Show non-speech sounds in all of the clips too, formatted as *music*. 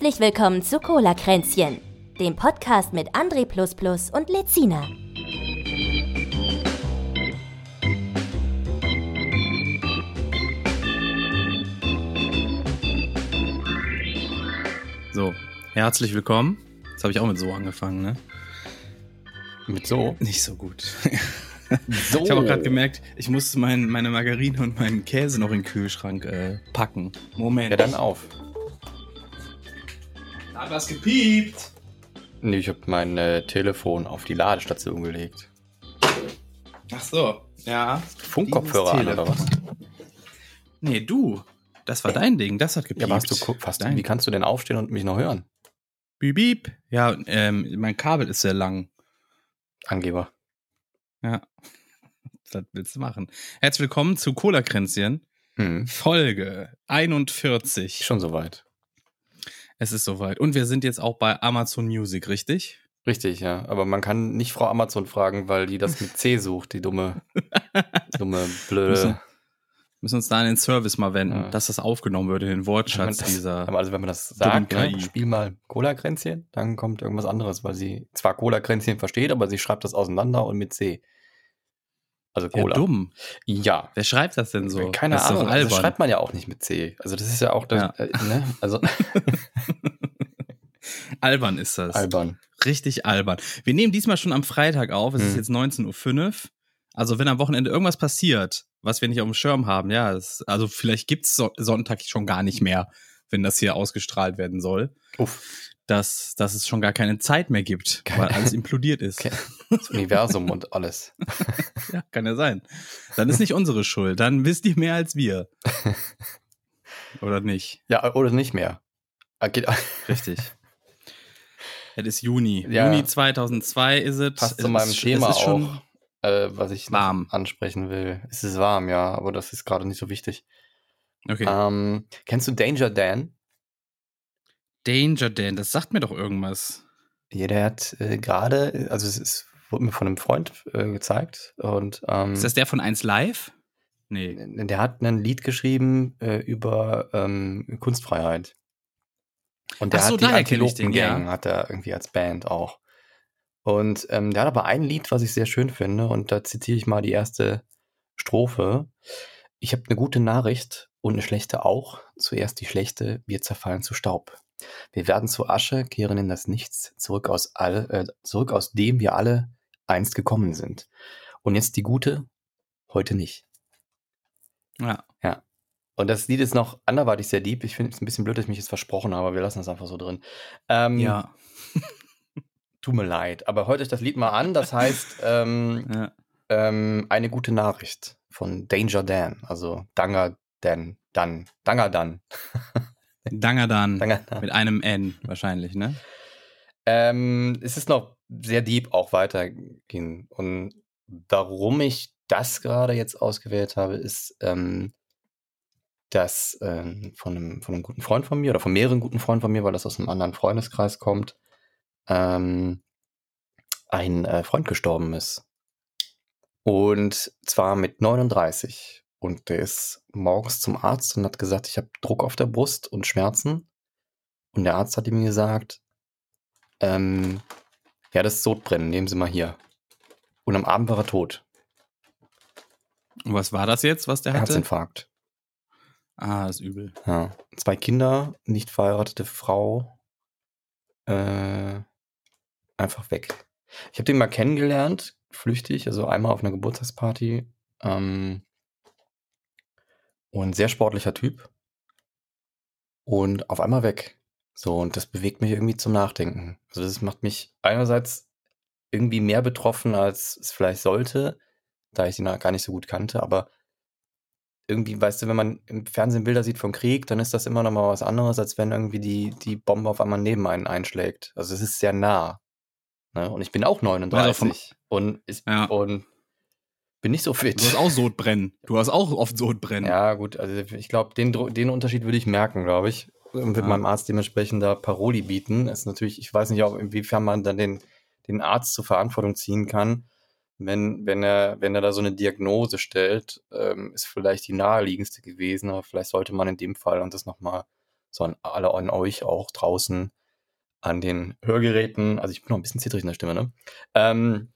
Herzlich willkommen zu Cola Kränzchen, dem Podcast mit André und Lezina. So, herzlich willkommen. Jetzt habe ich auch mit so angefangen, ne? Mit so? Nicht so gut. *laughs* So. Ich habe auch gerade gemerkt, ich muss mein, meine Margarine und meinen Käse noch in den Kühlschrank äh, packen. Moment. Ja, dann auf. Hat was gepiept? Nee, ich habe mein äh, Telefon auf die Ladestation gelegt. Ach so, ja. Funkkopfhörer an oder was? Nee, du. Das war dein Ding, das hat gepiept. Ja, warst du, fast, wie kannst du denn aufstehen und mich noch hören? Bieb, bieb. Ja, ähm, mein Kabel ist sehr lang. Angeber. Ja. *laughs* Was willst du machen? Herzlich willkommen zu Cola-Kränzchen. Hm. Folge 41. Schon soweit. Es ist soweit. Und wir sind jetzt auch bei Amazon Music, richtig? Richtig, ja. Aber man kann nicht Frau Amazon fragen, weil die das mit C *laughs* sucht, die dumme, *laughs* dumme, blöde. Müssen, müssen uns da an den Service mal wenden, ja. dass das aufgenommen wird in den Wortschatz das, dieser. Aber also wenn man das sagt, ne, spiel mal Cola-Kränzchen, dann kommt irgendwas anderes, weil sie zwar Cola-Kränzchen versteht, aber sie schreibt das auseinander und mit C. Also Cola. Ja, dumm. Ja. Wer schreibt das denn so? Keine das Ahnung. Das schreibt man ja auch nicht mit C. Also das ist ja auch das, ja. Äh, ne? Also *laughs* *laughs* albern ist das. Albern. Richtig albern. Wir nehmen diesmal schon am Freitag auf. Es hm. ist jetzt 19.05 Uhr. Also wenn am Wochenende irgendwas passiert, was wir nicht auf dem Schirm haben, ja, das, also vielleicht gibt's so Sonntag schon gar nicht mehr, wenn das hier ausgestrahlt werden soll. Uff dass, dass es schon gar keine Zeit mehr gibt, Geil. weil alles implodiert ist. Das Universum und alles. *laughs* ja, kann ja sein. Dann ist nicht unsere Schuld. Dann wisst ihr mehr als wir. *laughs* Oder nicht? Ja, oder nicht mehr. Ah, Richtig. Es ist Juni. Ja. Juni 2002 ist es. Passt zu meinem ist, Thema auch, äh, was ich warm. ansprechen will. Es ist warm, ja, aber das ist gerade nicht so wichtig. Okay. Ähm, kennst du Danger Dan? Danger Dan, das sagt mir doch irgendwas. Ja, der hat äh, gerade, also es ist, wurde mir von einem Freund äh, gezeigt. Und, ähm, ist das der von 1 Live? Nee. Der hat ein Lied geschrieben äh, über ähm, Kunstfreiheit. Und der Ach so, hat die Antilopen Gang, ja. hat er irgendwie als Band auch. Und ähm, der hat aber ein Lied, was ich sehr schön finde, und da zitiere ich mal die erste Strophe. Ich habe eine gute Nachricht und eine schlechte auch. Zuerst die schlechte, wir zerfallen zu Staub. Wir werden zu Asche, kehren in das Nichts, zurück aus, all, äh, zurück aus dem wir alle einst gekommen sind. Und jetzt die gute, heute nicht. Ja. Ja. Und das Lied ist noch anderweitig sehr deep. Ich finde es ein bisschen blöd, dass ich mich jetzt versprochen habe, aber wir lassen das einfach so drin. Ähm, ja. *laughs* tut mir leid. Aber hört euch das Lied mal an. Das heißt, *laughs* ähm, ja. ähm, eine gute Nachricht von Danger Dan. Also Danger Dan. Dan. Danger Dan. *laughs* Dangadan. Dangadan. Mit einem N wahrscheinlich, ne? Ähm, es ist noch sehr deep auch weitergehen. Und warum ich das gerade jetzt ausgewählt habe, ist, ähm, dass ähm, von, einem, von einem guten Freund von mir oder von mehreren guten Freunden von mir, weil das aus einem anderen Freundeskreis kommt, ähm, ein äh, Freund gestorben ist. Und zwar mit 39. Und der ist morgens zum Arzt und hat gesagt, ich habe Druck auf der Brust und Schmerzen. Und der Arzt hat ihm gesagt, ähm, ja, das ist Sodbrennen, nehmen Sie mal hier. Und am Abend war er tot. Und was war das jetzt, was der hatte? Herzinfarkt. Ah, ist übel. Ja. Zwei Kinder, nicht verheiratete Frau. Äh, einfach weg. Ich habe den mal kennengelernt, flüchtig, also einmal auf einer Geburtstagsparty. Ähm, und sehr sportlicher Typ. Und auf einmal weg. So, und das bewegt mich irgendwie zum Nachdenken. Also das macht mich einerseits irgendwie mehr betroffen, als es vielleicht sollte, da ich ihn gar nicht so gut kannte, aber irgendwie, weißt du, wenn man im Fernsehen Bilder sieht vom Krieg, dann ist das immer noch mal was anderes, als wenn irgendwie die, die Bombe auf einmal neben einen einschlägt. Also es ist sehr nah. Ne? Und ich bin auch 39 also und, ist, ja. und bin nicht so fit. Du hast auch Sodbrennen. Du hast auch oft Sodbrennen. Ja, gut. Also ich glaube, den, den Unterschied würde ich merken, glaube ich. Und wird ah. meinem Arzt dementsprechend da Paroli bieten. Das ist natürlich, ich weiß nicht, auch, inwiefern man dann den, den Arzt zur Verantwortung ziehen kann. Wenn, wenn, er, wenn er da so eine Diagnose stellt, ähm, ist vielleicht die naheliegendste gewesen, aber vielleicht sollte man in dem Fall und das nochmal sondern alle an euch auch draußen an den Hörgeräten. Also ich bin noch ein bisschen zittrig in der Stimme, ne? Ähm,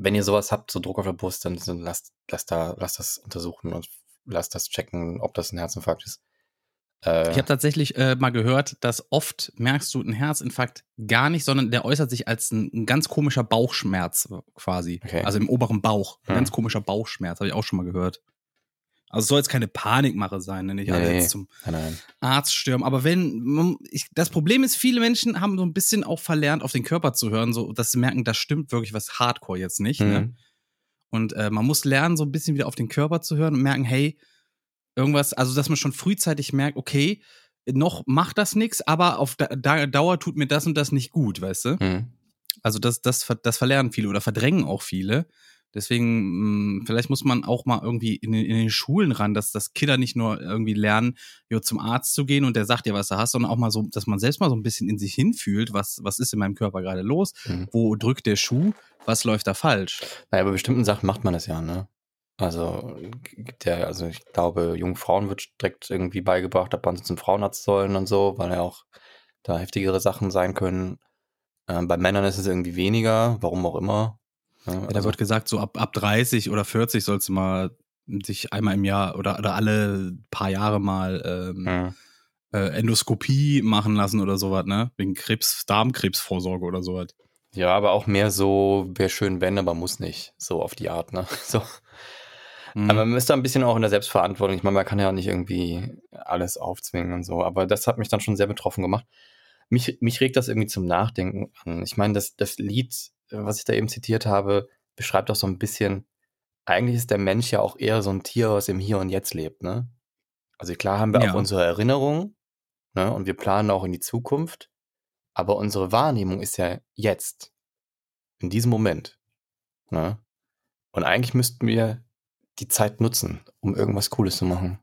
wenn ihr sowas habt, so Druck auf der Brust, dann, dann lasst, lasst, da, lasst das untersuchen und lasst das checken, ob das ein Herzinfarkt ist. Äh, ich habe tatsächlich äh, mal gehört, dass oft merkst du einen Herzinfarkt gar nicht, sondern der äußert sich als ein, ein ganz komischer Bauchschmerz quasi. Okay. Also im oberen Bauch. Ein hm. ganz komischer Bauchschmerz, habe ich auch schon mal gehört. Also es soll jetzt keine Panikmache sein, wenn nicht alle nee, jetzt zum nein. Arzt stürmen. Aber wenn, ich, das Problem ist, viele Menschen haben so ein bisschen auch verlernt, auf den Körper zu hören, so dass sie merken, das stimmt wirklich was Hardcore jetzt nicht. Ne? Mhm. Ne? Und äh, man muss lernen, so ein bisschen wieder auf den Körper zu hören und merken, hey, irgendwas, also dass man schon frühzeitig merkt, okay, noch macht das nichts, aber auf da Dauer tut mir das und das nicht gut, weißt du? Mhm. Also das, das, das verlernen viele oder verdrängen auch viele. Deswegen, mh, hm, vielleicht muss man auch mal irgendwie in den, in den Schulen ran, dass, dass Kinder nicht nur irgendwie lernen, jo, zum Arzt zu gehen und der sagt dir, was du hast, sondern auch mal so, dass man selbst mal so ein bisschen in sich hinfühlt, was, was ist in meinem Körper gerade los, mhm. wo drückt der Schuh, was läuft da falsch. Naja, bei bestimmten Sachen macht man das ja, ne? Also gibt ja, also ich glaube, jungen Frauen wird direkt irgendwie beigebracht, dass man zum Frauenarzt sollen und so, weil ja auch da heftigere Sachen sein können. Ähm, bei Männern ist es irgendwie weniger, warum auch immer. Ja, ja, da also, wird gesagt, so ab, ab 30 oder 40 sollst du mal sich einmal im Jahr oder, oder alle paar Jahre mal ähm, ja. äh, Endoskopie machen lassen oder sowas, ne? Wegen Krebs, Darmkrebsvorsorge oder sowas. Ja, aber auch mehr so, wäre schön, wenn, aber muss nicht. So auf die Art, ne? *laughs* So. Mhm. Aber man ist da ein bisschen auch in der Selbstverantwortung. Ich meine, man kann ja auch nicht irgendwie alles aufzwingen und so. Aber das hat mich dann schon sehr betroffen gemacht. Mich, mich regt das irgendwie zum Nachdenken an. Ich meine, das, das Lied, was ich da eben zitiert habe, beschreibt auch so ein bisschen, eigentlich ist der Mensch ja auch eher so ein Tier, was im Hier und Jetzt lebt, ne? Also klar haben wir ja. auch unsere Erinnerungen, ne? Und wir planen auch in die Zukunft. Aber unsere Wahrnehmung ist ja jetzt. In diesem Moment. Ne? Und eigentlich müssten wir die Zeit nutzen, um irgendwas Cooles zu machen.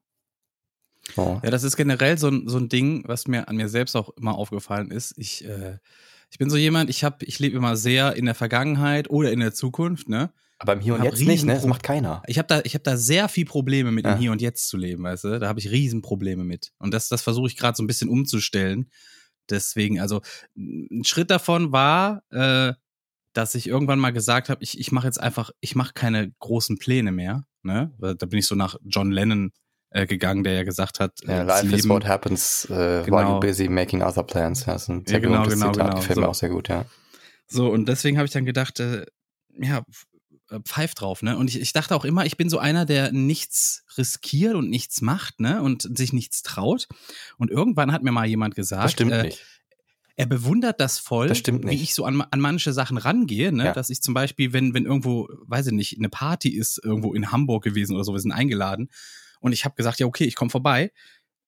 So. Ja, das ist generell so ein, so ein Ding, was mir an mir selbst auch immer aufgefallen ist. Ich, äh, ich bin so jemand, ich habe, ich lebe immer sehr in der Vergangenheit oder in der Zukunft, ne? Aber im Hier und Jetzt nicht, ne? Das macht keiner. Ich habe da, ich habe da sehr viel Probleme mit, ja. im Hier und Jetzt zu leben, weißt du? Da habe ich Riesenprobleme mit. Und das, das versuche ich gerade so ein bisschen umzustellen. Deswegen, also ein Schritt davon war, äh, dass ich irgendwann mal gesagt habe, ich, ich mache jetzt einfach, ich mache keine großen Pläne mehr. Ne? Da bin ich so nach John Lennon äh, gegangen, der ja gesagt hat, yeah, Life is what happens uh, genau. while you're busy making other plans. Ja, das ist ein sehr ja, genau, genau, Zitat, genau. gefällt so. mir auch sehr gut, ja. So, und deswegen habe ich dann gedacht, äh, ja, äh, pfeif drauf, ne? Und ich, ich dachte auch immer, ich bin so einer, der nichts riskiert und nichts macht, ne? Und sich nichts traut. Und irgendwann hat mir mal jemand gesagt, das stimmt äh, nicht er bewundert das voll, das wie ich so an, an manche Sachen rangehe, ne? Ja. dass ich zum Beispiel, wenn, wenn irgendwo, weiß ich nicht, eine Party ist irgendwo in Hamburg gewesen oder so, wir sind eingeladen und ich habe gesagt, ja okay, ich komme vorbei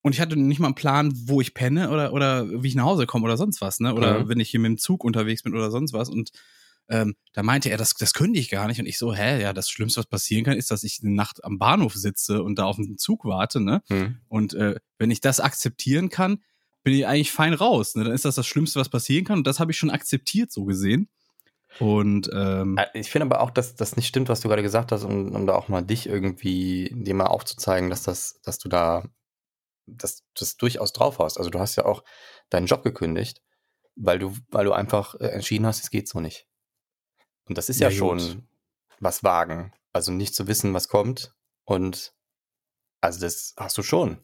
und ich hatte nicht mal einen Plan, wo ich penne oder, oder wie ich nach Hause komme oder sonst was, ne? Oder mhm. wenn ich hier mit dem Zug unterwegs bin oder sonst was und ähm, da meinte er, das, das könnte ich gar nicht. Und ich so, hä, ja, das Schlimmste, was passieren kann, ist, dass ich eine Nacht am Bahnhof sitze und da auf den Zug warte, ne? Mhm. Und äh, wenn ich das akzeptieren kann, bin ich eigentlich fein raus. Ne? Dann ist das das Schlimmste, was passieren kann. Und das habe ich schon akzeptiert, so gesehen. Und ähm, äh, ich finde aber auch, dass das nicht stimmt, was du gerade gesagt hast, um, um da auch mal dich irgendwie dir mal aufzuzeigen, dass das, dass du da das, das durchaus drauf hast. Also du hast ja auch deinen Job gekündigt, weil du, weil du einfach äh, entschieden hast, es geht so nicht. Und das ist ja, ja schon was wagen. Also nicht zu wissen, was kommt. Und also das hast du schon.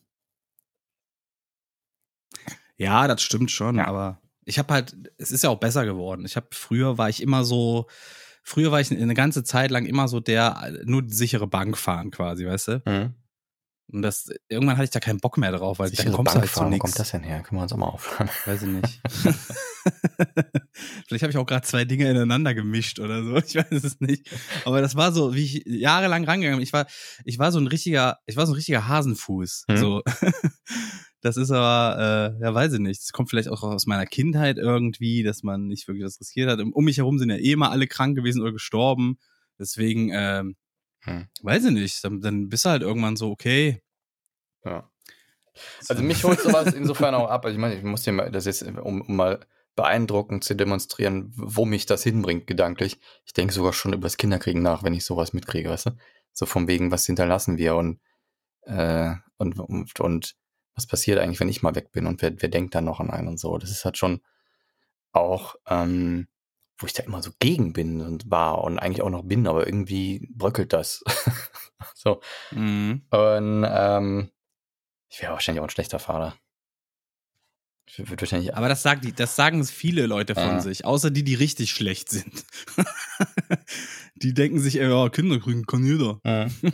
Ja, das stimmt schon, ja. aber ich habe halt, es ist ja auch besser geworden. Ich habe früher war ich immer so, früher war ich eine ganze Zeit lang immer so der nur die sichere Bank fahren quasi, weißt du? Mhm. Und das, irgendwann hatte ich da keinen Bock mehr drauf, weil dann kommst Bank halt zu nichts. Wo kommt das denn her? Können wir uns auch mal aufhören? Weiß ich nicht. *laughs* *laughs* Vielleicht habe ich auch gerade zwei Dinge ineinander gemischt oder so. Ich weiß es nicht. Aber das war so, wie ich jahrelang rangegangen bin. Ich war, ich war so ein richtiger, ich war so ein richtiger Hasenfuß. Mhm. So. *laughs* Das ist aber, äh, ja, weiß ich nicht. Das kommt vielleicht auch aus meiner Kindheit irgendwie, dass man nicht wirklich das riskiert hat. Um mich herum sind ja eh immer alle krank gewesen oder gestorben. Deswegen, ähm, hm. weiß ich nicht. Dann, dann bist du halt irgendwann so, okay. Ja. Also mich holt sowas insofern auch ab. Also ich meine, ich muss dir mal, das jetzt, um, um mal beeindruckend zu demonstrieren, wo mich das hinbringt, gedanklich. Ich denke sogar schon über das Kinderkriegen nach, wenn ich sowas mitkriege, weißt du? So von wegen, was hinterlassen wir und, äh, und, und, und was passiert eigentlich, wenn ich mal weg bin und wer, wer denkt dann noch an einen und so. Das ist halt schon auch, ähm, wo ich da immer so gegen bin und war und eigentlich auch noch bin, aber irgendwie bröckelt das. *laughs* so. Mhm. Und ähm, ich wäre wahrscheinlich auch ein schlechter Fahrer. Ich würde wahrscheinlich. Aber das sagen, die, das sagen viele Leute von Ja. sich, außer die, die richtig schlecht sind. *laughs* die denken sich, ey, ja, Kinder kriegen kann jeder. Mhm.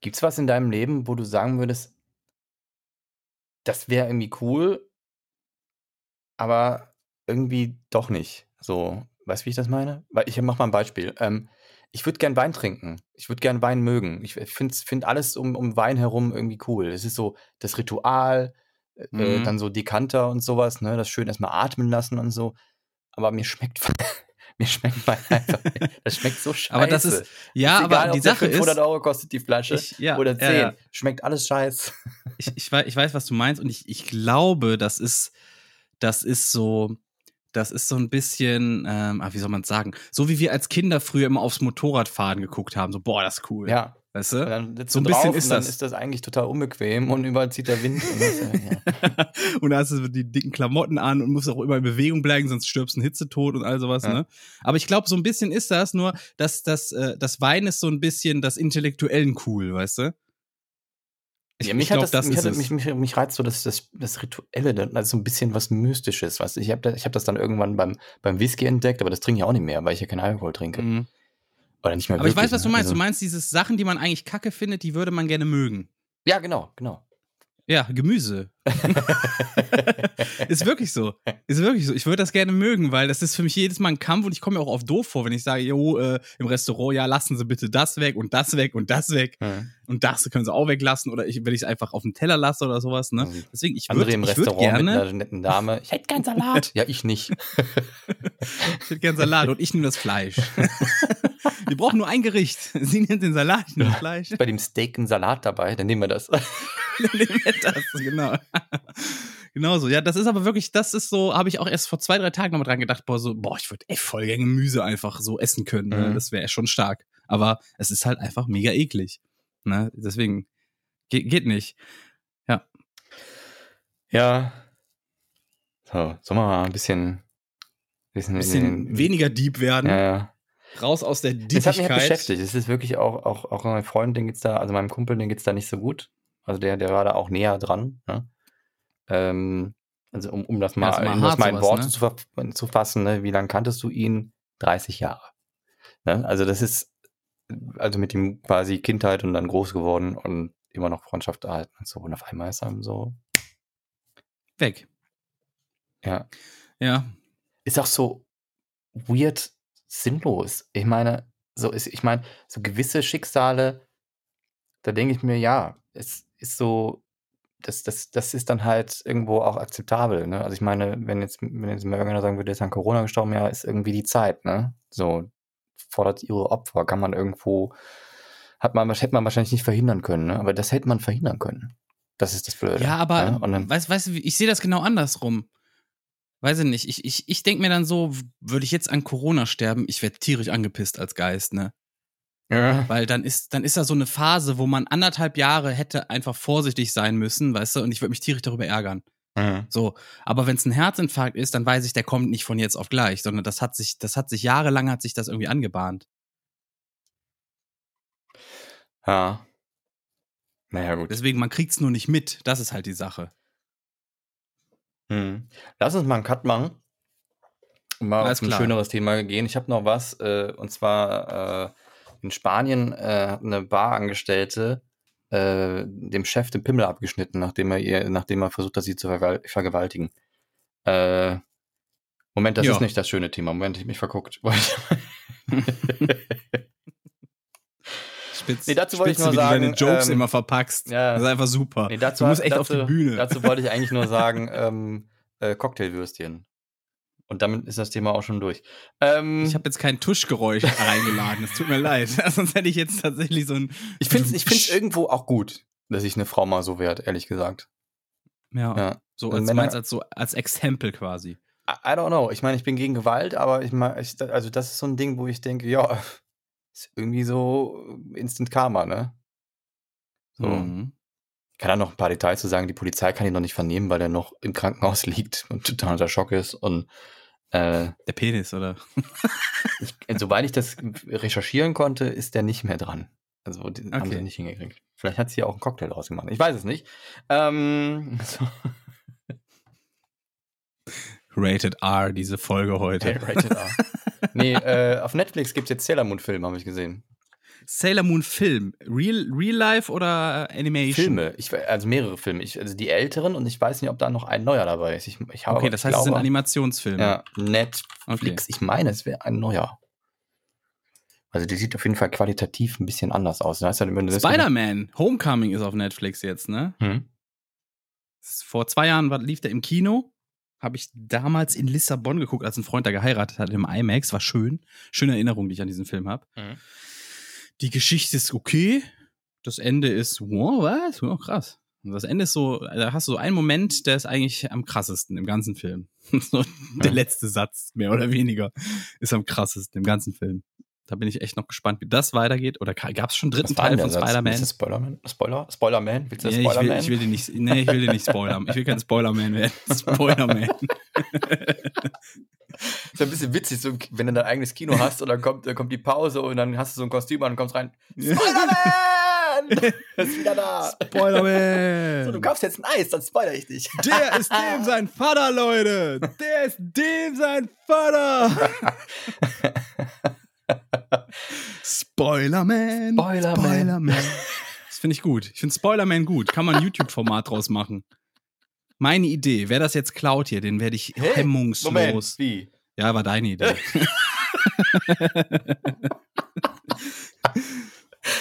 Gibt's was in deinem Leben, wo du sagen würdest, das wäre irgendwie cool, aber irgendwie doch nicht? So, weißt du, wie ich das meine? Weil ich mach mal ein Beispiel. Ähm, ich würde gern Wein trinken. Ich würde gern Wein mögen. Ich finde find alles um, um Wein herum irgendwie cool. Es ist so das Ritual, äh, Mhm. dann so Dekanter und sowas, ne? Das schön erstmal atmen lassen und so. Aber mir schmeckt *laughs* mir schmeckt Wein *laughs* einfach. nicht. Das schmeckt so scheiße. Aber das ist, ja, Ist aber egal, die ob der Sache 500 ist, Euro kostet die Flasche ich, ja, oder 10. ja, ja. Schmeckt alles scheiße. *laughs* Ich, ich, weiß, ich weiß, was du meinst und ich, ich glaube, das ist, das ist so, das ist so ein bisschen, ähm, ah, wie soll man es sagen, so wie wir als Kinder früher immer aufs Motorradfahren geguckt haben, so, boah, das ist cool. Ja, Weißt und du? dann sitzt So ein bisschen und ist dann das. ist das eigentlich total unbequem und überall zieht der Wind. Und das, ja. *laughs* und da hast du die dicken Klamotten an und musst auch immer in Bewegung bleiben, sonst stirbst du einen Hitzetod und all sowas, Ja. ne? Aber ich glaube, so ein bisschen ist das, nur dass das, äh, das Wein ist so ein bisschen das Intellektuellen cool, weißt du? Ich, Ja, mich, glaub, das, mich, ist hat, mich, mich, mich reizt so das, das, das Rituelle, das ist so ein bisschen was Mystisches. Weißt? Ich habe das, ich hab das dann irgendwann beim, beim Whisky entdeckt, aber das trinke ich auch nicht mehr, weil ich ja keinen Alkohol trinke. Mhm. Oder nicht mehr Aber ich weiß, was du ne? meinst. Du Also- meinst diese Sachen, die man eigentlich kacke findet, die würde man gerne mögen. Ja, genau, genau. Ja, Gemüse. *laughs* ist wirklich so. Ist wirklich so. Ich würde das gerne mögen, weil das ist für mich jedes Mal ein Kampf und ich komme mir auch oft doof vor, wenn ich sage, jo, äh, im Restaurant, ja, lassen Sie bitte das weg und das weg und das weg Hm. und das können Sie auch weglassen oder ich, wenn ich es einfach auf den Teller lasse oder sowas, ne? Mhm. Deswegen, ich würde im ich würd Restaurant mit gerne, einer netten Dame. *laughs* Ich hätte keinen Salat. *laughs* ja, ich nicht. ich würd gerne Salat und ich nehme das Fleisch. Wir brauchen nur ein Gericht. *laughs* Sie nehmen den Salat, das Fleisch. Bei dem Steak ein Salat dabei, dann nehmen wir das. *laughs* Dann nehmen wir das, genau. Genau so. Ja, das ist aber wirklich, das ist so, habe ich auch erst vor zwei, drei Tagen nochmal dran gedacht, boah, so, boah, ich würde echt voll gerne Gemüse einfach so essen können. Ne? Mhm. Das wäre schon stark. Aber es ist halt einfach mega eklig. Ne? Deswegen geht, geht nicht. Ja. So, sollen wir mal ein bisschen, bisschen, bisschen weniger Dieb werden. Ja, ja. Raus aus der Das hat mich halt beschäftigt. Es ist wirklich auch, auch, auch meinem Freund, den geht's da, also meinem Kumpel, den geht's da nicht so gut. Also der, der war da auch näher dran. Ne? Ähm, also um, um das mal, ist immer um das mal in Worte ne? zu, zu fassen, ne? wie lange kanntest du ihn? 30 Jahre. Ne? Also das ist, also mit ihm quasi Kindheit und dann groß geworden und immer noch Freundschaft erhalten und so. Und auf einmal ist er so, Weg. ja. Ja. ist auch so weird sinnlos. Ich meine, so ist, ich meine, so gewisse Schicksale, da denke ich mir, ja, es ist so, das, das, das ist dann halt irgendwo auch akzeptabel, ne? Also ich meine, wenn jetzt, wenn jetzt mal irgendeiner sagen würde, ist an Corona gestorben, ja, ist irgendwie die Zeit, ne? So, fordert ihre Opfer, kann man irgendwo, hat man, hätte man wahrscheinlich nicht verhindern können, ne? Aber das hätte man verhindern können. Das ist das Blöde. Ja, aber ne? Und dann, weißt, weißt du, ich sehe das genau andersrum. Weiß ich nicht. Ich, ich, ich denke mir dann so, würde ich jetzt an Corona sterben, ich werde tierisch angepisst als Geist, ne? ja. Weil dann ist, dann ist da so eine Phase, wo man anderthalb Jahre hätte einfach vorsichtig sein müssen, weißt du, und ich würde mich tierisch darüber ärgern. So, aber wenn es ein Herzinfarkt ist, dann weiß ich, der kommt nicht von jetzt auf gleich, sondern das hat sich, das hat sich jahrelang hat sich das irgendwie angebahnt. Ja. Naja, gut. Deswegen, man kriegt's nur nicht mit. Das ist halt die Sache. Hm. Lass uns mal einen Cut machen. Mal Alles auf ein klar. schöneres Thema gehen. Ich habe noch was, äh, und zwar äh, in Spanien äh, hat eine Barangestellte äh, dem Chef den Pimmel abgeschnitten, nachdem er ihr, nachdem er versucht hat, sie zu vergewal- vergewaltigen. Äh, Moment, das Ja. ist nicht das schöne Thema. Moment, ich mich verguckt. *laughs* *laughs* Spitz, Nee, dazu wollte ich nur wie sagen, du deine Jokes ähm, immer verpackst. ja. Das ist einfach super. nee, dazu, du musst echt dazu, auf die Bühne. Dazu wollte ich eigentlich nur sagen, *laughs* ähm, äh, Cocktailwürstchen. Und damit ist das Thema auch schon durch. Ähm, Ich habe jetzt kein Tuschgeräusch *laughs* reingeladen. Es tut mir leid. *laughs* Sonst hätte ich jetzt tatsächlich so ein. Ich finde es ich find's irgendwo auch gut, dass sich eine Frau mal so wehrt, ehrlich gesagt. Ja. Ja. So Und als, Männer- meinst als so als Exempel quasi. I, I don't know. Ich meine, ich bin gegen Gewalt, aber ich meine, ich, also das ist so ein Ding, wo ich denke, ja, ist irgendwie so Instant Karma, ne? So. Mhm. Ich kann da noch ein paar Details zu sagen. Die Polizei kann ihn noch nicht vernehmen, weil er noch im Krankenhaus *laughs* liegt und total unter Schock ist. Und äh, Der Penis, oder? ich, soweit ich das recherchieren konnte, ist der nicht mehr dran. Also haben Okay. sie nicht hingekriegt. Vielleicht hat sie ja auch einen Cocktail draus gemacht. Ich weiß es nicht. Ähm, *laughs* so, Rated R, diese Folge heute. *laughs* Rated R. nee, äh, auf Netflix gibt es jetzt Sailor Moon Film, habe ich gesehen. Sailor Moon Film. Real, Real Life oder Animation? Filme, ich, also mehrere Filme. Ich, also die älteren und ich weiß nicht, ob da noch ein neuer dabei ist. Ich, ich habe, Okay, das heißt, es sind glaube, Animationsfilme. Ja, Netflix. Okay. Ich meine, es wäre ein neuer. Also die sieht auf jeden Fall qualitativ ein bisschen anders aus. Halt das- Spider-Man Homecoming ist auf Netflix jetzt, ne? Hm. Vor zwei Jahren lief der im Kino. Habe ich damals in Lissabon geguckt, als ein Freund da geheiratet hat im IMAX. War schön. Schöne Erinnerung, die ich an diesen Film habe. Mhm. Die Geschichte ist okay. Das Ende ist, wow, was? Oh, krass. Und das Ende ist so, da hast du so einen Moment, der ist eigentlich am krassesten im ganzen Film. *laughs* so, der Mhm. letzte Satz, mehr oder weniger, ist am krassesten im ganzen Film. Da bin ich echt noch gespannt, wie das weitergeht. Oder gab es schon einen dritten Teil von? Spider-Man? Spoilerman? Spoiler? Spoilerman? Willst du das Ja, ich, will, Spoilerman? ich will den nicht, nee, ich will den nicht spoilern. Ich will kein Spoilerman werden. *laughs* Spoilerman. ist ja ein bisschen witzig, so, wenn du dein eigenes Kino hast und dann kommt, dann kommt die Pause und dann hast du so ein Kostüm an und kommst rein. Spoilerman! *laughs* ist wieder da. Spoilerman. So, du kaufst jetzt ein Eis, dann spoiler ich dich. Der ist dem sein Vater, Leute. Der ist dem sein Vater. *laughs* Spoilerman. Spoilerman. Spoilerman. *laughs* Das finde ich gut. Ich finde Spoilerman gut. Kann man ein YouTube-Format draus machen. Meine Idee. Wer das jetzt klaut hier, den werde ich Hä? hemmungslos. Moment, wie? Ja, war deine Idee. *laughs*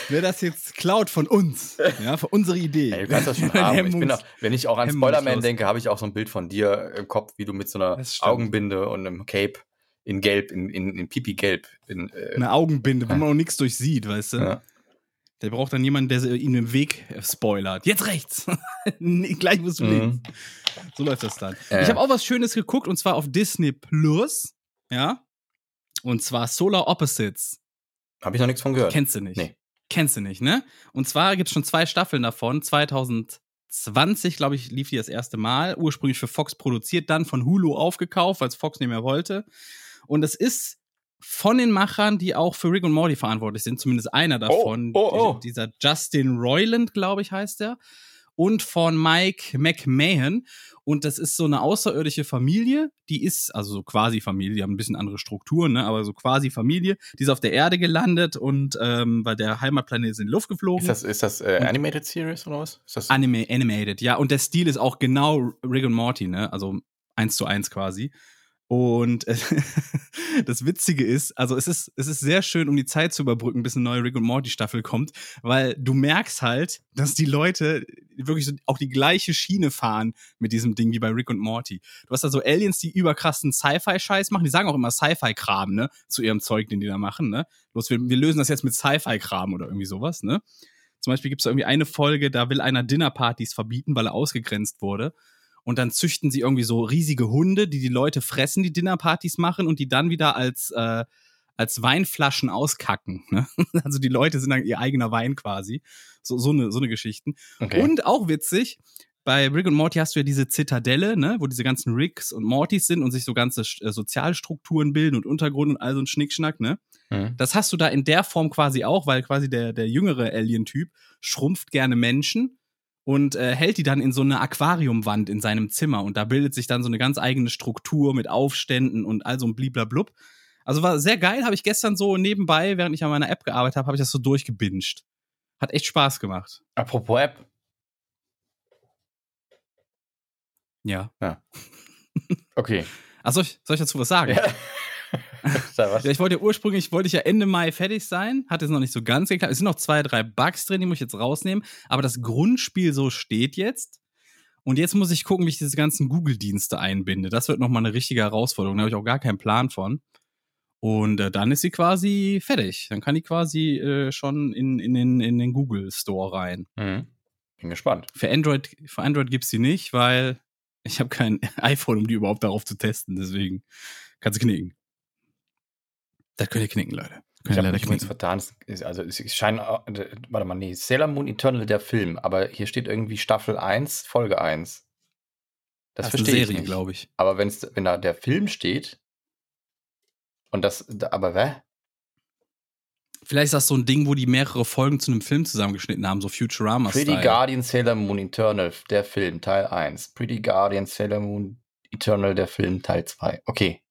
Wer das jetzt klaut von uns, ja, von unserer Idee. Ey, du kannst das schon *laughs* haben. Ich auch, wenn ich auch an. Spoilerman denke, habe ich auch so ein Bild von dir im Kopf, wie du mit so einer. Augenbinde und einem Cape in Gelb, in, in, in Pipi-Gelb. In, äh, Eine Augenbinde, wo man noch nichts durchsieht, weißt du? ja. Der braucht dann jemanden, der ihm den Weg spoilert. Jetzt rechts. *laughs* nee, gleich musst du Mhm. links. So läuft das dann. Äh. Ich habe auch was Schönes geguckt und zwar auf Disney Plus. Ja. Und zwar Solar Opposites. Habe ich noch nichts von gehört. Kennst du nicht? Nee. Kennst du nicht, ne? Und zwar gibt es schon zwei Staffeln davon. 2020, glaube ich, lief die das erste Mal. Ursprünglich für Fox produziert, dann von Hulu aufgekauft, weil es Fox nicht mehr wollte. Und es ist von den Machern, die auch für Rick und Morty verantwortlich sind, zumindest einer davon. oh, oh. Die- Dieser Justin Roiland, glaube ich, heißt der. Und von Mike McMahon. Und das ist so eine außerirdische Familie, die ist, also so quasi Familie, die haben ein bisschen andere Strukturen, ne? aber so quasi Familie, die ist auf der Erde gelandet und ähm, weil der Heimatplanet ist in die Luft geflogen. Ist das, ist das äh, Animated Series oder was? Ist das Anime, animated, ja. Und der Stil ist auch genau Rick und Morty, ne? Also eins zu eins quasi. Und äh, *laughs* das Witzige ist, also es ist, es ist sehr schön, um die Zeit zu überbrücken, bis eine neue Rick und Morty Staffel kommt, weil du merkst halt, dass die Leute wirklich so auch die gleiche Schiene fahren mit diesem Ding wie bei Rick und Morty. Du hast da so Aliens, die überkrassen Sci-Fi-Scheiß machen, die sagen auch immer Sci-Fi-Kram, ne, zu ihrem Zeug, den die da machen, ne. Los, wir, wir lösen das jetzt mit Sci-Fi-Kram oder irgendwie sowas, ne. Zum Beispiel gibt es irgendwie eine Folge, da will einer Dinnerpartys verbieten, weil er ausgegrenzt wurde. Und dann züchten sie irgendwie so riesige Hunde, die die Leute fressen, die Dinnerpartys machen und die dann wieder als, äh, als Weinflaschen auskacken. Ne? *laughs* Also die Leute sind dann ihr eigener Wein quasi. So, so, eine, so eine Geschichten. okay. Und auch witzig, bei Rick und Morty hast du ja diese Zitadelle, ne, wo diese ganzen Ricks und Mortys sind und sich so ganze äh, Sozialstrukturen bilden und Untergrund und all so ein Schnickschnack, ne? Mhm. Das hast du da in der Form quasi auch, weil quasi der, der jüngere Alien-Typ schrumpft gerne Menschen und äh, hält die dann in so eine Aquariumwand in seinem Zimmer und da bildet sich dann so eine ganz eigene Struktur mit Aufständen und all so ein bliblablub. Also war sehr geil, habe ich gestern so nebenbei, während ich an meiner App gearbeitet habe, habe ich das so durchgebinged. Hat echt Spaß gemacht. Apropos App. Ja. Okay. *laughs* Also soll ich, soll ich dazu was sagen? Ja. *laughs* Ja, ich wollte ja ursprünglich, wollte ich ja Ende Mai fertig sein, hat jetzt noch nicht so ganz geklappt. Es sind noch zwei, drei Bugs drin, die muss ich jetzt rausnehmen. Aber das Grundspiel so steht jetzt. Und jetzt muss ich gucken, wie ich diese ganzen Google-Dienste einbinde. Das wird nochmal eine richtige Herausforderung. Da habe ich auch gar keinen Plan von. Und äh, dann ist sie quasi fertig. Dann kann die quasi äh, schon in, in, den, in den Google Store rein. Mhm. Bin gespannt. Für Android, für Android gibt's die nicht, weil ich habe kein *laughs* iPhone, um die überhaupt darauf zu testen. Deswegen kannst du knicken. Das könnt ihr knicken, Leute. ich habe mich übrigens vertan. Also es scheint, äh, warte mal, nee, Sailor Moon Eternal der Film, aber hier steht irgendwie Staffel 1, Folge 1. Das, das verstehe ich glaube ich. Aber wenn's, wenn da der Film steht und das, aber wer? Vielleicht ist das so ein Ding, wo die mehrere Folgen zu einem Film zusammengeschnitten haben, so Futurama. -Style. Pretty Guardian Sailor Moon Eternal, der Film, Teil 1. Pretty Guardian Sailor Moon Eternal, der Film, Teil 2. Okay.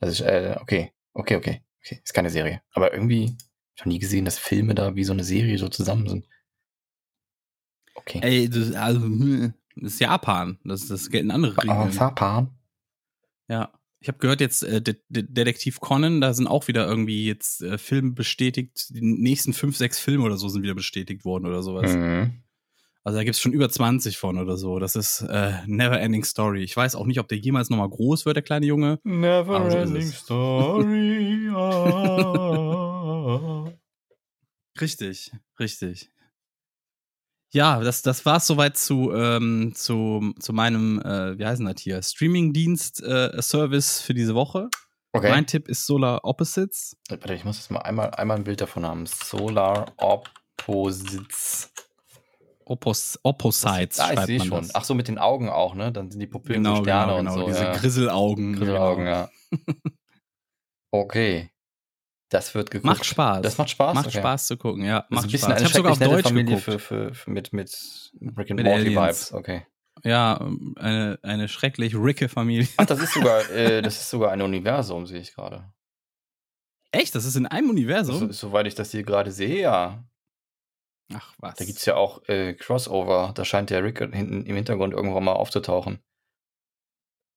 Das ist, äh, okay. Okay, okay. Okay. Ist keine Serie. Aber irgendwie, ich habe nie gesehen, dass Filme da wie so eine Serie so zusammen sind. Okay. Ey, das, also, hm, das ist Japan. Das, das gelten andere Regeln. Oh, Japan? Ja. Ich habe gehört jetzt, äh, De De Detektiv Conan, da sind auch wieder irgendwie jetzt äh, Filme bestätigt. Die nächsten fünf, sechs Filme oder so sind wieder bestätigt worden oder sowas. Mhm. Also da gibt's schon über 20 von oder so. Das ist äh, Never Ending Story. Ich weiß auch nicht, ob der jemals nochmal groß wird, der kleine Junge. Never so Ending Story. *laughs* Ah. richtig, richtig. Ja, das, das war es soweit zu, ähm, zu, zu meinem, äh, wie heißen das hier, Streaming-Dienst-Service äh, für diese Woche. Okay. Mein Tipp ist Solar Opposites. Warte, ich muss jetzt mal einmal, einmal ein Bild davon haben. Solar Opposites. Oppos, Opposites. Ah, ich sehe schon. Das. Ach so, mit den Augen auch, ne? Dann sind die Pupillen genau, so Sterne genau, genau. und so. Diese ja. Grisselaugen. Grisselaugen, genau. ja. *laughs* okay. Das wird geguckt. Macht Spaß. Das macht Spaß. Macht okay. Spaß zu gucken, ja. Macht ein bisschen Spaß. Ich habe sogar auf Deutsch Familie geguckt. Für, für, für, mit, mit Rick and Morty Vibes, okay. Ja, eine, eine schrecklich ricke Familie. Ach, das ist sogar, *laughs* äh, das ist sogar ein Universum, sehe ich gerade. Echt? Das ist in einem Universum? So, soweit ich das hier gerade sehe, ja. Ach, was. Da gibt es ja auch äh, Crossover. Da scheint der Rick hinten im Hintergrund irgendwann mal aufzutauchen.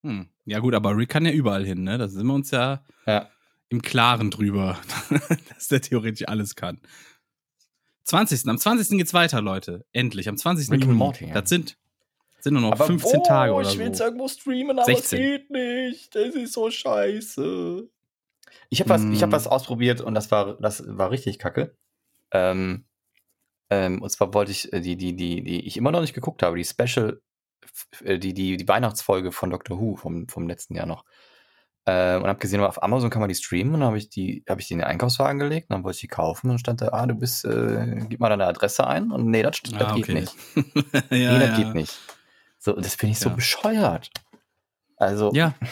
Hm. Ja, gut, aber Rick kann ja überall hin, ne? Da sind wir uns ja. Ja im Klaren drüber, *laughs* dass der theoretisch alles kann. 20. Am 20. geht's weiter, Leute. Endlich. Am 20. Rick Juni. Morty, ja. Das sind, sind nur noch aber 15 oh, Tage oder ich will's so. irgendwo streamen, aber 16. es geht nicht. Das ist so scheiße. Ich habe was, mm. hab was ausprobiert und das war, das war richtig kacke. Ähm, ähm, und zwar wollte ich äh, die, die, die, die ich immer noch nicht geguckt habe, die Special, äh, die, die, die Weihnachtsfolge von Doctor Who vom, vom letzten Jahr noch. Äh, und habe gesehen, auf Amazon kann man die streamen und dann habe ich die, habe ich die in den Einkaufswagen gelegt, und dann wollte ich die kaufen und stand da, ah, du bist, äh, gib mal deine Adresse ein und nee, das, das ah, geht nicht. *laughs* ja, nee, das ja. geht nicht. So, das finde ich so ja. bescheuert. Also. Ja. *laughs*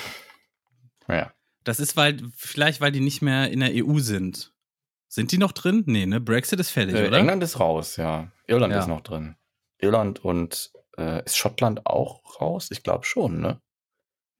Ja. Das ist, weil, vielleicht, weil die nicht mehr in der EU sind. Sind die noch drin? Nee, ne? Brexit ist fertig, äh, oder? England ist raus, ja. Irland ist noch drin. Irland und äh, ist Schottland auch raus? Ich glaube schon, ne?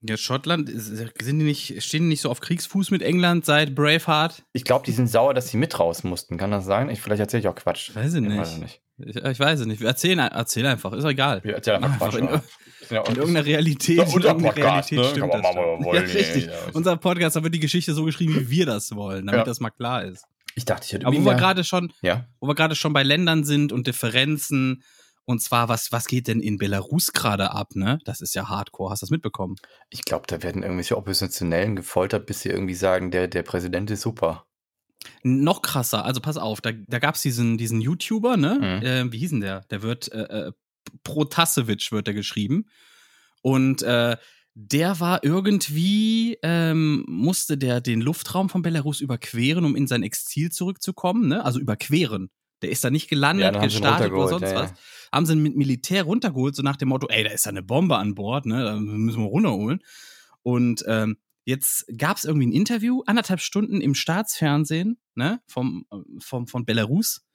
Ja, Schottland, sind die nicht, stehen die nicht so auf Kriegsfuß mit England seit Braveheart? Ich glaube, die sind sauer, dass sie mit raus mussten. Kann das sein? Ich, vielleicht erzähle ich auch Quatsch. Weiß ich nicht. Ich weiß, nicht. Ich, ich weiß es nicht. Erzähl, erzähl einfach, ist egal. Wir erzählen einfach Quatsch. In, ja in irgendeiner Realität, in irgendeiner Podcast, Realität ne? stimmt Kann das. Mal wollen, ja, richtig. Ja, Unser Podcast, da wird die Geschichte so geschrieben, wie wir das wollen, damit ja. das mal klar ist. Ich dachte, ich hätte Aber wo wir gerade schon, ja? wo wir gerade schon bei Ländern sind und Differenzen und zwar, was, was geht denn in Belarus gerade ab, ne? Das ist ja hardcore. Hast du das mitbekommen? Ich glaube, da werden irgendwelche Oppositionellen gefoltert, bis sie irgendwie sagen, der, der Präsident ist super. Noch krasser, also pass auf, da, da gab es diesen, diesen YouTuber, ne? Mhm. Äh, wie hieß denn der? Der wird äh, äh, Protasevich wird er geschrieben. Und äh, der war irgendwie, ähm, musste der den Luftraum von Belarus überqueren, um in sein Exil zurückzukommen, ne? Also überqueren. Der ist da nicht gelandet, ja, gestartet oder sonst ja, was. Ja. Haben sie mit Militär runtergeholt, so nach dem Motto, ey, da ist da eine Bombe an Bord, ne? Da müssen wir runterholen. Und ähm, jetzt gab es irgendwie ein Interview, anderthalb Stunden im Staatsfernsehen, ne, vom, vom, von Belarus.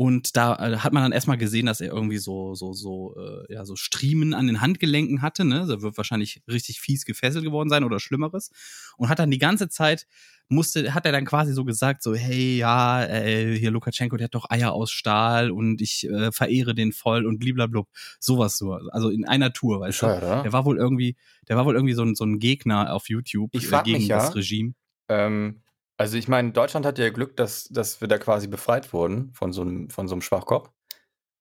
Und da äh, hat man dann erstmal gesehen, dass er irgendwie so, so, so, äh, ja, so Striemen an den Handgelenken hatte, ne? Da wird wahrscheinlich richtig fies gefesselt geworden sein oder Schlimmeres. Und hat dann die ganze Zeit musste, hat er dann quasi so gesagt, so, hey, ja, äh, hier Lukaschenko, der hat doch Eier aus Stahl und ich äh, verehre den voll und blablabla. Sowas so. Also in einer Tour, weißt Bescheuert, du? Oder? Der war wohl irgendwie, der war wohl irgendwie so ein, so ein Gegner auf YouTube ich frag gegen mich, ja, das Regime. Ähm, also ich meine, Deutschland hat ja Glück, dass, dass wir da quasi befreit wurden von so einem, von so einem Schwachkopf.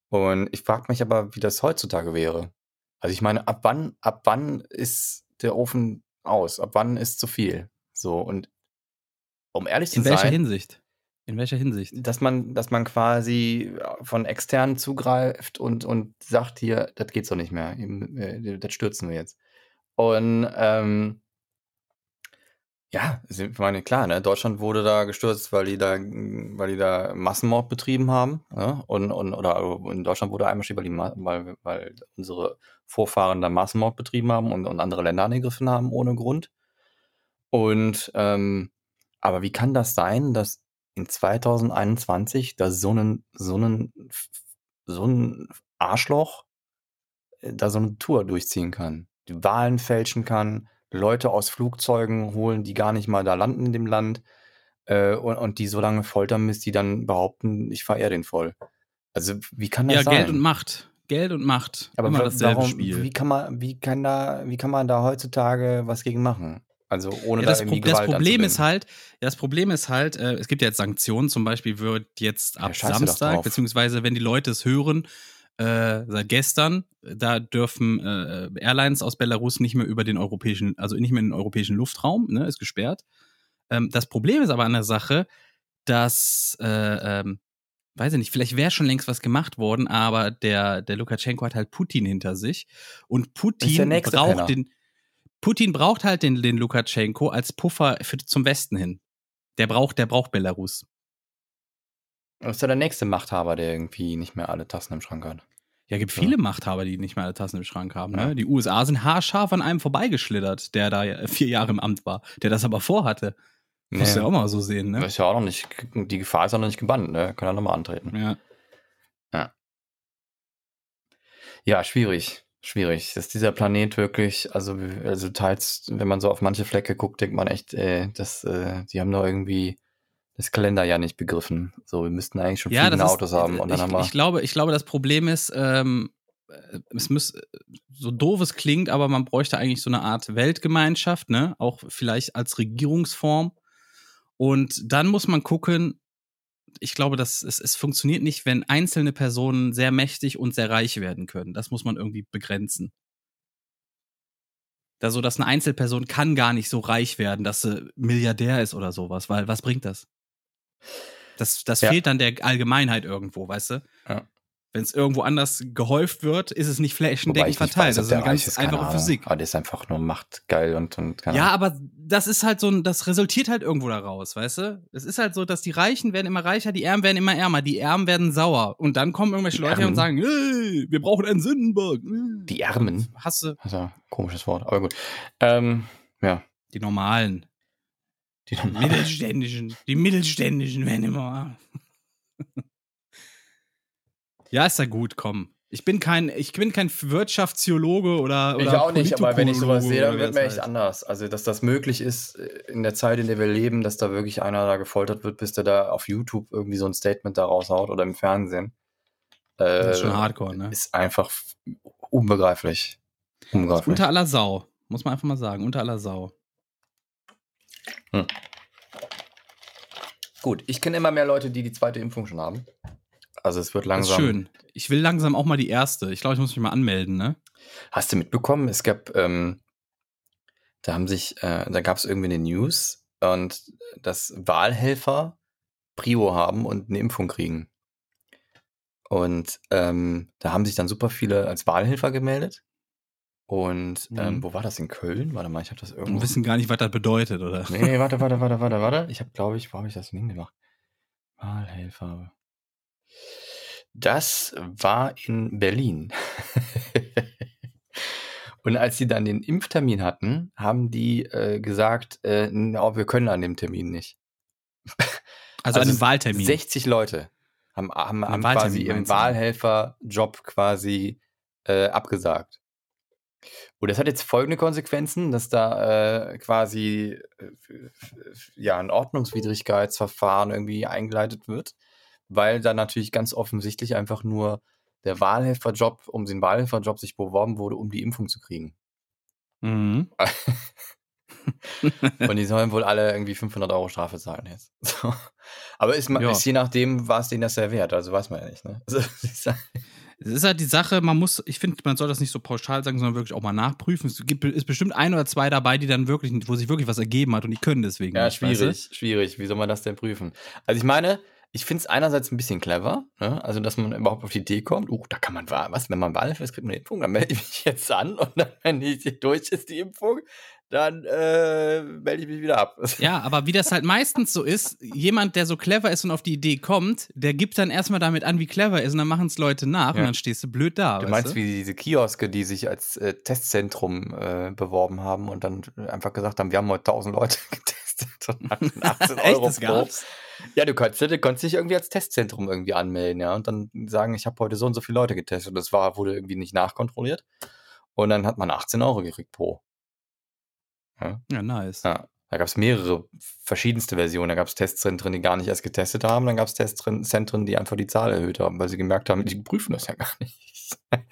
Und ich frage mich aber, wie das heutzutage wäre. Also ich meine, ab wann, ab wann ist der Ofen aus? Ab wann ist zu viel? So, und um ehrlich zu sein. In welcher sein, Hinsicht? In welcher Hinsicht? Dass man, dass man quasi von externen zugreift und, und sagt, hier, das geht so nicht mehr. Äh, das stürzen wir jetzt. Und ähm, Ja, ich meine, klar, ne? Deutschland wurde da gestürzt, weil die da, weil die da Massenmord betrieben haben. Ne? Und, und, oder in Deutschland wurde einmarschiert, weil, weil, weil unsere Vorfahren da Massenmord betrieben haben und, und andere Länder angegriffen haben ohne Grund. Und ähm, aber wie kann das sein, dass in 2021 da so ein so ein so ein Arschloch äh, da so eine Tour durchziehen kann, die Wahlen fälschen kann, Leute aus Flugzeugen holen, die gar nicht mal da landen in dem Land äh, und, und die so lange foltern, bis die dann behaupten, ich verehre den voll. Also wie kann das ja, sein? Ja, Geld und Macht. Geld und Macht. Aber Immer dasselbe warum, Spiel. Wie kann man, wie kann da, wie kann man da heutzutage was gegen machen? Also ohne ja, das da irgendwie Pro Gewalt Das Problem ist halt, das Problem ist halt, äh, es gibt ja jetzt Sanktionen, zum Beispiel wird jetzt ab Ja, Samstag, beziehungsweise wenn die Leute es hören, äh, seit gestern, da dürfen äh, Airlines aus Belarus nicht mehr über den europäischen, also nicht mehr in den europäischen Luftraum, ne, ist gesperrt. Ähm, das Problem ist aber an der Sache, dass, äh, ähm, weiß ich nicht, vielleicht wäre schon längst was gemacht worden, aber der, der Lukaschenko hat halt Putin hinter sich und Putin braucht Penner. den, Putin braucht halt den, den Lukaschenko als Puffer für, zum Westen hin. Der braucht, der braucht Belarus. Das ist ja der nächste Machthaber, der irgendwie nicht mehr alle Tassen im Schrank hat. Ja, gibt viele Machthaber, die nicht mehr alle Tassen im Schrank haben. Ne? Ja. Die USA sind haarscharf an einem vorbeigeschlittert, der da ja vier Jahre im Amt war, der das aber vorhatte. Musst du ja auch mal so sehen, ne? Das ist ja auch noch nicht, die Gefahr ist auch noch nicht gebannt, ne? Kann er nochmal antreten. Ja. Ja, schwierig. Schwierig. Dass dieser Planet wirklich, also, also teils, wenn man so auf manche Flecke guckt, denkt man echt, äh, das, äh, die haben doch irgendwie das Kalenderjahr nicht begriffen. So, wir müssten eigentlich schon Ja, fliegende ist, Autos haben und dann ich, haben wir. ich glaube, ich glaube, das Problem ist, ähm, äh, es muss, so doof es klingt, aber man bräuchte eigentlich so eine Art Weltgemeinschaft, ne? Auch vielleicht als Regierungsform. Und dann muss man gucken, ich glaube, dass es, es funktioniert nicht, wenn einzelne Personen sehr mächtig und sehr reich werden können. Das muss man irgendwie begrenzen. Da so, dass eine Einzelperson kann gar nicht so reich werden, dass sie Milliardär ist oder sowas, weil was bringt das? Das, das Ja. fehlt dann der Allgemeinheit irgendwo, weißt du? Ja. Wenn es irgendwo anders gehäuft wird, ist es nicht flächendeckend verteilt. weiß, das ist eine ganz ist, einfache Ahnung. Physik. Aber der ist einfach nur machtgeil und, und keine Ja, aber das ist halt so ein, das resultiert halt irgendwo daraus, weißt du? Es ist halt so, dass die Reichen werden immer reicher, die Ärmen werden immer ärmer, die Ärmen werden sauer. Und dann kommen irgendwelche Die Leute her und sagen, hey, wir brauchen einen Sündenbock. Äh. Die Ärmen? Hast du Also, komisches Wort, aber gut. Ähm, ja. die normalen, Die die mittelständischen, die mittelständischen werden immer. *laughs* ja, ist ja gut, komm. Ich bin kein, ich bin kein Wirtschaftstheologe oder, oder Ich auch nicht, aber wenn ich sowas sehe, dann wird oder mir echt halt. anders. Also, dass das möglich ist äh, in der Zeit, in der wir leben, dass da wirklich einer da gefoltert wird, bis der da auf YouTube irgendwie so ein Statement da raushaut oder im Fernsehen. Äh, Das ist schon hardcore, ne? Ist einfach unbegreiflich. Unbegreiflich. Unter aller Sau, muss man einfach mal sagen, unter aller Sau. Gut, ich kenne immer mehr Leute, die die zweite Impfung schon haben. Also es wird Das ist langsam. schön. Ich will langsam auch mal die erste. Ich glaube, ich muss mich mal anmelden, ne? Hast du mitbekommen? Es gab, ähm, da haben sich, äh, da gab es irgendwie eine News und dass Wahlhelfer Prio haben und eine Impfung kriegen. Und ähm, da haben sich dann super viele als Wahlhelfer gemeldet. Und ähm, Mhm. wo war das in Köln? Warte mal, ich habe das irgendwo. wissen gar nicht, was das bedeutet, oder? Nee, nee, warte, warte, warte, warte, warte. *laughs* Ich habe, glaube ich, wo habe ich das denn hingemacht? Wahlhelfer. Das war in Berlin. *laughs* Und als sie dann den Impftermin hatten, haben die äh, gesagt, äh, no, wir können an dem Termin nicht. *laughs* Also, an Also einem Wahltermin. 60 Leute haben, haben, haben quasi ihren? Wahlhelferjob quasi äh, abgesagt. Und das hat jetzt folgende Konsequenzen, dass da äh, quasi äh, ja ein Ordnungswidrigkeitsverfahren irgendwie eingeleitet wird, weil da natürlich ganz offensichtlich einfach nur der Wahlhelferjob, um den Wahlhelferjob sich beworben wurde, um die Impfung zu kriegen. Mhm. *laughs* Und die sollen wohl alle irgendwie 500 Euro Strafe zahlen jetzt. *laughs* So. Aber ist, ma- Ja. ist je nachdem, was denen das ja wert. Also weiß man ja nicht. Ne? Also, *laughs* Es ist halt die Sache, man muss, ich finde, man soll das nicht so pauschal sagen, sondern wirklich auch mal nachprüfen. Es gibt, ist bestimmt ein oder zwei dabei, die dann wirklich, wo sich wirklich was ergeben hat und die können deswegen ja, nicht. weißt du? schwierig, schwierig. Wie soll man das denn prüfen? Also ich meine, ich finde es einerseits ein bisschen clever, ne? also dass man überhaupt auf die Idee kommt, uh, da kann man, was, wenn man Wahlhelfer ist, kriegt man eine Impfung, dann melde ich mich jetzt an und dann, wenn die durch ist, die Impfung, dann äh, melde ich mich wieder ab. *laughs* Ja, aber wie das halt meistens so ist, jemand, der so clever ist und auf die Idee kommt, der gibt dann erstmal damit an, wie clever er ist und dann machen es Leute nach Ja. und dann stehst du blöd da. Du weißt meinst wie diese Kioske, die sich als äh, Testzentrum äh, beworben haben und dann einfach gesagt haben, wir haben heute 1000 Leute *laughs* getestet und hatten *laughs* 18 Echt, Euro das pro. gab's? Ja, du konntest, du konntest dich irgendwie als Testzentrum irgendwie anmelden, ja, und dann sagen, ich habe heute so und so viele Leute getestet. Und das war, wurde irgendwie nicht nachkontrolliert. Und dann hat man 18 Euro gekriegt pro. Ja, nice. Ja. Da gab es mehrere verschiedenste Versionen. Da gab es Testzentren, die gar nicht erst getestet haben. Dann gab es Testzentren, die einfach die Zahl erhöht haben, weil sie gemerkt haben, die prüfen das ja gar nicht. *laughs*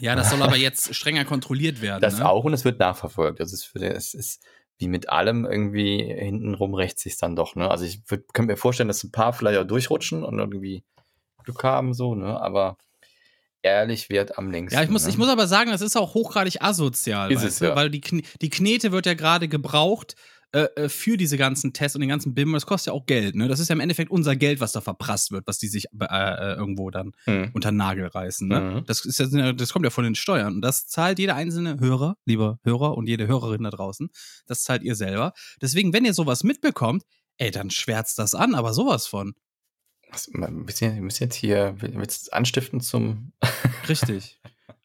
Ja, das soll aber jetzt strenger kontrolliert werden. Das ne? auch und es wird nachverfolgt. Das ist für den, es ist wie mit allem irgendwie hintenrum rächt sich dann doch. Ne? Also ich könnte mir vorstellen, dass ein paar vielleicht auch durchrutschen und irgendwie Glück haben, so, ne? Aber ehrlich wird am längsten. Ja, ich muss, ne? ich muss aber sagen, das ist auch hochgradig asozial, Ist es, ja. weil die, die Knete wird ja gerade gebraucht äh, äh, für diese ganzen Tests und den ganzen BIM. Das kostet ja auch Geld. Ne? Das ist ja im Endeffekt unser Geld, was da verprasst wird, was die sich äh, äh, irgendwo dann Hm. unter den Nagel reißen. Ne? Mhm. Das, ist ja, das kommt ja von den Steuern. Und das zahlt jeder einzelne Hörer, lieber Hörer und jede Hörerin da draußen. Das zahlt ihr selber. Deswegen, wenn ihr sowas mitbekommt, ey, dann schwärzt das an, aber sowas von. Was, wir müssen jetzt hier willst anstiften zum. *laughs* Richtig.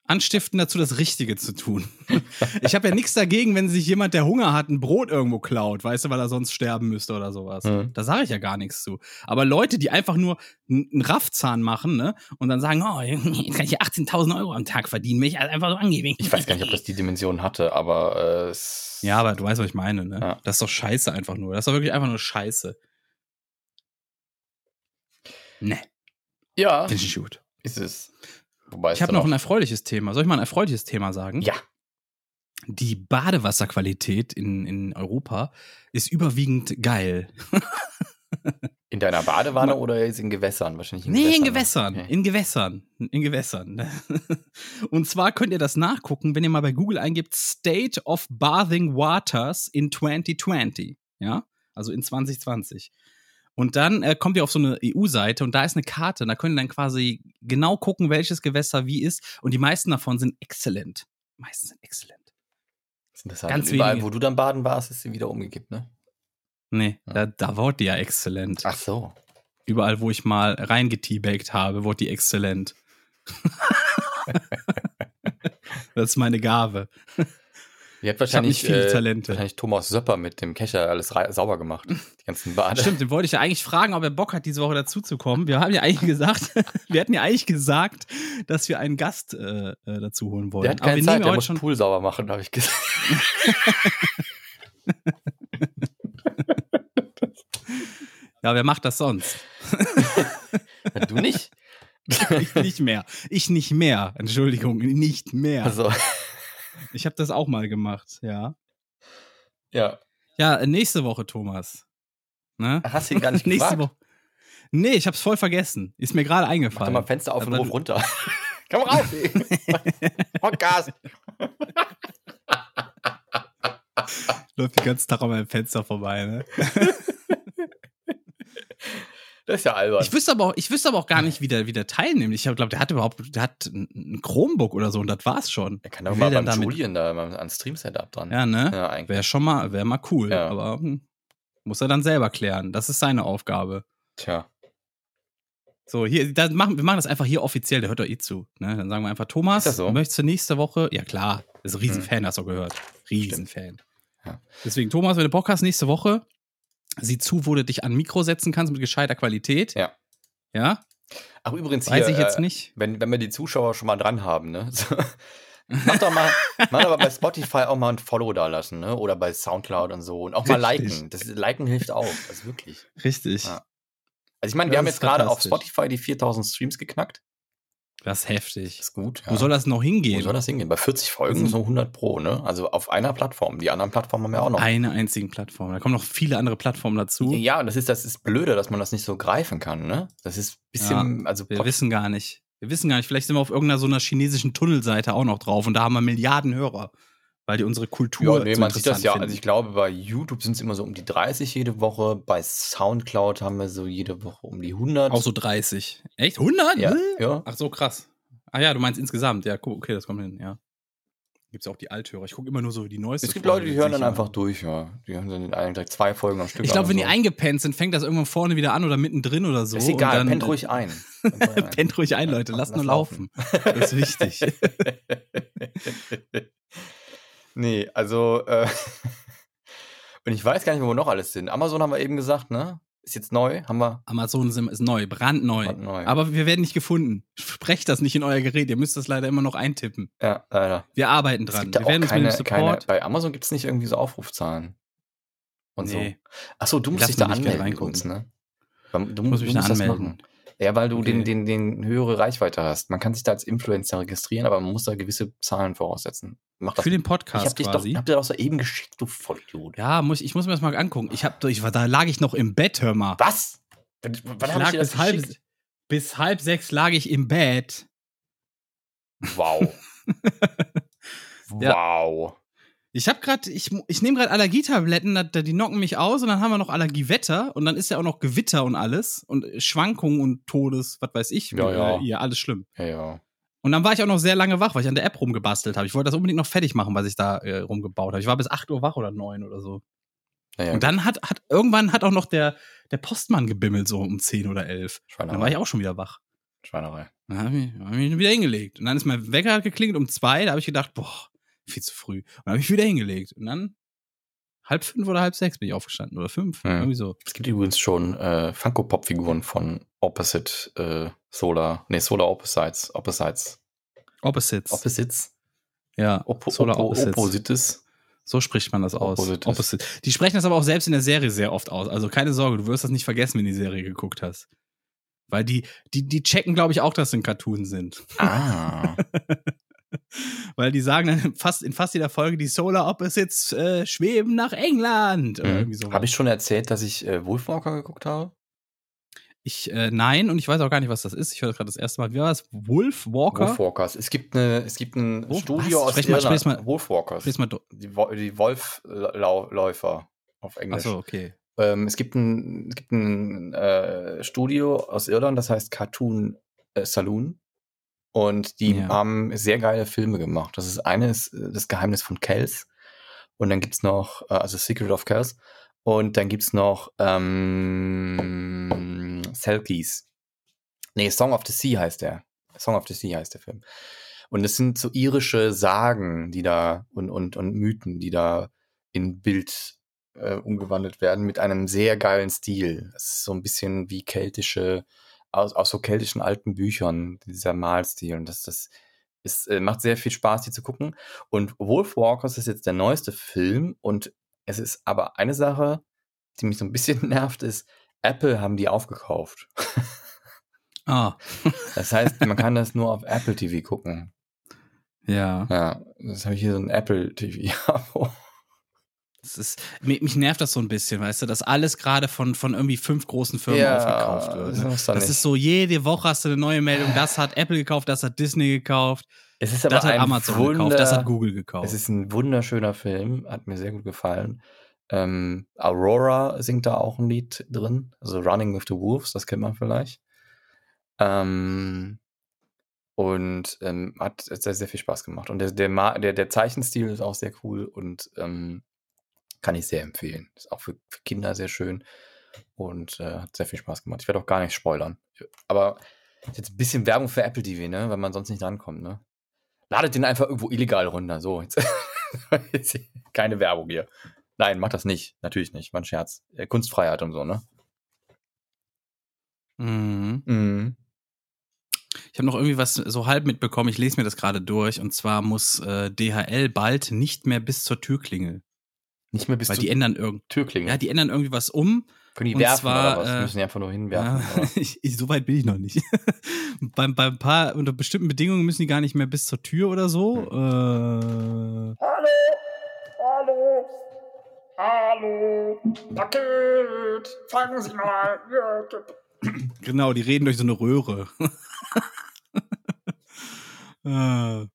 Anstiften dazu, das Richtige zu tun. *laughs* Ich habe ja nichts dagegen, wenn sich jemand, der Hunger hat, ein Brot irgendwo klaut, weißt du, weil er sonst sterben müsste oder sowas. Mhm. Da sage ich ja gar nichts zu. Aber Leute, die einfach nur einen Raffzahn machen, ne, und dann sagen, oh, *laughs* jetzt kann ich hier 18.000 Euro am Tag verdienen, wenn ich halt einfach so angebe. Ich weiß gar nicht, ob das die Dimension hatte, aber äh, es. Ja, aber du weißt, was ich meine, ne? Ja. Das ist doch scheiße einfach nur. Das ist doch wirklich einfach nur scheiße. Ne, Ja, finde ich gut. ist es. Wobei Ich habe noch ein erfreuliches Thema. Soll ich mal ein erfreuliches Thema sagen? Ja. Die Badewasserqualität in, in Europa ist überwiegend geil. In deiner Badewanne oder jetzt in Gewässern? Wahrscheinlich in Nee, in Gewässern. Gewässern. Okay. In Gewässern. In Gewässern. *laughs* Und zwar könnt ihr das nachgucken, wenn ihr mal bei Google eingibt State of Bathing Waters in 2020. Ja? Also in 2020. Und dann äh, kommt ihr auf so eine EU-Seite und da ist eine Karte und da könnt ihr dann quasi genau gucken, welches Gewässer wie ist. Und die meisten davon sind exzellent. Die meisten sind exzellent. Das ist interessant. Ganz überall, wenige. wo du dann baden warst, ist sie wieder umgekippt, ne? Nee, Ja. da, da wurde die ja exzellent. Ach so. Überall, wo ich mal reingeteabagt habe, wurde die exzellent. *laughs* das ist meine Gabe. Ihr habt Ich habe wahrscheinlich, nicht viele äh, Talente. wahrscheinlich Thomas Söpper mit dem Kescher alles sauber gemacht. *laughs* Die ganzen Bade. Stimmt, den wollte ich ja eigentlich fragen, ob er Bock hat, diese Woche dazuzukommen. Wir haben ja eigentlich gesagt, *laughs* wir hatten ja eigentlich gesagt, dass wir einen Gast äh, äh, dazu holen wollen. Der hat keine Zeit, der muss schon. Pool sauber machen, habe ich gesagt. *laughs* Ja, wer macht das sonst? du nicht? Ich nicht mehr. Ich nicht mehr. Entschuldigung, nicht mehr. Also, Ich habe das auch mal gemacht, ja. ja. Ja, äh, nächste Woche, Thomas. Ne? Hast du ihn gar *laughs* nicht Nächste gefragt? Woche. Nee, ich hab's voll vergessen. Ist mir gerade Mach doch eingefallen. mal Fenster auf und ruf runter. *laughs* Komm rauf! *laughs* Podcast! Läuft den ganzen Tag an meinem Fenster vorbei, ne? Das ist ja albern. Ich wüsste aber auch, ich wüsste aber auch gar nicht, wie der, wie der teilnimmt. Ich glaube, der hat überhaupt, der hat ein Chromebook oder so und das war's schon. er kann doch mal beim Julian da an Stream-Setup dran. Ja, ne? ja eigentlich. Wäre schon mal, wäre mal cool. Ja. Aber hm, muss er dann selber klären. Das ist seine Aufgabe. Tja. So, hier, dann machen, wir machen das einfach hier offiziell, der hört doch eh zu. Ne? Dann sagen wir einfach, Thomas, so? möchtest du nächste Woche? Ja, klar, ist ein Riesenfan, hast du gehört. Riesenfan. Ja. Deswegen, Thomas, wenn du Bock hast, nächste Woche, sieh zu, wo du dich an Mikro setzen kannst mit gescheiter Qualität. Ja. Ja? Ach, übrigens Weiß hier, ich jetzt äh, nicht. Wenn, wenn wir die Zuschauer schon mal dran haben, ne? So, mach doch mal, mach aber bei Spotify auch mal ein Follow da lassen, ne? Oder bei Soundcloud und so. Und auch mal Richtig. liken. Das Liken hilft auch. Ist wirklich. Richtig. Ja. Also ich meine, wir Das haben jetzt gerade auf. Spotify die 4000 Streams geknackt. Das ist heftig. Das ist gut. Wo soll das noch Wo hingehen? soll das hingehen? Bei 40 Folgen Das so 100 pro, ne? Also auf einer Plattform. Die anderen Plattformen haben ja auch noch. Eine einzigen Plattform. Da kommen noch viele andere Plattformen dazu. Ja, und das ist, das ist blöde, dass man das nicht so greifen kann, ne? Das ist ein bisschen, also Wir wissen gar nicht. Wir wissen gar nicht. Vielleicht sind wir auf irgendeiner so einer chinesischen Tunnelseite auch noch drauf und da haben wir Milliarden Hörer, weil die unsere Kultur Ja, nee, so man sieht das ja. finden. Also ich glaube, bei YouTube sind es immer so um die 30 jede Woche. Bei Soundcloud haben wir so jede Woche um die 100. auch so 30. Echt? 100? ja, Hä? ja. Ach so, krass. Ah ja, du meinst insgesamt. Ja, okay, das kommt hin, ja. Gibt es auch die Althörer. Ich gucke immer nur so die neueste Es gibt Folge, Leute, die hören dann einfach durch, ja. Die hören dann in direkt zwei Folgen am Stück Ich glaube, wenn und die so. eingepennt sind, fängt das irgendwann vorne wieder an oder mittendrin oder so. Ist egal, dann, *laughs* pennt ruhig ein. Pennt ruhig ein. Leute. Lasst Lass nur laufen. Das ist wichtig. *laughs* nee, also, äh, *laughs* und ich weiß gar nicht, wo wir noch alles sind. Amazon haben wir eben gesagt, ne? Ist jetzt neu, haben wir. Amazon ist neu, brandneu. Brandneu. Aber wir werden nicht gefunden. Sprecht das nicht in euer Gerät. Ihr müsst das leider immer noch eintippen. Ja, leider. Wir arbeiten Es dran. gibt Wir werden uns mit keine, dem keine, Support. bei Amazon gibt es nicht irgendwie so Aufrufzahlen. Und Nee. so. Achso, du musst Lass dich da anmelden kurz, ne? Du, du muss mich da musst anmelden. Ja, weil du Okay. den, den, den höhere Reichweite hast. Man kann sich da als Influencer registrieren, aber man muss da gewisse Zahlen voraussetzen. Mach das. Für den ich Podcast hab dich doch, quasi. hab dir doch so eben geschickt, du Vollidiot. ja, muss, ich muss mir das mal angucken. Ich hab, ich war, da lag ich noch im Bett, hör mal. Was? Wann Ich ich lag das bis halb, bis halb sechs lag ich im Bett. Wow. *laughs* Ja. Ich habe gerade, ich, ich nehme gerade Allergietabletten, da, die knocken mich aus und dann haben wir noch Allergiewetter und dann ist ja auch noch Gewitter und alles und Schwankungen und Todes, was weiß ich, Ja, ja. Äh, ja alles schlimm. Ja, ja. Und dann war ich auch noch sehr lange wach, weil ich an der App rumgebastelt habe. Ich wollte das unbedingt noch fertig machen, was ich da äh, rumgebaut habe. Ich war bis 8 Uhr wach oder 9 oder so. ja, ja. Und dann hat, hat irgendwann hat auch noch der, der Postmann gebimmelt, so um 10 oder 11. Und dann war ich auch schon wieder wach. Schweinerei. Dann habe ich, hab ich mich wieder hingelegt. Und dann ist mein Wecker geklingelt um zwei. Da habe ich gedacht, boah, viel zu früh. Und dann habe ich wieder hingelegt. Und dann halb fünf oder halb sechs bin ich aufgestanden. Oder fünf. Hm. Irgendwie so. Es gibt übrigens schon äh, Funko-Pop-Figuren von Opposite äh, Solar, nee, Solar Opposites, Opposites, Opposites. Opposites, ja, Oppo, Solar Oppo, Opposites. Opposites. So spricht man das aus. Opposites. Opposite. Die sprechen das aber auch selbst in der Serie sehr oft aus. Also keine Sorge, du wirst das nicht vergessen, wenn du die Serie geguckt hast. Weil die, die, die checken, glaube ich, auch, dass sie ein Cartoon sind. Ah, *laughs* *laughs* Weil die sagen dann *laughs* fast, in fast jeder Folge, die Solar Opposites äh, schweben nach England. Sowas. habe ich schon erzählt, dass ich äh, Wolfwalker geguckt habe? Ich, äh, nein, und ich weiß auch gar nicht, was das ist. Ich höre das gerade das erste Mal. Wie war das? Wolf Walker? Wolfwalkers. Es gibt eine, es gibt ein Wo? Studio Was? aus Sprich mal- Irland. sprich mal- Wolfwalkers. Lies mal Die, Wo die Wolfläufer auf Englisch. Achso, okay. Ähm, es gibt ein, es gibt ein äh, Studio aus Irland, das heißt Cartoon äh, Saloon. Und die Ja. haben sehr geile Filme gemacht. Das ist eine ist äh, das Geheimnis von Kells. Und dann gibt's noch, äh, also Secret of Kells. Und dann gibt's noch ähm, Selkies. Nee, Song of the Sea heißt der. Song of the Sea heißt der Film. Und es sind so irische Sagen, die da und, und, und Mythen, die da in Bild äh, umgewandelt werden mit einem sehr geilen Stil. Es ist so ein bisschen wie keltische, aus, aus so keltischen alten Büchern, dieser Malstil. Und das, das ist, äh, macht sehr viel Spaß, die zu gucken. Und Wolfwalkers ist jetzt der neueste Film und es ist aber eine Sache, die mich so ein bisschen *laughs* nervt, ist, Apple haben die aufgekauft. Ah, *laughs* Das heißt, man kann das nur auf Apple TV gucken. ja. Ja, das habe ich hier so ein Apple TV-Abo. *laughs* Das ist, mich, mich nervt das so ein bisschen, weißt du, dass alles gerade von, von irgendwie fünf großen Firmen Ja, aufgekauft wird. das ne? Das nicht. ist so, jede Woche hast du eine neue Meldung. Das hat Apple gekauft, das hat Disney gekauft, Es ist aber das hat Amazon Wunder, gekauft, das hat Google gekauft. Es ist ein wunderschöner Film, hat mir sehr gut gefallen. Ähm, Aurora singt da auch ein Lied drin, also Running with the Wolves, das kennt man vielleicht. Ähm, und ähm, hat sehr, sehr viel Spaß gemacht. Und der, der, der, der Zeichenstil ist auch sehr cool und ähm, kann ich sehr empfehlen. Ist auch für, für Kinder sehr schön und äh, hat sehr viel Spaß gemacht. Ich werde auch gar nicht spoilern. Aber jetzt ein bisschen Werbung für Apple TV, ne? Weil man sonst nicht drankommt, ne? Ladet den einfach irgendwo illegal runter. So, jetzt, jetzt *laughs* keine Werbung hier. Nein, macht das nicht. Natürlich nicht. War ein Scherz. Äh, Kunstfreiheit und so, ne? mhm. Mhm. Ich habe noch irgendwie was so halb mitbekommen, ich lese mir das gerade durch, und zwar muss äh, DHL bald nicht mehr bis zur Türklingel. Nicht mehr bis Weil zur die ändern irgend Türklingel. ja, die ändern irgendwie was um. Können die und werfen zwar, oder was? äh, Müssen die einfach nur hinwerfen. Ja, *laughs* ich, so weit bin ich noch nicht. *laughs* beim, bei ein paar, unter bestimmten Bedingungen müssen die gar nicht mehr bis zur Tür oder so. Hm. Äh, Hallo, hallo, hallo, Paket, fangen Sie mal. *clears throat* genau, die reden durch so eine Röhre. *laughs* Äh,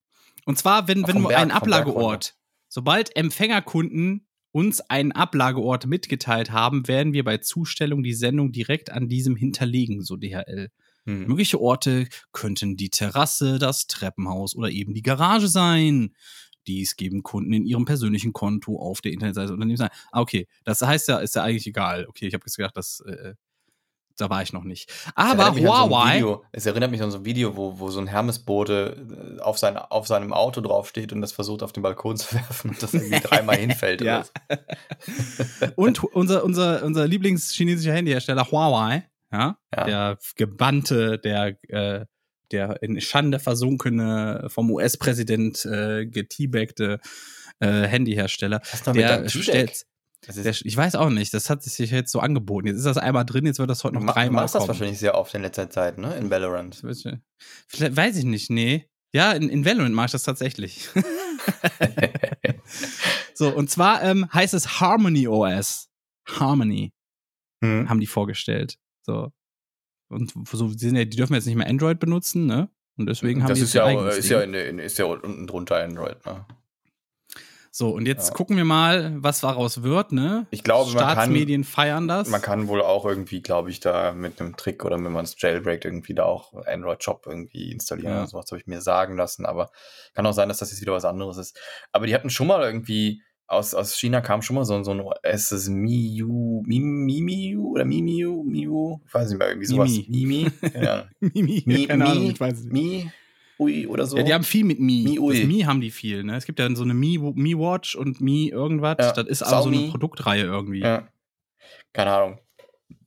Und zwar, wenn, Ach, wenn Berg, Berg Ablageort, sobald Empfängerkunden uns einen Ablageort mitgeteilt haben, werden wir bei Zustellung die Sendung direkt an diesem hinterlegen, so DHL. Hm. Mögliche Orte könnten die Terrasse, das Treppenhaus oder eben die Garage sein. Dies geben Kunden in ihrem persönlichen Konto auf der Internetseite des Unternehmens ein. Ah, okay. Das heißt ja, ist ja eigentlich egal. Okay, ich habe jetzt gedacht, das, äh, da war ich noch nicht. Aber so Huawei. Video, es erinnert mich an so ein Video, wo, wo so ein Hermesbote äh, auf, sein, auf seinem Auto draufsteht und das versucht auf den Balkon *laughs* zu werfen und das irgendwie dreimal *laughs* hinfällt. Ja. so. *laughs* Und unser, unser, unser Lieblingschinesischer Handyhersteller Huawei, ja, Ja. der gebannte, der, äh, der in Schande versunkene, vom US-Präsident äh, geteabagte äh, Handyhersteller, der stellt, der, ich weiß auch nicht, das hat sich jetzt so angeboten. Jetzt ist das einmal drin, jetzt wird das heute du noch ma- du dreimal machst das kommen. wahrscheinlich sehr oft in letzter Zeit, ne? In Valorant. Vielleicht, weiß ich nicht, nee. Ja, in, in Valorant mache ich das tatsächlich. *laughs* so, und zwar ähm, heißt es Harmony OS. Harmony Hm. haben die vorgestellt. So. Und so, die, ja, die dürfen jetzt nicht mehr Android benutzen, ne? Und deswegen haben das die ist ja, eigenes ist, ja in, in, ist ja unten drunter Android, ne? So, und jetzt Ja. gucken wir mal, was daraus wird, ne? Ich glaube, man kann- Staatsmedien feiern das. Man kann wohl auch irgendwie, glaube ich, da mit einem Trick oder wenn man es jailbreakt, irgendwie da auch Android Shop irgendwie installieren Ja. oder sowas, habe ich mir sagen lassen. Aber kann auch sein, dass das jetzt wieder was anderes ist. Aber die hatten schon mal irgendwie, aus, aus China kam schon mal so, so ein das ist Miu, Mi- Mimiu oder Mimiu, Miu, ich weiß nicht mehr, irgendwie sowas. Mimi. Mimi, ja. Mi, Mi, Ahnung, Mi, ich weiß es nicht. Mi, Ui oder so. Ja, die haben viel mit Mi. Mi Ui. Mi haben die viel, ne? Es gibt ja so eine Mi, Mi Watch und Mi irgendwas. Ja, Das ist aber so eine. Produktreihe irgendwie. Ja. Keine Ahnung.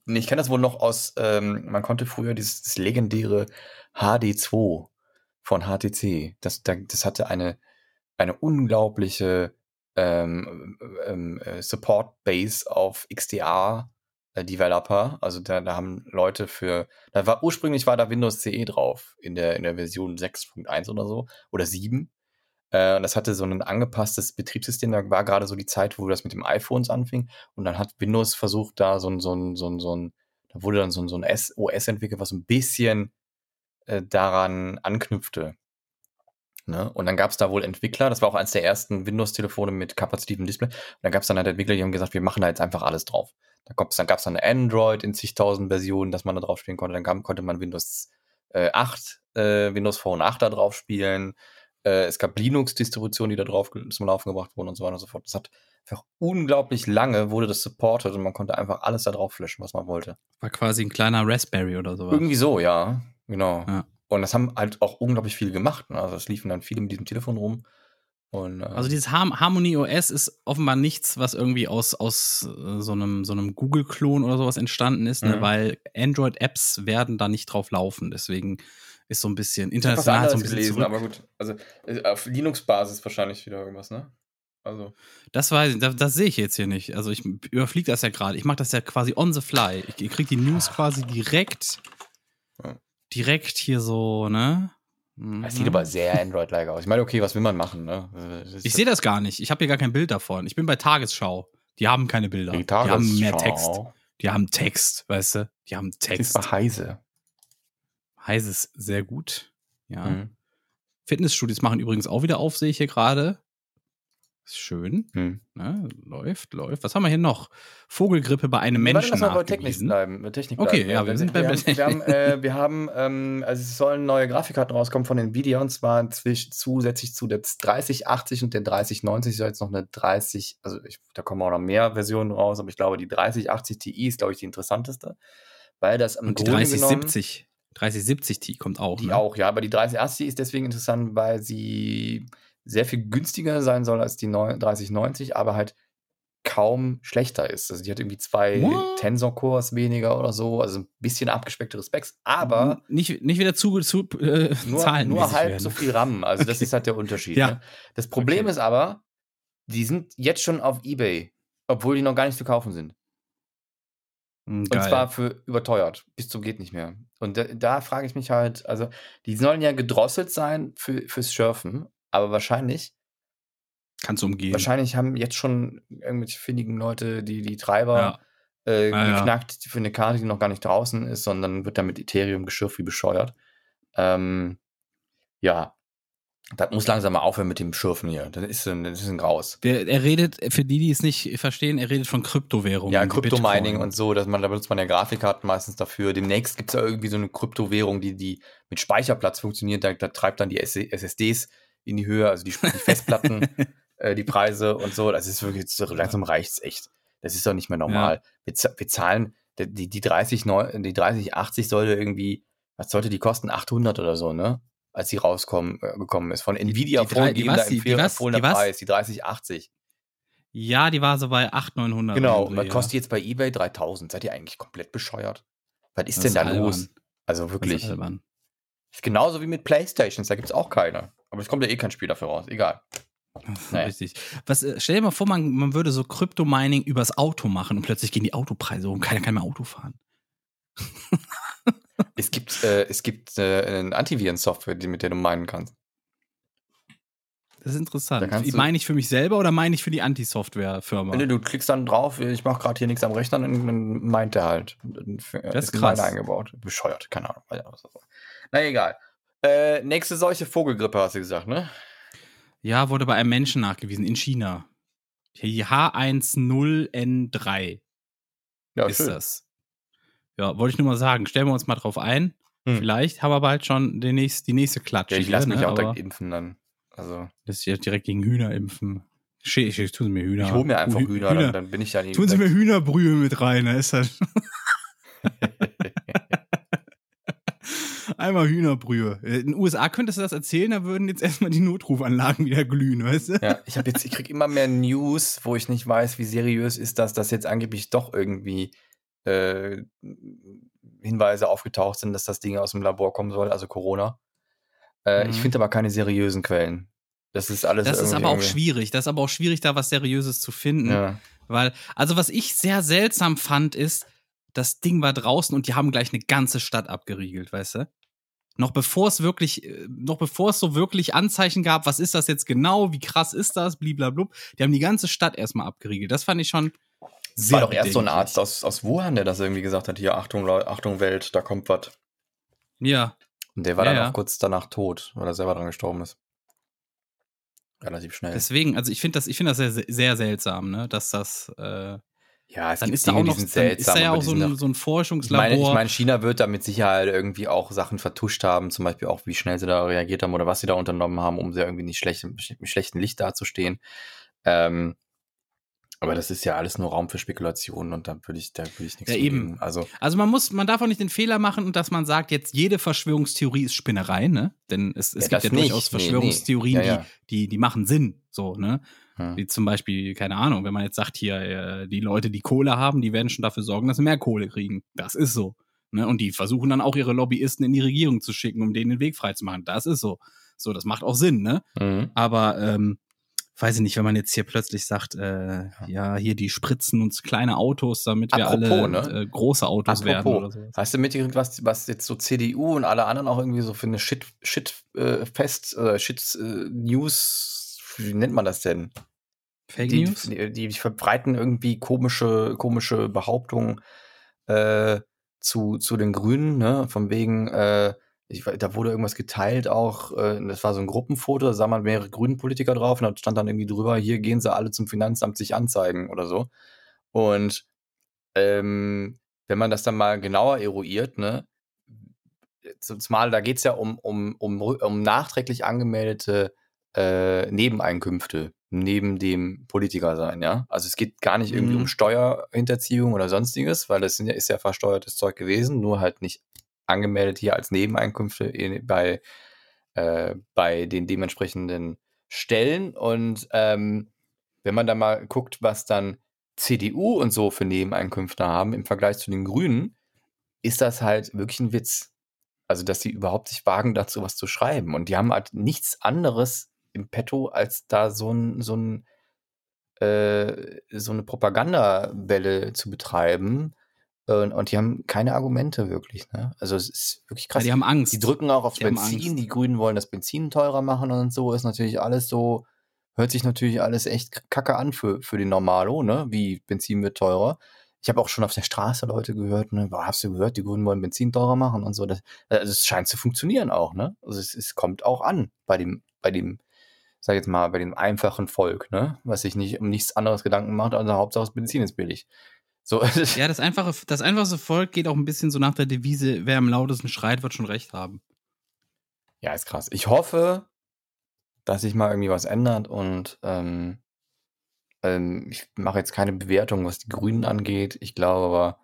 Nee, Ich kenne das wohl noch aus, ähm, man konnte früher dieses legendäre HD2 von HTC. Das, da- das hatte eine, eine unglaubliche ähm, ähm, äh, Support-Base auf XDR-Developer. Also da, da haben Leute für, da war ursprünglich war da Windows CE drauf in der, in der Version 6.1 oder so oder 7. Äh, und das hatte so ein angepasstes Betriebssystem. Da war gerade so die Zeit, wo das mit dem iPhones anfing. Und dann hat Windows versucht, da so ein, so ein, so ein, so ein da wurde dann so ein, so ein OS entwickelt, was ein bisschen äh, daran anknüpfte. Ne? Und dann gab es da wohl Entwickler, das war auch eines der ersten Windows-Telefone mit kapazitivem Display. Und dann gab es dann halt Entwickler, die haben gesagt, wir machen da jetzt einfach alles drauf. Da gab es dann, gab's dann Android in zigtausend Versionen, dass man da drauf spielen konnte. Dann kam, konnte man Windows äh, 8, äh, Windows Phone 8 da drauf spielen. Äh, es gab Linux-Distributionen, die da drauf zum Laufen gebracht wurden und so weiter und so fort. Das hat einfach unglaublich lange wurde das supported und man konnte einfach alles da drauf flashen, was man wollte. War quasi ein kleiner Raspberry oder sowas. Irgendwie so, ja. Genau. Ja. Und das haben halt auch unglaublich viele gemacht. Ne? Also es liefen dann viele mit diesem Telefon rum. Und, äh, Also dieses Har Harmony OS ist offenbar nichts, was irgendwie aus, aus äh, so einem, so einem Google-Klon oder sowas entstanden ist, ne? Mhm. weil Android-Apps werden da nicht drauf laufen. Deswegen ist so ein bisschen international so ein bisschen gelesen, zurück. aber gut. Also äh, auf Linux-Basis wahrscheinlich wieder irgendwas, ne? Also. Das weiß ich, das, das sehe ich jetzt hier nicht. Also ich überfliege das ja gerade. Ich mache das ja quasi on the fly. Ich, ich kriege die News quasi direkt, direkt hier so, ne? Das Mhm. sieht aber sehr Android-like aus. Ich meine, okay, was will man machen, ne? Das ist- Ich sehe das gar nicht. Ich habe hier gar kein Bild davon. Ich bin bei Tagesschau. Die haben keine Bilder. die Die haben mehr Text. Tagesschau. Die haben Text, weißt du? Die haben ist Text. bei Heise. Heißt es sehr gut. Ja. Mhm. Fitnessstudios machen übrigens auch wieder auf, sehe ich hier gerade. Ist schön. Mhm. Ne? Läuft, läuft. Was haben wir hier noch? Vogelgrippe bei einem Warte, Menschen lass mal bei Technik bleiben. Bei Technik Okay, bleiben. ja, wir sind bei- wir haben, wir haben, *laughs* äh, wir haben ähm, also es sollen neue Grafikkarten rauskommen von Nvidia und zwar zwischen, zusätzlich zu der 3080 und der 3090 soll jetzt noch eine 30, also ich, da kommen auch noch mehr Versionen raus, aber ich glaube die 3080 Ti ist glaube ich die interessanteste, weil das im Und die Grunde genommen 3070. 3070 T kommt auch. die ne? auch, ja, aber die 3080 ist deswegen interessant, weil sie sehr viel günstiger sein soll als die neu- 3090, aber halt kaum schlechter ist. Also die hat irgendwie zwei? Tensor-Cores weniger oder so, also ein bisschen abgespecktere Specs, aber nicht, nicht wieder zu, zu äh, *laughs* nur, Zahlen nur halb werden. so viel RAM. Also das Okay. ist halt der Unterschied. Ja. Ne? Das Problem Okay. ist aber, die sind jetzt schon auf Ebay, obwohl die noch gar nicht zu kaufen sind. Hm, Und geil. zwar für überteuert, bis zum geht nicht mehr. Und da, da frage ich mich halt, also die sollen ja gedrosselt sein für, fürs Schürfen, aber wahrscheinlich, Kannst du umgehen. wahrscheinlich haben jetzt schon irgendwelche findigen Leute die, die Treiber Ja. äh, Ja, ja. geknackt für eine Karte, die noch gar nicht draußen ist, sondern wird damit Ethereum geschürft wie bescheuert. Ähm, ja, das muss langsam mal aufhören mit dem Schürfen hier. Das ist ein, das ist ein Graus. Der, er redet, für die, die es nicht verstehen, er redet von Kryptowährungen. Ja, Kryptomining und so, dass man, da benutzt man ja Grafikkarten meistens dafür. Demnächst gibt es ja irgendwie so eine Kryptowährung, die, die mit Speicherplatz funktioniert. Da, da treibt dann die SSDs in die Höhe, also die, die *laughs* Festplatten, äh, die Preise und so. Das ist wirklich, so langsam reicht's echt. Das ist doch nicht mehr normal. Wir, za- wir zahlen, die, die 30, neu- die 3080 sollte irgendwie, was sollte die kosten? 800 oder so, ne? Als sie rauskommen, äh, gekommen ist. Von Nvidia die die vorgegebener? Die- die empfohlener Die? Preis, die 3080. Ja, die war so bei 800, 900. Genau, irgendwie, was ja. kostet die jetzt bei eBay 3000? Seid ihr eigentlich komplett bescheuert? Was ist Das denn ist da albern. los? Also Das ist wirklich. albern. Ist genauso wie mit Playstations, da gibt es auch keine. Aber es kommt ja eh kein Spiel dafür raus, egal. Naja. Richtig. Was, äh, stell dir mal vor, man, man würde so Kryptomining übers Auto machen und plötzlich gehen die Autopreise hoch und keiner kann mehr Auto fahren. *laughs* Es gibt, äh, es gibt äh, eine Antiviren-Software, mit der du meinen kannst. Das ist interessant. Meine ich für mich selber oder meine ich für die Anti-Software-Firma? Nee, du klickst dann drauf, ich mache gerade hier nichts am Rechner, dann dann meint er halt. F- Das ist krass. eingebaut. Bescheuert, keine Ahnung. Na egal. Äh, nächste solche Vogelgrippe hast du gesagt, ne? Ja, wurde bei einem Menschen nachgewiesen in China. Die H10N3 Ja, ist das. Ja, wollte ich nur mal sagen. Stellen wir uns mal drauf ein. Hm. Vielleicht haben wir bald schon den nächst, die nächste Klatsche. Ja, ich lasse mich ne? auch direkt impfen dann. Also, Das ist ja direkt gegen Hühner impfen. Schä- ich, tun Sie mir Hühner. ich hole mir einfach Hü- Hühner, Dann, dann bin ich ja nicht. Tun Sie mir Hühnerbrühe mit rein, da ist das. *laughs* Einmal Hühnerbrühe. In den USA könntest du das erzählen, da würden jetzt erstmal die Notrufanlagen wieder glühen, weißt du? Ja, ich habe jetzt, ich krieg immer mehr News, wo ich nicht weiß, wie seriös ist das, dass jetzt angeblich doch irgendwie äh, Hinweise aufgetaucht sind, dass das Ding aus dem Labor kommen soll, also Corona. Äh, Ich Mhm. finde aber keine seriösen Quellen. Das ist alles. Das ist aber auch irgendwie- schwierig. Das ist aber auch schwierig, da was Seriöses zu finden. Ja. Weil, also was ich sehr seltsam fand, ist, das Ding war draußen und die haben gleich eine ganze Stadt abgeriegelt, weißt du? Noch bevor es wirklich, äh, noch bevor es so wirklich Anzeichen gab, was ist das jetzt genau, wie krass ist das, bliblablub, die haben die ganze Stadt erstmal abgeriegelt. Das fand ich schon sehr war doch erst so ein. Arzt aus, aus Wuhan, der das irgendwie gesagt hat: Hier, Achtung, Achtung, Welt, da kommt was. Ja, Und der war Ja, dann ja. auch kurz danach tot, weil er selber dran gestorben ist. Relativ schnell. deswegen, also ich finde das, ich finde das sehr, sehr seltsam, ne, dass das, äh, ja, es dann gibt ist da Dinge, auch die noch, sind dann ist seltsam. da ja auch die so ein, so ein Ich Forschungslabor. meine, ich meine, China wird da mit Sicherheit irgendwie auch Sachen vertuscht haben, zum Beispiel auch, wie schnell sie da reagiert haben oder was sie da unternommen haben, um sie irgendwie nicht schlecht, mit schlechtem Licht dazustehen. Ähm, aber das ist ja alles nur Raum für Spekulationen und da würde ich, da würde ich nichts Ja, eben. Also, Also man muss, man darf auch nicht den Fehler machen, dass man sagt, jetzt jede Verschwörungstheorie ist Spinnerei, ne? Denn es, es Ja, gibt ja nicht. durchaus Nee, nee. Verschwörungstheorien, Ja, ja. Die, die, die machen Sinn, so, ne? Hm. Wie zum Beispiel, keine Ahnung, wenn man jetzt sagt, hier, äh, die Leute, die Kohle haben, die werden schon dafür sorgen, dass sie mehr Kohle kriegen. Das ist so. Ne? Und die versuchen dann auch ihre Lobbyisten in die Regierung zu schicken, um denen den Weg freizumachen. Das ist so. So, das macht auch Sinn, ne? Mhm. Aber ähm, weiß ich nicht, wenn man jetzt hier plötzlich sagt, äh, ja, hier die spritzen uns kleine Autos, damit wir Apropos, alle ne? äh, große Autos werden Apropos, oder so. Hast du mitgekriegt, was, was jetzt so CDU und alle anderen auch irgendwie so für eine Shit, Shit äh, Fest, äh, Shit äh, News, wie nennt man das denn? Fake die, News? Die, die verbreiten irgendwie komische, komische Behauptungen äh, zu, zu den Grünen, ne? Von wegen, äh, ich, da wurde irgendwas geteilt auch, äh, das war so ein Gruppenfoto, da sah man mehrere grünen Politiker drauf und da stand dann irgendwie drüber, hier gehen sie alle zum Finanzamt sich anzeigen oder so. Und ähm, wenn man das dann mal genauer eruiert, ne, zumal da geht es ja um, um, um, um nachträglich angemeldete äh, Nebeneinkünfte neben dem Politiker sein, ja. Also es geht gar nicht irgendwie Mhm. um Steuerhinterziehung oder sonstiges, weil das ist ja versteuertes Zeug gewesen, nur halt nicht angemeldet hier als Nebeneinkünfte in, bei, äh, bei den dementsprechenden Stellen. Und ähm, wenn man da mal guckt, was dann CDU und so für Nebeneinkünfte haben im Vergleich zu den Grünen, ist das halt wirklich ein Witz. Also, dass sie überhaupt sich wagen, dazu was zu schreiben. Und die haben halt nichts anderes im Petto, als da so ein, so ein äh, so eine Propagandawelle zu betreiben. Und, und die haben keine Argumente wirklich. Ne? Also es ist wirklich Ja, krass. die haben Angst. Die drücken auch aufs Die Benzin. Die Grünen wollen das Benzin teurer machen und so. Ist natürlich alles so, hört sich natürlich alles echt kacke an für, für den Normalo, ne? Wie Benzin wird teurer. Ich habe auch schon auf der Straße Leute gehört, ne? Boah, hast du gehört, die Grünen wollen Benzin teurer machen und so. Das, also es scheint zu funktionieren auch, ne? Also es, es kommt auch an bei dem, bei dem, sag jetzt mal, bei dem einfachen Volk, ne? Was sich nicht um nichts anderes Gedanken macht, also Hauptsache das Benzin ist billig. So, *laughs* Ja, das einfache, das einfachste Volk geht auch ein bisschen so nach der Devise, wer am lautesten schreit, wird schon recht haben. Ja, ist krass. Ich hoffe, dass sich mal irgendwie was ändert und ähm, ähm, ich mache jetzt keine Bewertung, was die Grünen angeht. Ich glaube aber,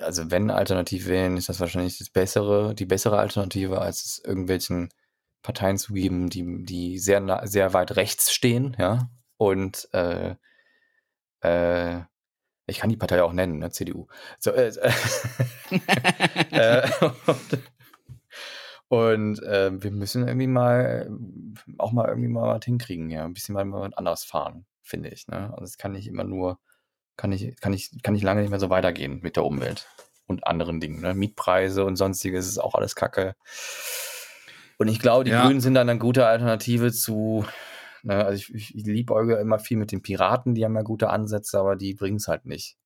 also wenn alternativ wählen, ist das wahrscheinlich das bessere, die bessere Alternative, als es irgendwelchen Parteien zu geben, die, die sehr, sehr weit rechts stehen, ja. Und äh, äh, ich kann die Partei auch nennen, ne, CDU. So, äh, *laughs* äh, und und äh, wir müssen irgendwie mal äh, auch mal irgendwie mal was hinkriegen, ja. Ein bisschen mal, was anderes fahren, finde ich. Ne? Also es kann nicht immer nur, kann ich, kann ich, kann nicht lange nicht mehr so weitergehen mit der Umwelt und anderen Dingen. Ne? Mietpreise und sonstiges ist auch alles Kacke. Und ich glaube, die Ja. Grünen sind dann eine gute Alternative zu, ne, also ich, ich, ich liebäuge immer viel mit den Piraten, die haben ja gute Ansätze, aber die bringen es halt nicht.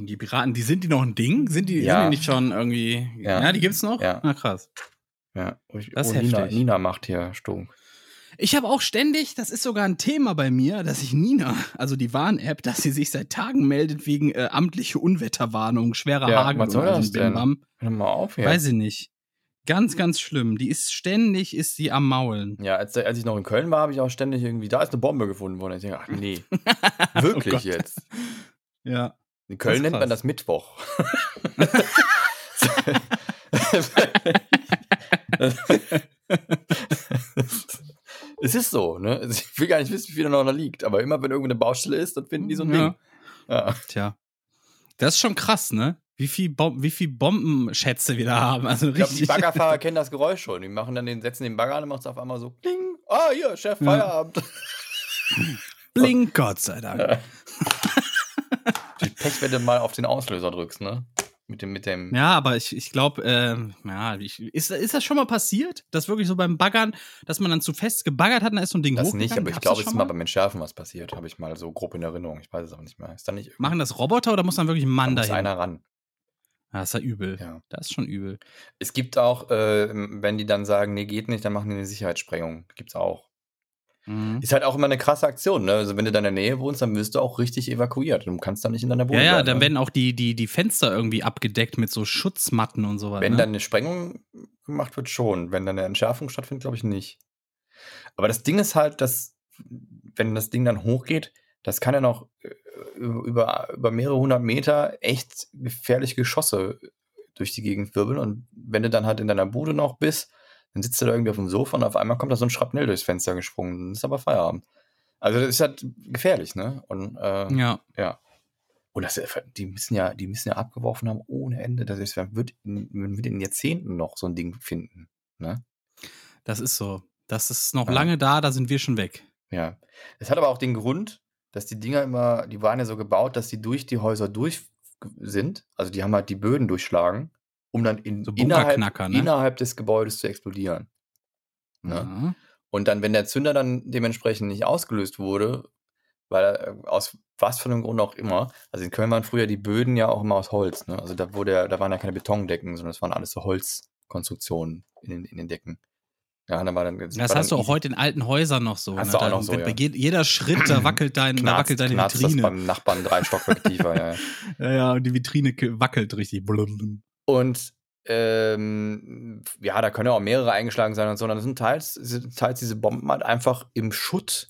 Die Piraten, die sind die noch ein Ding? Sind die, Ja. sind die nicht schon irgendwie. Ja. Ja, die gibt's noch? Ja. Na krass. Ja, ich, Das ist oh, Nina, heftig. Nina macht hier Stunk. Ich habe auch ständig, das ist sogar ein Thema bei mir, dass ich Nina, also die Warn-App, dass sie sich seit Tagen meldet wegen äh, amtliche Unwetterwarnung, schwerer Ja, Hagel was soll das denn? Hör mal auf hier. Weiß ich nicht. Ganz, ganz schlimm. Die ist ständig, ist sie am Maulen. Ja, als, als ich noch in Köln war, habe ich auch ständig irgendwie, da ist eine Bombe gefunden worden. Ich denke, ach nee, *laughs* Oh wirklich Gott. jetzt. Ja. In Köln nennt man das Mittwoch. *laughs* es ist so, ne? Also Ich will gar nicht wissen, wie viel da noch da liegt, aber immer wenn irgendwo eine Baustelle ist, dann finden die so ein Ja. Ding. Ja. Tja. Das ist schon krass, ne? Wie viel, Bom wie viel Bombenschätze wir da haben. Also Ich glaube, die. Baggerfahrer *laughs* kennen das Geräusch schon. Die machen dann den, setzen den Bagger an und macht es auf einmal so, kling. Ah, hier, Chef, Ja. Feierabend. *laughs* Blink, Gott sei Dank. Die Pech, wenn du mal auf den Auslöser drückst, ne? Mit dem, mit dem. Ja, aber ich, ich glaube, ähm, ja, ich, ist, ist das schon mal passiert, dass wirklich so beim Baggern, dass man dann zu fest gebaggert hat und da ist so ein Ding Das nicht, aber ich glaube, es ist mal beim Entschärfen was passiert. Habe ich mal so grob in Erinnerung. Ich weiß es aber nicht mehr. Ist da nicht Machen das Roboter oder muss dann wirklich ein Mann da muss dahin? einer ran. Ja, ist ja übel. Ja. Das ist schon übel. Es gibt auch, äh, wenn die dann sagen, nee, geht nicht, dann machen die eine Sicherheitssprengung. Gibt's auch. Mhm. Ist halt auch immer eine krasse Aktion, ne? Also wenn du da in der Nähe wohnst, dann wirst du auch richtig evakuiert. Du kannst dann nicht in deiner Ja, Wohnung ja, bleiben, dann ne? werden auch die, die, die Fenster irgendwie abgedeckt mit so Schutzmatten und sowas. Wenn ne? dann eine Sprengung gemacht wird, schon. Wenn dann eine Entschärfung stattfindet, glaube ich nicht. Aber das Ding ist halt, dass, wenn das Ding dann hochgeht, das kann ja noch über, über mehrere hundert Meter echt gefährliche Geschosse durch die Gegend wirbeln. Und wenn du dann halt in deiner Bude noch bist, dann sitzt du da irgendwie auf dem Sofa und auf einmal kommt da so ein Schrapnell durchs Fenster gesprungen. Dann ist aber Feierabend. Also das ist halt gefährlich, ne? Und äh, ja. ja. Und das, die müssen ja, die müssen ja abgeworfen haben ohne Ende. Das ist, man wird in, man wird in Jahrzehnten noch so ein Ding finden. Ne? Das ist so. Das ist noch Ja. lange da, da sind wir schon weg. Ja. Es hat aber auch den Grund, dass die Dinger immer, die waren ja so gebaut, dass die durch die Häuser durch sind. Also die haben halt die Böden durchschlagen, um dann in, So innerhalb, ne? innerhalb des Gebäudes zu explodieren. Ne? Ja. Und dann, wenn der Zünder dann dementsprechend nicht ausgelöst wurde, weil äh, aus was für einem Grund auch immer, also in Köln waren früher die Böden ja auch immer aus Holz, ne? Also da wurde ja, da waren ja keine Betondecken, sondern es waren alles so Holzkonstruktionen in den, in den Decken. Ja, dann war dann Das war hast du auch heute in alten Häusern noch so. Hast ne? du auch Da- noch so, ja. je- Jeder Schritt, da *clears throat* wackelt, dein, da knarzt, wackelt deine knarzt das Vitrine. beim Nachbarn drei Stockwerke *laughs* tiefer, ja. ja. Ja, und die Vitrine ke- wackelt richtig. Blum. Und ähm, ja, da können ja auch mehrere eingeschlagen sein und so. Und dann sind teils, sind teils diese Bomben halt einfach im Schutt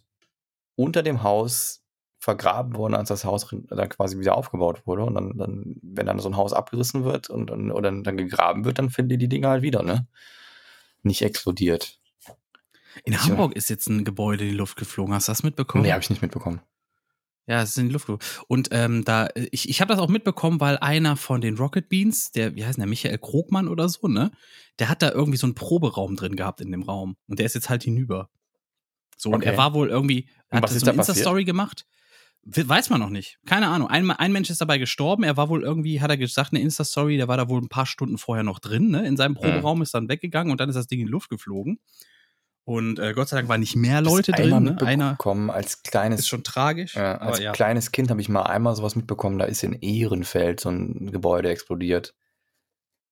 unter dem Haus vergraben worden, als das Haus dann quasi wieder aufgebaut wurde. Und dann, dann wenn dann so ein Haus abgerissen wird und, und oder dann gegraben wird, dann finden die die Dinger halt wieder, ne? Nicht explodiert. In Ich- Hamburg ist jetzt ein Gebäude in die Luft geflogen. Hast du das mitbekommen? Nee, habe ich nicht mitbekommen. Ja, es ist in die Luft geflogen. Und ähm, da, ich, ich habe das auch mitbekommen, weil einer von den Rocket Beans, der, wie heißt der, Michael Krogmann oder so, ne? Der hat da irgendwie so einen Proberaum drin gehabt in dem Raum. Und der ist jetzt halt hinüber. So, und Okay. er war wohl irgendwie, Und hat so eine? Insta-Story gemacht. We- Weiß man noch nicht. Keine Ahnung. Ein, ein Mensch ist dabei gestorben. Er war wohl irgendwie, hat er gesagt, eine Insta-Story, der war da wohl ein paar Stunden vorher noch drin, ne? In seinem. Proberaum ist dann weggegangen und dann ist das Ding in die Luft geflogen. Und äh, Gott sei Dank waren nicht mehr Leute Das drin. Ne? Einer mitbekommen als kleines ist schon tragisch. Ja, als ja. kleines Kind habe ich mal einmal sowas mitbekommen, da ist in Ehrenfeld so ein Gebäude explodiert.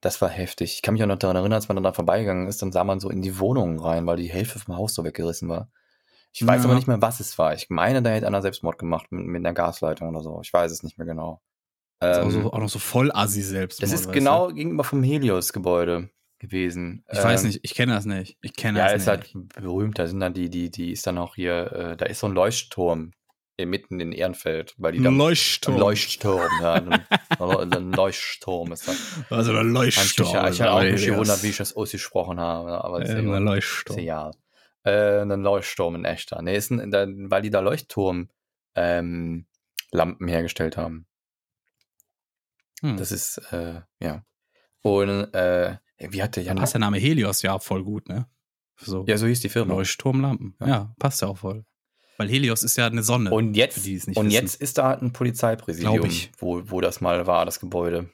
Das war heftig. Ich kann mich auch noch daran erinnern, als man dann da vorbeigegangen ist, dann sah man so in die Wohnungen rein, weil die Hälfte vom Haus so weggerissen war. Ich weiß Ja. aber nicht mehr, was es war. Ich meine, da hätte einer Selbstmord gemacht mit, mit einer Gasleitung oder so. Ich weiß es nicht mehr genau. Ist auch, Ähm, auch noch so voll assi selbst. das ist genau gegenüber vom Helios-Gebäude. gewesen. Ich weiß Ähm, nicht, ich kenne das nicht. Ich kenne Ja, das ist nicht. halt berühmt. Da sind dann die, die, die ist dann auch hier, äh, da ist so ein Leuchtturm mitten in Ehrenfeld, weil die da Ein Leuchtturm. Ein Leuchtturm, ja. Ein, *laughs* ein Leuchtturm ist das. Also Hab Leuchtturm. mich- Ich habe auch mich gewundert, wie ich das ausgesprochen habe. Aber das ist Ja, ja der ist Leuchtturm. Äh, ein Leuchtturm, ein echter. Nee, ist ein, da, weil die da Leuchtturm ähm, hergestellt haben. Hm. Das ist, äh, ja. Und äh, wie hat der Da Jan passt der Name Helios ja voll gut, ne? So Ja, so hieß die Firma. Leuchtturmlampen. Ja. Ja. passt ja auch voll. Weil Helios ist ja eine Sonne. Und jetzt, und wissen. jetzt ist da ein Polizeipräsidium. Wo, wo das mal war, das Gebäude.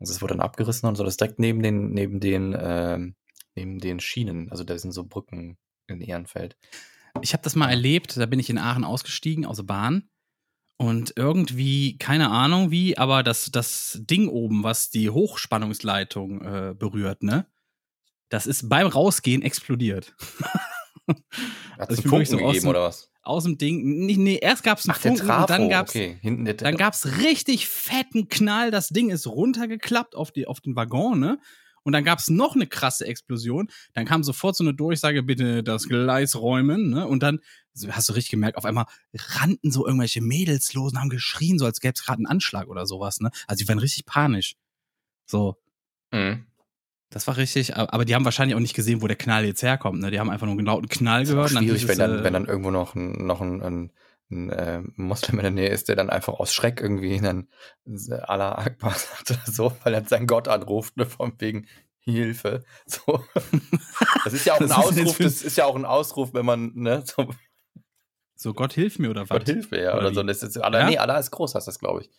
Also es wurde dann abgerissen und so, das ist direkt neben den, neben den, ähm, neben den Schienen. Also da sind so Brücken in Ehrenfeld. Ich habe das mal erlebt, da bin ich in Aachen ausgestiegen aus der Bahn und irgendwie, keine Ahnung wie, aber das, das Ding oben, was die Hochspannungsleitung äh, berührt, ne? Das ist beim Rausgehen explodiert. *laughs* Hat Also es wirklich Funken so aus gegeben dem- oder was? Aus dem Ding, nee, nee erst gab's einen Ach, der Funken und dann okay. Hinten der dann gab's richtig fetten Knall, das Ding ist runtergeklappt auf, die, auf den Waggon, ne? Und dann gab's noch eine krasse Explosion. Dann kam sofort so eine Durchsage, bitte das Gleis räumen, ne? Und dann hast du richtig gemerkt, auf einmal rannten so irgendwelche Mädels los und haben geschrien, so als gäbe es gerade einen Anschlag oder sowas, ne? Also die waren richtig panisch. So, Mhm. das war richtig, aber die haben wahrscheinlich auch nicht gesehen, wo der Knall jetzt herkommt, ne? Die haben einfach nur einen lauten Knall gehört. und dann schwierig, hieß wenn es, dann, äh, wenn dann irgendwo noch ein, noch ein, ein, ein äh, Moslem in der Nähe ist, der dann einfach aus Schreck irgendwie dann Allah Akbar *laughs* sagt oder so, weil er seinen Gott anruft, ne, von wegen Hilfe. *laughs* So. Das ist ja auch ein Ausruf, das ist ja auch ein Ausruf, wenn man, ne, so, so Gott hilf mir oder was? Gott Hilfe, ja, Oder oder, so. Das ist, Allah, Ja? Nee, Allah ist groß, heißt das, glaube ich.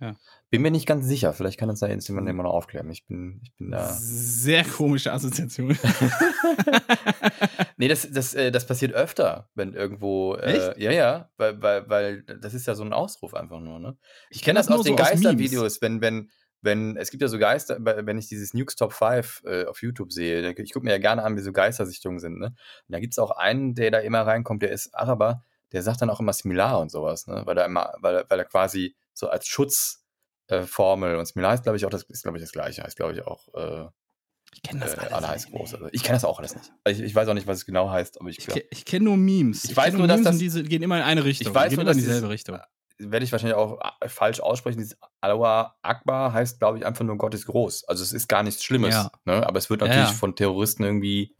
Ja. Bin mir nicht ganz sicher, vielleicht kann uns da jetzt jemand immer noch aufklären. Ich bin, ich bin da. Sehr komische Assoziation. *laughs* Nee, das, das, äh, das passiert öfter, wenn irgendwo. Äh, Echt? ja, ja, weil, weil, weil das ist ja so ein Ausruf einfach nur, ne? Ich kenne kenn das, das aus den so Memes. Geistervideos, wenn, wenn, wenn, es gibt ja so Geister, wenn ich dieses Nukes Top 5 äh, auf YouTube sehe, ich gucke mir ja gerne an, wie so Geistersichtungen sind, ne? Und da gibt es auch einen, der da immer reinkommt, der ist Araber, der sagt dann auch immer Similar und sowas, ne? Weil er immer, weil, er- weil er quasi so als Schutzformel äh, und Similar ist, glaube ich, auch das ist, glaube ich, das gleiche, heißt, glaube ich, auch äh, Ich kenne das äh, alles nicht, groß. nee. Ich kenne das auch alles nicht. Ich, ich weiß auch nicht, was es genau heißt, aber ich Ich, ich kenne nur Memes. Ich weiß nur, dass Memes das- und diese gehen immer in eine Richtung. Ich weiß nur, immer in dass dieselbe dieses- Richtung. werde ich wahrscheinlich auch äh, falsch aussprechen. Dieses Allah Akbar heißt, glaube ich, einfach nur Gott ist groß. Also es ist gar nichts Schlimmes. Ja. Ne? Aber es wird Ja, natürlich ja. von Terroristen irgendwie,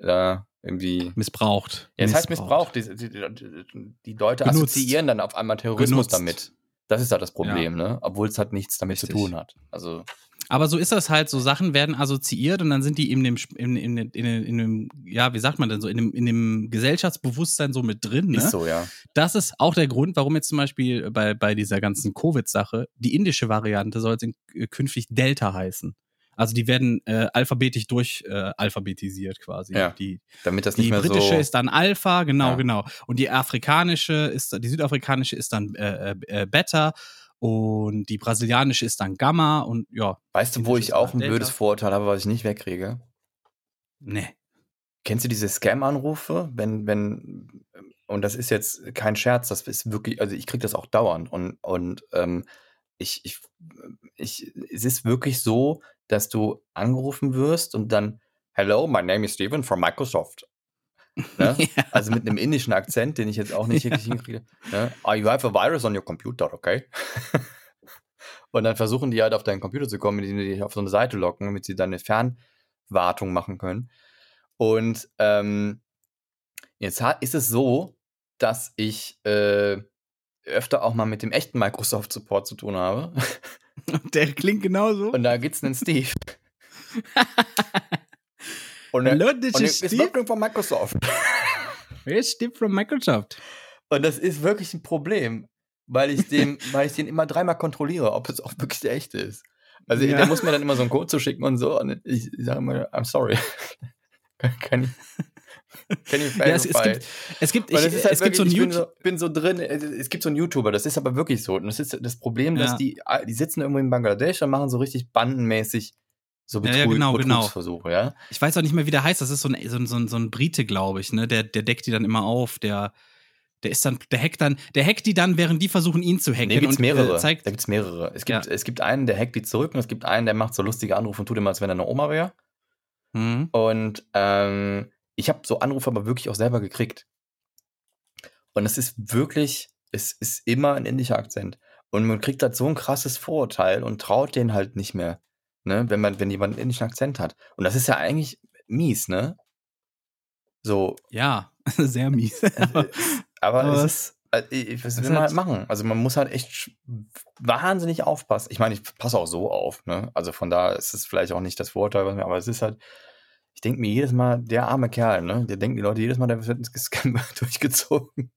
äh, irgendwie. Missbraucht. Ja, es heißt Missbrauch. Die, die, die, Leute Genutzt. assoziieren dann auf einmal Terrorismus Genutzt. damit. Das ist halt das Problem, ne? Obwohl es halt nichts damit zu Richtig. tun hat. Also, Aber so ist das halt, so Sachen werden assoziiert und dann sind die in dem, in, in, in, in, dem ja, wie sagt man denn so, in dem, in dem Gesellschaftsbewusstsein so mit drin. Ne? ist so, ja. Das ist auch der Grund, warum jetzt zum Beispiel bei, bei dieser ganzen Covid-Sache die indische Variante soll jetzt in, äh, künftig Delta heißen. Also die werden äh, alphabetisch durch äh, alphabetisiert quasi. Ja. Die, Damit das nicht die mehr britische so. ist dann Alpha, genau, Ja. genau. Und die afrikanische ist, die südafrikanische ist dann äh, äh, äh, Beta und die brasilianische ist dann Gamma und ja, weißt du, wo ich auch ein blödes Delta. Vorurteil habe, was ich nicht wegkriege? ne. Kennst du diese Scam-Anrufe? Wenn, wenn, und das ist jetzt kein Scherz, das ist wirklich, also ich kriege das auch dauernd und, und ähm, ich, ich, ich, es ist wirklich so, dass du angerufen wirst und dann, Hello, my name is Steven from Microsoft. Ne? *laughs* Ja. Also mit einem indischen Akzent, den ich jetzt auch nicht wirklich hinkriege. Ne? Ah, you have a virus on your computer, okay? *laughs* und dann versuchen die halt auf deinen Computer zu kommen, indem die dich auf so eine Seite locken, damit sie deine Fernwartung machen können. Und ähm, jetzt hat, ist es so, dass ich äh, öfter auch mal mit dem echten Microsoft Support zu tun habe. *laughs* Der klingt genauso. Und da gibt's einen Steve. Und, Hallo, is *laughs* ist Steve. wirklich von Microsoft. Here's Steve from Microsoft. Und das ist wirklich ein Problem, weil ich den, *laughs* weil ich den immer dreimal kontrolliere, ob es auch wirklich der echte ist. Also Ja. der muss mir dann immer so einen Code zuschicken und so. Und ich, ich sage mal, I'm sorry. *laughs* kann, kann ich. Can you Ja, es, es gibt, es gibt, ich, das halt es gibt so ein wirklich, ich bin so, bin so drin, es es gibt so einen YouTuber, das ist aber wirklich so. Und das ist das Problem, dass Ja. die, die sitzen irgendwo in Bangladesch und machen so richtig bandenmäßig so Ja, Betrug, ja, genau, genau. Betrugsversuche, ja. Ich weiß auch nicht mehr, wie der heißt. Das ist so ein, so ein, so ein, so ein Brite, glaube ich, ne? Der, der deckt die dann immer auf. Der, der ist dann, der hackt dann, der hackt die dann, während die versuchen, ihn zu hacken. Nee, gibt's und, mehrere. Äh, zeigt, da gibt's mehrere. Es gibt, Ja. es gibt einen, der hackt die zurück und es gibt einen, der macht so lustige Anrufe und tut immer, als wenn er eine Oma wäre. Mhm. Und ähm, ich habe so Anrufe aber wirklich auch selber gekriegt. Und es ist wirklich, es ist immer ein indischer Akzent. Und man kriegt halt so ein krasses Vorurteil und traut den halt nicht mehr, ne, wenn man, wenn jemand einen indischen Akzent hat. Und das ist ja eigentlich mies, ne? So, Ja, *laughs* sehr mies. aber Aber es ist, äh, ich- was will man halt- machen? Also man muss halt echt wahnsinnig aufpassen. Ich meine, ich passe auch so auf, ne? Also von da ist es vielleicht auch nicht das Vorurteil, was mir- aber es ist halt, ich denke mir jedes Mal, der arme Kerl, ne? Der denken die Leute jedes Mal, der wird ins Scam *laughs* durchgezogen.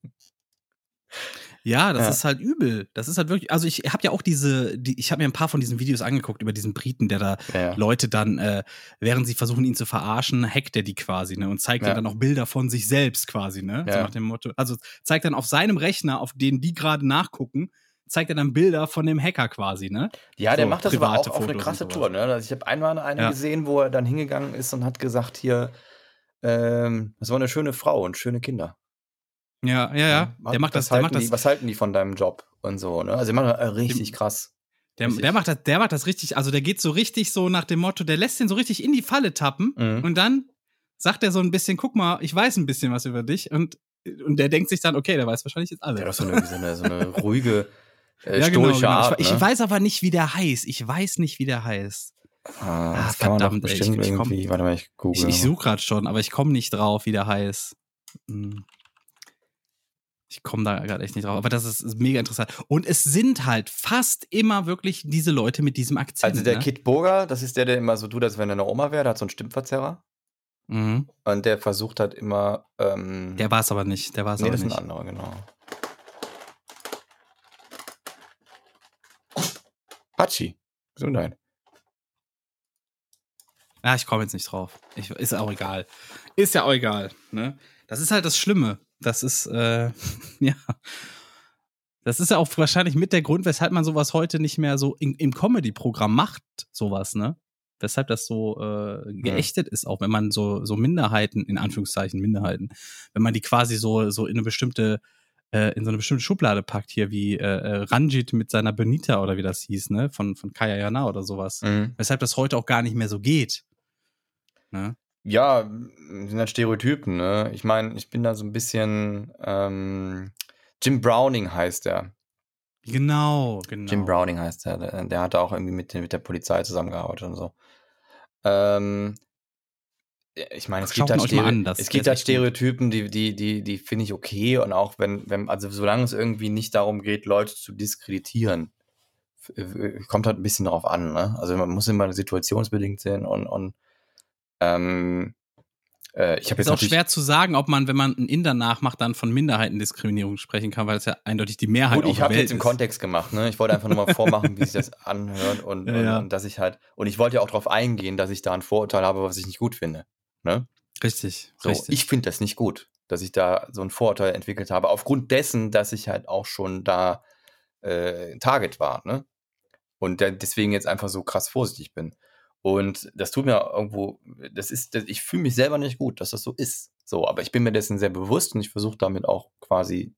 Ja, das Ja. ist halt übel. Das ist halt wirklich, also ich habe ja auch diese, die, ich habe mir ein paar von diesen Videos angeguckt über diesen Briten, der da Ja. Leute dann, äh, während sie versuchen, ihn zu verarschen, hackt er die quasi, ne? Und zeigt Ja. dann auch Bilder von sich selbst quasi, ne? So nach dem Motto. Also zeigt dann auf seinem Rechner, auf den die gerade nachgucken, zeigt er dann Bilder von dem Hacker quasi, ne? Ja, der So, macht das aber auch private auf eine Fotos krasse. Tour. Ne? Also ich habe einmal eine gesehen, wo er dann hingegangen ist und hat gesagt, hier, ähm, das war eine schöne Frau und schöne Kinder. Ja, ja, ja. Was- Der macht was das, der halten macht das, Die, was halten die von deinem Job und so, ne? Also, die machen das, richtig krass. der, richtig. der macht das, der macht das richtig, also der geht so richtig so nach dem Motto, der lässt den so richtig in die Falle tappen Mhm. und dann sagt er so ein bisschen, guck mal, ich weiß ein bisschen was über dich und, und der denkt sich dann, okay, der weiß wahrscheinlich jetzt Der hat alles. so eine, so eine, so eine ruhige, *laughs* äh, Ja, genau, stoische genau. Art. Ich, ne? ich weiß aber nicht, wie der heißt. Ich weiß nicht, wie der heißt. Ah, Ah, das kann man doch verdammt, ey, ich- bestimmt ich komm- irgendwie, warte mal, ich google. Ich, ich suche gerade schon, aber ich komme nicht drauf, wie der heißt. Hm. Ich komme da gerade echt nicht drauf. Aber das ist, ist mega interessant. Und es sind halt fast immer wirklich diese Leute mit diesem Akzent. Also der ne? Kid Burger, das ist der, der immer so tut, als wenn er eine Oma wäre, der hat so einen Stimmverzerrer. Mhm. Und der versucht halt immer, ähm, Der war es aber nicht. Der war es nee, aber das ist ein nicht. anderer, genau. Hachi. Gesundheit. Ja, ich komme jetzt nicht drauf. Ich, ist auch egal. Ist ja auch egal. Ne? Das ist halt das Schlimme. Das ist, äh, *laughs* ja. Das ist ja auch wahrscheinlich mit der Grund, weshalb man sowas heute nicht mehr so in, im Comedy-Programm macht, sowas, ne? Weshalb das so äh, geächtet ist, auch wenn man so, so Minderheiten, in Anführungszeichen Minderheiten, wenn man die quasi so, so in eine bestimmte, äh, in so eine bestimmte Schublade packt, hier wie äh, äh, Ranjit mit seiner Benita oder wie das hieß, ne? Von, von Kaya Jana oder sowas. Mhm. Weshalb das heute auch gar nicht mehr so geht. Ne? Ja, sind halt Stereotypen, ne? Ich meine, ich bin da so ein bisschen, ähm, Jim Browning heißt er. Genau, genau. Jim Browning heißt er. Der, der hat auch irgendwie mit, mit der Polizei zusammengearbeitet und so. Ähm, ich meine, es gibt halt, Stere an, es gibt halt. Stereotypen, die, die, die, die finde ich okay. Und auch wenn, wenn, also solange es irgendwie nicht darum geht, Leute zu diskreditieren, äh, kommt halt ein bisschen darauf an, ne? Also man muss immer situationsbedingt sehen und, und ähm, äh, ich habe Ist jetzt auch natürlich- schwer zu sagen, ob man, wenn man einen Inder nachmacht, dann von Minderheitendiskriminierung sprechen kann, weil es ja eindeutig die Mehrheit Gut, ich habe jetzt im ist. Kontext gemacht, ne? Ich wollte einfach nur mal vormachen, wie sich das *laughs* anhört und, Ja, und, ja. und dass ich halt, und ich wollte ja auch darauf eingehen, dass ich da ein Vorurteil habe, was ich nicht gut finde. Ne? Richtig, So, richtig. ich finde das nicht gut, dass ich da so ein Vorurteil entwickelt habe, aufgrund dessen, dass ich halt auch schon da äh, Target war, ne? Und deswegen jetzt einfach so krass vorsichtig bin. Und das tut mir irgendwo, das ist, das, ich fühle mich selber nicht gut, dass das so ist. So, aber ich bin mir dessen sehr bewusst und ich versuche damit auch quasi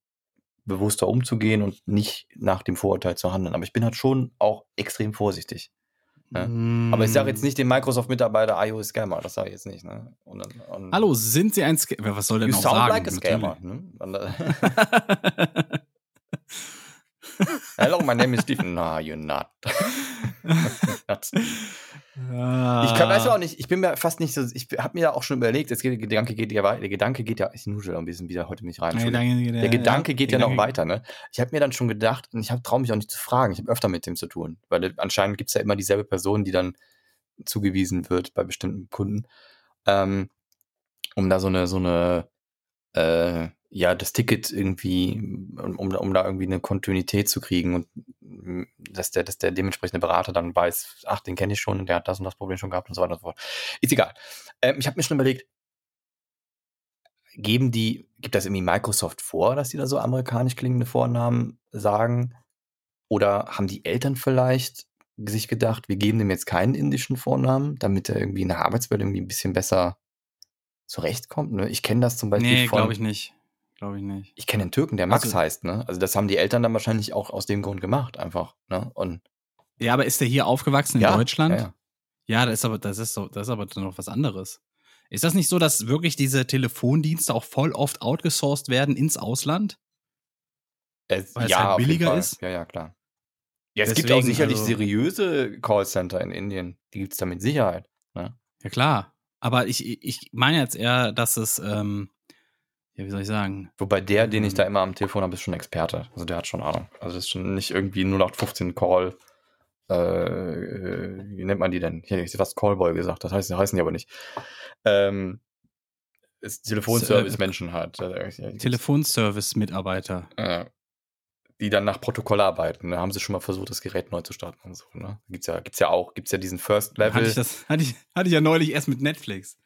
bewusster umzugehen und nicht nach dem Vorurteil zu handeln. Aber ich bin halt schon auch extrem vorsichtig. ne? Mm. Aber ich sage jetzt nicht dem Microsoft-Mitarbeiter, ah, you a Scammer, das sage ich jetzt nicht. Ne? Und, und, Hallo, sind Sie ein Scammer? Was soll denn sound sagen? like a scammer. Ne? Hello, *laughs* my name is Stephen. *laughs* No, you're not. *laughs* *laughs* Ah. Ich kann, weiß auch nicht, ich bin mir fast nicht so, ich habe mir ja auch schon überlegt, jetzt geht, der Gedanke geht ja weiter, der Gedanke geht ja, ich nudel ein bisschen wieder heute mich rein. Nee, Entschuldigung. danke, Der Gedanke geht ja noch Gedanke- weiter, ne? Ich habe mir dann schon gedacht, und ich traue mich auch nicht zu fragen, ich habe öfter mit dem zu tun, weil anscheinend gibt es ja immer dieselbe Person, die dann zugewiesen wird bei bestimmten Kunden, ähm, um da so eine, so eine, äh, ja, das Ticket irgendwie, um, um, da irgendwie eine Kontinuität zu kriegen und mm, dass der, dass der dementsprechende Berater dann weiß, ach, den kenne ich schon und der hat das und das Problem schon gehabt und so weiter und so fort. Ist egal. Ähm, ich habe mir schon überlegt, geben die, gibt das irgendwie Microsoft vor, dass die da so amerikanisch klingende Vornamen sagen? Oder haben die Eltern vielleicht sich gedacht, wir geben dem jetzt keinen indischen Vornamen, damit er irgendwie in der Arbeitswelt irgendwie ein bisschen besser zurechtkommt? Ne? Ich kenne das zum Beispiel Nee, von. glaube ich nicht. Glaube ich nicht. Ich kenne einen Türken, der Max Also- heißt, ne? Also das haben die Eltern dann wahrscheinlich auch aus dem Grund gemacht, einfach, ne? Und Ja, aber ist der hier aufgewachsen in ja, Deutschland? Ja, ja. Ja, das ist aber, das ist so, das ist aber dann noch was anderes. Ist das nicht so, dass wirklich diese Telefondienste auch voll oft outgesourced werden ins Ausland? Es, Weil es ja, halt billiger ist? Ja, ja, klar. Ja, es gibt auch Deswegen, sicherlich also- seriöse Callcenter in Indien. Die gibt es da mit Sicherheit. Ne? Ja, klar. Aber ich, ich meine jetzt eher, dass es, ähm, ja, wie soll ich sagen? Wobei der, den ich da immer am Telefon habe, ist schon Experte. Also der hat schon Ahnung. Also das ist schon nicht irgendwie 0815 Call. Äh, äh, wie nennt man die denn? Hier, ich hätte fast Callboy gesagt. Das heißt, heißen die aber nicht. Ähm, ist Telefonservice-Menschen halt. Telefonservice-Mitarbeiter. äh, die dann nach Protokoll arbeiten. Da haben sie schon mal versucht, das Gerät neu zu starten und so. Ne? Gibt's ja, gibt's ja auch. Gibt's ja diesen First Level. Hatte ich, das, hatte, ich, hatte ich ja neulich erst mit Netflix.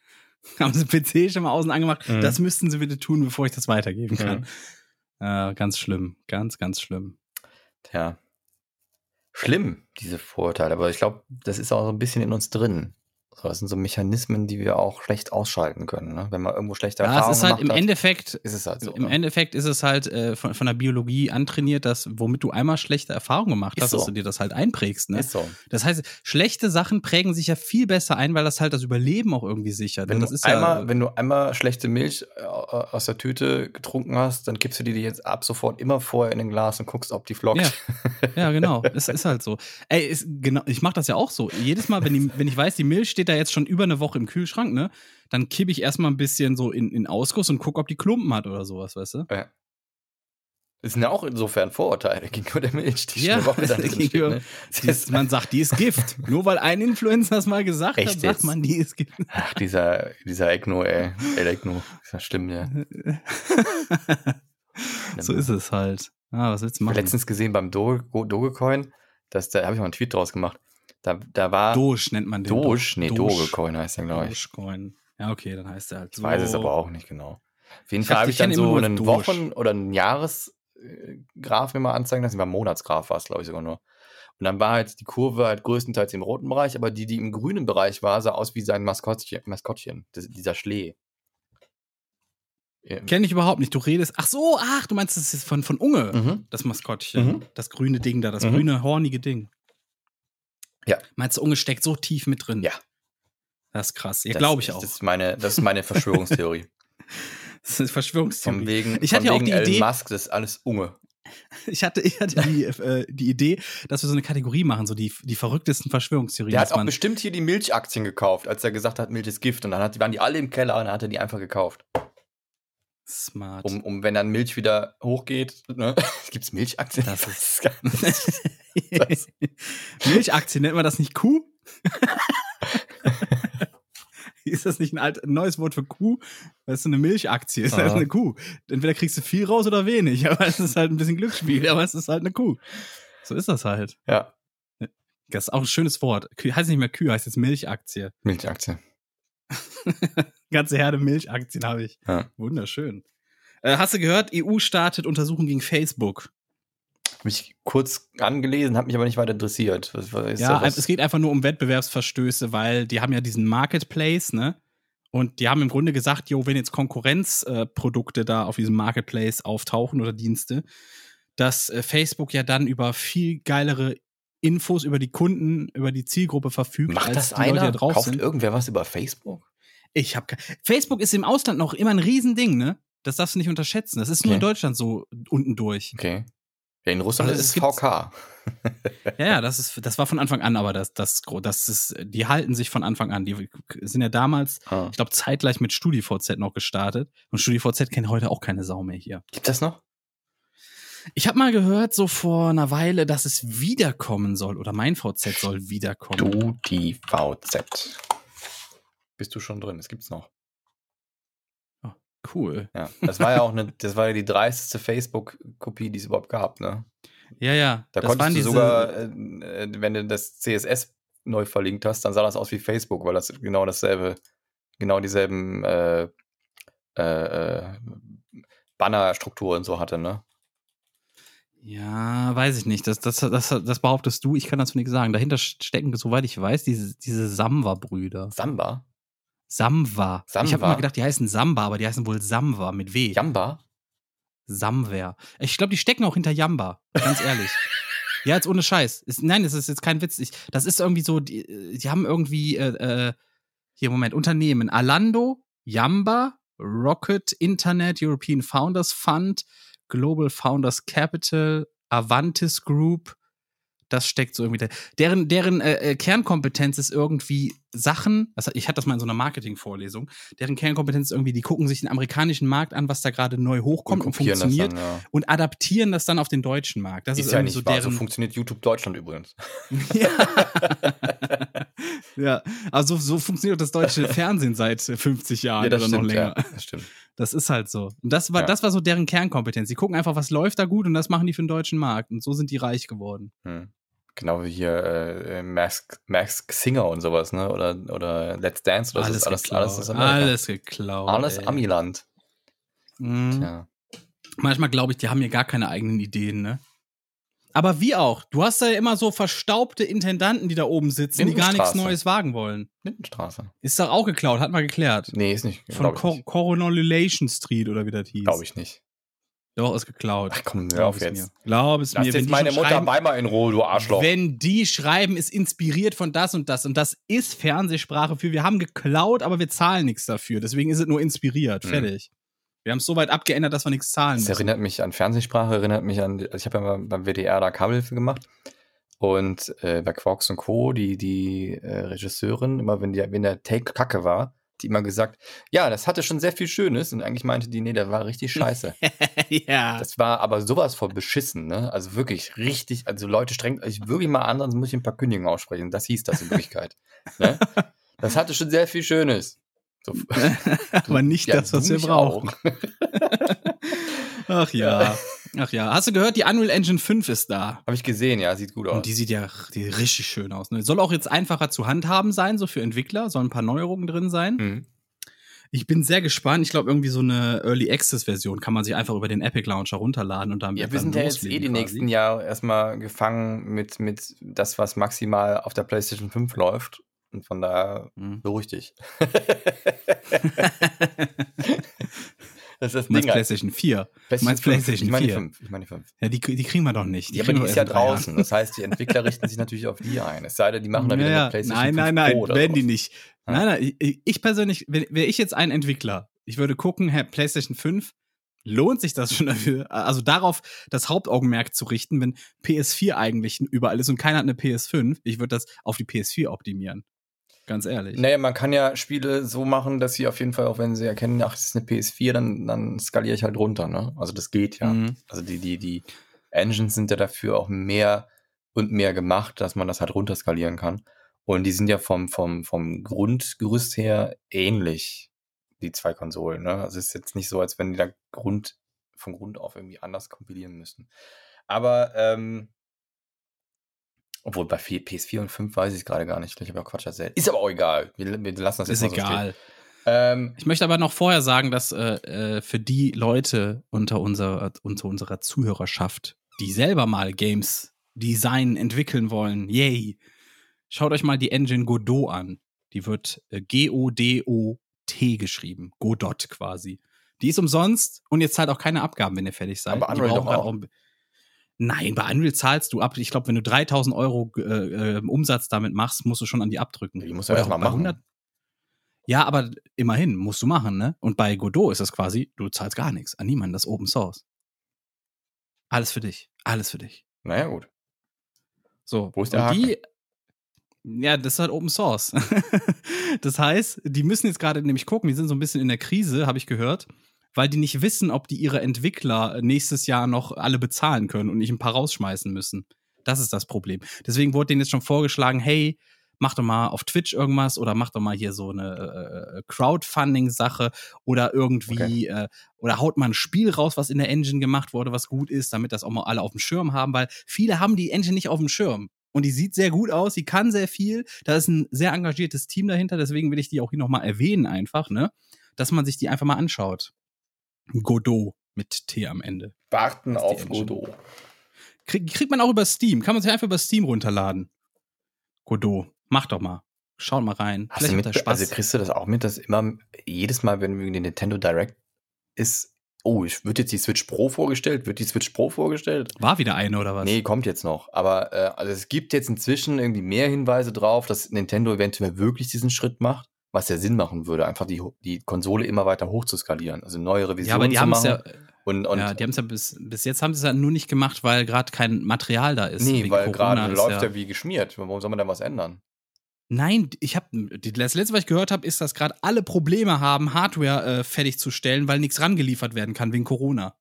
*laughs* Haben sie PC schon mal außen angemacht. Mhm. Das müssten sie bitte tun, bevor ich das weitergeben kann. Äh, ganz schlimm. Ganz, ganz schlimm. Tja. Schlimm, diese Vorurteile. Aber ich glaube, das ist auch so ein bisschen in uns drin. So, das sind so Mechanismen, die wir auch schlecht ausschalten können. Ne? Wenn man irgendwo schlechte Ja, Erfahrungen es ist halt im hat, Endeffekt, ist es halt so. Im ne? Endeffekt ist es halt äh, von, von der Biologie antrainiert, dass womit du einmal schlechte Erfahrungen gemacht Ist hast, so. dass du dir das halt einprägst. Ne? Ist so. Das heißt, schlechte Sachen prägen sich ja viel besser ein, weil das halt das Überleben auch irgendwie sichert. Wenn das du, einmal, ja, wenn du einmal schlechte Milch äh, aus der Tüte getrunken hast, dann gibst du die dir jetzt ab sofort immer vorher in ein Glas und guckst, ob die flockt. Ja. ja, genau. *laughs* Es ist halt so. Ey, ist, genau, ich mache das ja auch so. Jedes Mal, wenn, die, wenn ich weiß, die Milch steht da jetzt schon über eine Woche im Kühlschrank, ne, dann kippe ich erstmal ein bisschen so in, in Ausguss und gucke, ob die Klumpen hat oder sowas, weißt du? Ja. Das sind ja auch insofern Vorurteile gegenüber der Milch, die Ja, schon eine Woche *laughs* da drin steht. Ne? *laughs* Ist, man sagt, die ist Gift. *laughs* Nur weil ein Influencer das mal gesagt Echt hat, sagt jetzt? man, die ist Gift. ach, dieser, dieser Egno, ey. Elegno. Ist ja schlimm, ja. so ist es halt. Ah, was willst du Ich habe machen? letztens gesehen beim Doge, Dogecoin, dass da habe ich mal einen Tweet draus gemacht. Da, da war Doge nennt man den. Doge, nee, Doge. Dogecoin heißt der, glaube ich. Dogecoin. Ja, okay, dann heißt er halt Ich so. weiß es aber auch nicht genau. Auf jeden Ich Fall habe ich ich dann so einen Doge. Wochen- oder einen Jahresgraph mir mal anzeigen lassen. War Monatsgraph war es, glaube ich, sogar nur. Und dann war halt die Kurve halt größtenteils im roten Bereich, aber die, die im grünen Bereich war, sah aus wie sein Maskottchen, Maskottchen das, dieser Schlee. Kenne ich überhaupt nicht. Du redest. Ach so, ach, du meinst, das ist von, von Unge, Mhm. das Maskottchen. Mhm. Das grüne Ding da, das Mhm. grüne, hornige Ding. Ja. Meinst du, Unge steckt so tief mit drin? Ja. Das ist krass. Ja, glaube ich ist- auch. Das ist meine, das ist meine *laughs* Verschwörungstheorie. Das ist Verschwörungstheorie. Von wegen, Ich hatte ja auch die Elon Idee- Musk, das ist alles Unge. Ich hatte, ich hatte die, *laughs* äh, die Idee, dass wir so eine Kategorie machen, so die, die verrücktesten Verschwörungstheorien. Der hat auch bestimmt hier die Milchaktien gekauft, als er gesagt hat, Milch ist Gift. Und dann hat, waren die alle im Keller und dann hat er die einfach gekauft. Smart. Um, um wenn dann Milch wieder hochgeht, ne? *laughs* Gibt es Milchaktien? Das ist gar *laughs* Das- *laughs* Milchaktien nennt man das nicht Kuh? ist das nicht ein, alt, ein neues Wort für Kuh? Das ist eine Milchaktie, ist halt eine Kuh. Entweder kriegst du viel raus oder wenig, aber es ist halt ein bisschen Glücksspiel, aber es ist halt eine Kuh. So ist das halt. Ja, Das ist auch ein schönes Wort. Heißt nicht mehr Kühe, heißt jetzt Milchaktie. Milchaktie. Ganze Herde Milchaktien habe ich. Ja. Wunderschön. Äh, hast du gehört, EU startet Untersuchung gegen Facebook? Hab ich kurz angelesen, hat mich aber nicht weiter interessiert. Was, was Ja, was? es geht einfach nur um Wettbewerbsverstöße, weil die haben ja diesen Marketplace, ne? Und die haben im Grunde gesagt, jo, wenn jetzt Konkurrenzprodukte äh, da auf diesem Marketplace auftauchen oder Dienste, dass äh, Facebook ja dann über viel geilere Infos über die Kunden, über die Zielgruppe verfügt, Macht das die Leute, die einer? da drauf Kauft sind. irgendwer was über Facebook? Ich habe Facebook ist im Ausland noch immer ein Riesending, ne? Das darfst du nicht unterschätzen. Das ist nur Okay. in Deutschland so unten durch. Okay. Ja, in Russland Also ist es VK. *laughs* Ja, ja, das ist, das war von Anfang an, aber das, das, das ist, die halten sich von Anfang an. Die sind ja damals, Ah. ich glaube, zeitgleich mit StudiVZ noch gestartet. Und StudiVZ kennt heute auch keine Sau mehr hier. Gibt das noch? Ich habe mal gehört, so vor einer Weile, dass es wiederkommen soll oder mein VZ soll wiederkommen. Du die VZ. Bist du schon drin? Das gibt's noch. Cool. Ja. *laughs* Das war ja auch eine, das war ja die dreisteste Facebook-Kopie, die es überhaupt gab, ne? Ja, ja. Da konntest du sogar, äh, äh, wenn du das CSS neu verlinkt hast, dann sah das aus wie Facebook, weil das genau dasselbe, genau dieselben äh, äh, äh, Bannerstrukturen so hatte, ne? Ja, weiß ich nicht. Das, das, das, das behauptest du. Ich kann dazu nichts sagen. Dahinter stecken, soweit ich weiß, diese, diese Samba-Brüder. Samba? Samwa. Ich habe Samwa. immer gedacht, die heißen Samba, aber die heißen wohl Samwa mit W. Jamba? Samwer. Ich glaube, die stecken auch hinter Jamba. Ganz ehrlich. *laughs* Ja, jetzt ohne Scheiß. Ist, nein, das ist jetzt kein Witz. Ich, das ist irgendwie so, die, die haben irgendwie, äh, äh, hier, Moment, Unternehmen. Alando, Yamba, Rocket Internet, European Founders Fund, Global Founders Capital, Avantis Group, das steckt so irgendwie da. Deren, deren äh, äh, Kernkompetenz ist irgendwie Sachen, also ich hatte das mal in so einer Marketing-Vorlesung, deren Kernkompetenz ist irgendwie, die gucken sich den amerikanischen Markt an, was da gerade neu hochkommt und, das funktioniert Dann, ja. und adaptieren das dann auf den deutschen Markt. Das ist, Ist ja nicht so wahr. So deren. funktioniert YouTube Deutschland übrigens. *laughs* ja. *laughs* ja, also so funktioniert das deutsche *laughs* Fernsehen seit 50 Jahren oder noch länger. Ja, das stimmt. Das ist halt so. Und das war, Ja. das war so deren Kernkompetenz. Die gucken einfach, was läuft da gut und das machen die für den deutschen Markt. Und so sind die reich geworden. Hm. Genau wie hier äh, Mask, Mask Singer und sowas, ne? Oder, oder Let's Dance oder so. alles, alles, geklaut. alles alles geklaut. Alles ey. Amiland. Mhm. Tja. Manchmal glaube ich, die haben hier gar keine eigenen Ideen, ne? Aber wie auch? Du hast da ja immer so verstaubte Intendanten, die da oben sitzen, die gar nichts. Neues wagen wollen. Lindenstraße. Ist doch auch geklaut, hat mal geklärt. Nee, ist nicht. Von Glaube ich, Cor nicht. Coronation Street oder wie das hieß. Glaub ich nicht. Doch, ist geklaut. Ach komm, hör auf es jetzt. Mir. Glaub es Lass mir. Jetzt die meine Mutter schreiben, Weimar in Ruhe, du Arschloch. Wenn die schreiben, ist inspiriert von das und das. Und das ist Fernsehsprache für, wir haben geklaut, aber wir zahlen nichts dafür. Deswegen ist es nur inspiriert. Mhm. Fertig. Wir haben es so weit abgeändert, dass wir nichts zahlen Das müssen. erinnert mich an Fernsehsprache, erinnert mich an, also ich habe ja mal beim WDR da Kabelhilfe gemacht und äh, bei Quarks und Co., die, die äh, Regisseurin, immer wenn, die, wenn der Take kacke war, die immer gesagt, ja, das hatte schon sehr viel Schönes und eigentlich meinte die, nee, der war richtig scheiße. *laughs* ja. das war aber sowas von beschissen, ne? Also wirklich richtig, also Leute strengt euch wirklich mal an, sonst muss ich ein paar Kündigungen aussprechen. Das hieß das in Wirklichkeit. ne? Das hatte schon sehr viel Schönes. So, *laughs* aber nicht Ja, das, was wir brauchen. auch. *laughs* Ach ja. Ach ja. Hast du gehört, die Unreal Engine 5 ist da? Habe ich gesehen, ja, sieht gut aus. Und die sieht ja die richtig schön aus. Ne? Soll auch jetzt einfacher zu handhaben sein, so für Entwickler. Sollen ein paar Neuerungen drin sein. Mhm. Ich bin sehr gespannt. Ich glaube, irgendwie so eine Early Access Version kann man sich einfach über den Epic Launcher runterladen und dann Ja, wir sind ja jetzt eh die quasi. nächsten Jahre erstmal gefangen mit, mit das, was maximal auf der PlayStation 5 läuft. Und von daher Mhm. beruhig dich. *laughs* das ist das meinst Ding. halt. PlayStation 4. PlayStation meinst 5. PlayStation Ich meine die 4. 5. Ich meine die 5. Ja, die, die kriegen wir doch nicht. Ja, aber die ist ja draußen. Das heißt, die Entwickler richten sich natürlich auf die ein. Es sei denn, die machen dann wieder Ja, eine ja. PlayStation Nein, 5 nein, nein, werden die nicht. Ja. Nein, nein, ich, ich persönlich, wenn- wäre ich jetzt ein Entwickler, ich würde gucken, Herr PlayStation 5, lohnt sich das schon dafür, also darauf das Hauptaugenmerk zu richten, wenn PS4 eigentlich überall ist und keiner hat eine PS5, ich würde das auf die PS4 optimieren. Ganz ehrlich. Naja, man kann ja Spiele so machen, dass sie auf jeden Fall, auch wenn sie erkennen, ach, es ist eine PS4, dann, dann skaliere ich halt runter, ne? Also das geht ja. Mhm. Also die, die, die Engines sind ja dafür auch mehr und mehr gemacht, dass man das halt runterskalieren kann. Und die sind ja vom, vom, vom Grundgerüst her ähnlich, die zwei Konsolen. Ne? Also es ist jetzt nicht so, als wenn die da Grund, von Grund auf irgendwie anders kompilieren müssen. Aber, ähm, obwohl bei vier- PS4 und 5 weiß ich es gerade gar nicht. Ich habe ja Quatsch erzählt. Ist aber auch egal. Wir, wir lassen das jetzt ist mal so stehen. egal. Ähm, Ich möchte aber noch vorher sagen, dass äh, äh, für die Leute unter unserer, unter unserer Zuhörerschaft, die selber mal Games designen, entwickeln wollen, yay, schaut euch mal die Engine Godot an. Die wird äh, G-O-D-O-T geschrieben. Godot quasi. Die ist umsonst und ihr zahlt auch keine Abgaben, wenn ihr fertig seid. Aber brauchen doch auch. Ein- Nein, bei Unreal zahlst du ab. Ich glaube, wenn du 3000 Euro äh, äh, Umsatz damit machst, musst du schon an die abdrücken. Die musst du Oder erst mal bei machen. ja, aber immerhin musst du machen, ne? Und bei Godot ist das quasi, du zahlst gar nichts an niemanden, das ist Open Source. Alles für dich, alles für dich. naja, gut. So, Wo ist der und die, ja, das ist halt Open Source. *laughs* das heißt, die müssen jetzt gerade nämlich gucken, die sind so ein bisschen in der Krise, habe ich gehört, weil die nicht wissen, ob die ihre Entwickler nächstes Jahr noch alle bezahlen können und nicht ein paar rausschmeißen müssen. Das ist das Problem. Deswegen wurde denen jetzt schon vorgeschlagen, hey, mach doch mal auf Twitch irgendwas oder mach doch mal hier so eine äh, Crowdfunding-Sache oder irgendwie äh, oder haut mal ein Spiel raus, was in der Engine gemacht wurde, was gut ist, damit das auch mal alle auf dem Schirm haben, weil viele haben die Engine nicht auf dem Schirm. Und die sieht sehr gut aus, die kann sehr viel. Da ist ein sehr engagiertes Team dahinter, deswegen will ich die auch hier nochmal erwähnen, einfach, ne? Dass man sich die einfach mal anschaut. Godot mit T am Ende. Warten auf. Godot. Krieg, kriegt man auch über Steam. Kann man sich einfach über Steam runterladen. Godot. Mach doch mal. Schaut mal rein. Hast du Vielleicht mit, Spaß. also kriegst du das auch mit, dass immer jedes Mal, wenn eine Nintendo Direct ist, Oh, ich wird jetzt die Switch Pro vorgestellt? Wird die Switch Pro vorgestellt? War wieder eine oder was? Nee, kommt jetzt noch. Aber äh, also es gibt jetzt inzwischen irgendwie mehr Hinweise drauf, dass Nintendo eventuell wirklich diesen Schritt macht, was ja Sinn machen würde, einfach die, die Konsole immer weiter hoch zu skalieren, also neuere Visionen ja, aber die zu haben es machen. ja, und, und ja, die haben es ja bis, bis jetzt haben sie es ja nur nicht gemacht, weil gerade kein Material da ist. nee, weil gerade läuft ja. wie geschmiert. Warum soll man da was ändern? Nein, ich habe das letzte, was ich gehört habe, ist, dass gerade alle Probleme haben, Hardware äh, fertigzustellen, weil nichts rangeliefert werden kann wegen Corona.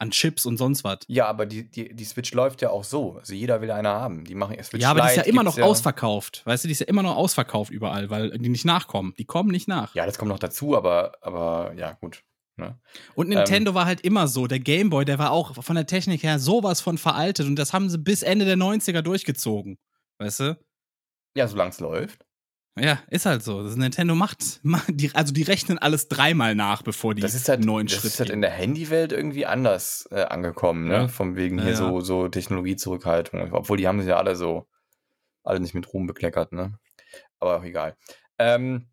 An Chips und sonst was. Ja, aber die, die, die Switch läuft ja auch so. Also jeder will eine haben. Die machen Switch Ja, aber die ist ja Lite immer noch ja. ausverkauft. Weißt du, die ist ja immer noch ausverkauft überall, weil die nicht nachkommen. Die kommen nicht nach. Ja, das kommt noch dazu, aber, aber ja, gut. Ne? Und Ähm. Nintendo war halt immer so. Der Gameboy, der war auch von der Technik her sowas von veraltet und das haben sie bis Ende der 90er durchgezogen. Weißt du? Ja, solange es läuft. Ja, ist halt so. Das Nintendo macht, macht die, also die rechnen alles dreimal nach, bevor die Das ist halt, neuen das Schritt ist halt in der Handywelt irgendwie anders äh, angekommen, ne? Ja. Von wegen Ja, hier ja. so, so Technologiezurückhaltung. Obwohl die haben sie ja alle so, alle nicht mit Ruhm bekleckert, ne? Aber auch egal. Ähm,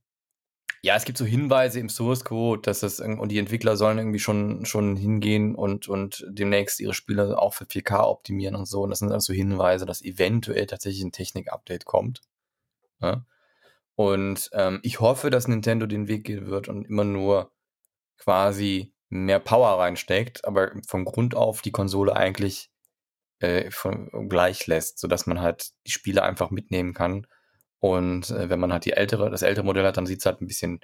ja, es gibt so Hinweise im Source Code, dass das und die Entwickler sollen irgendwie schon, schon hingehen und, und demnächst ihre Spiele auch für 4K optimieren und so. Und das sind also Hinweise, dass eventuell tatsächlich ein Technik-Update kommt. Ja? Und ähm, ich hoffe, dass Nintendo den Weg gehen wird und immer nur quasi mehr Power reinsteckt, aber von Grund auf die Konsole eigentlich äh, von, gleich lässt, sodass man halt die Spiele einfach mitnehmen kann. Und äh, wenn man halt die ältere, das ältere Modell hat, dann sieht es halt ein bisschen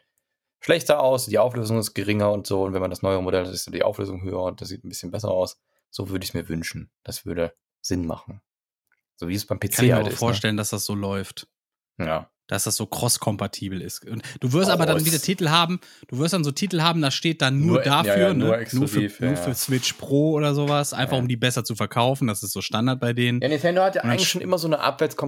schlechter aus, die Auflösung ist geringer und so. Und wenn man das neue Modell hat, ist die Auflösung höher und das sieht ein bisschen besser aus. So würde ich es mir wünschen. Das würde Sinn machen. So wie es beim PC Kann ich mir halt auch ist. vorstellen, dass das so läuft. Ne? Ja. Dass das so cross-kompatibel ist. Und du wirst aber dann wieder Titel haben, du wirst dann so Titel haben, da steht dann nur, Nur- ja, dafür, ja, ne? nur nur, exklusiv, für, ja, nur ja. für Switch Pro oder sowas, einfach Ja. um die besser zu verkaufen. Das ist so Standard bei denen. Ja, Nintendo hat ja eigentlich sch- schon immer so eine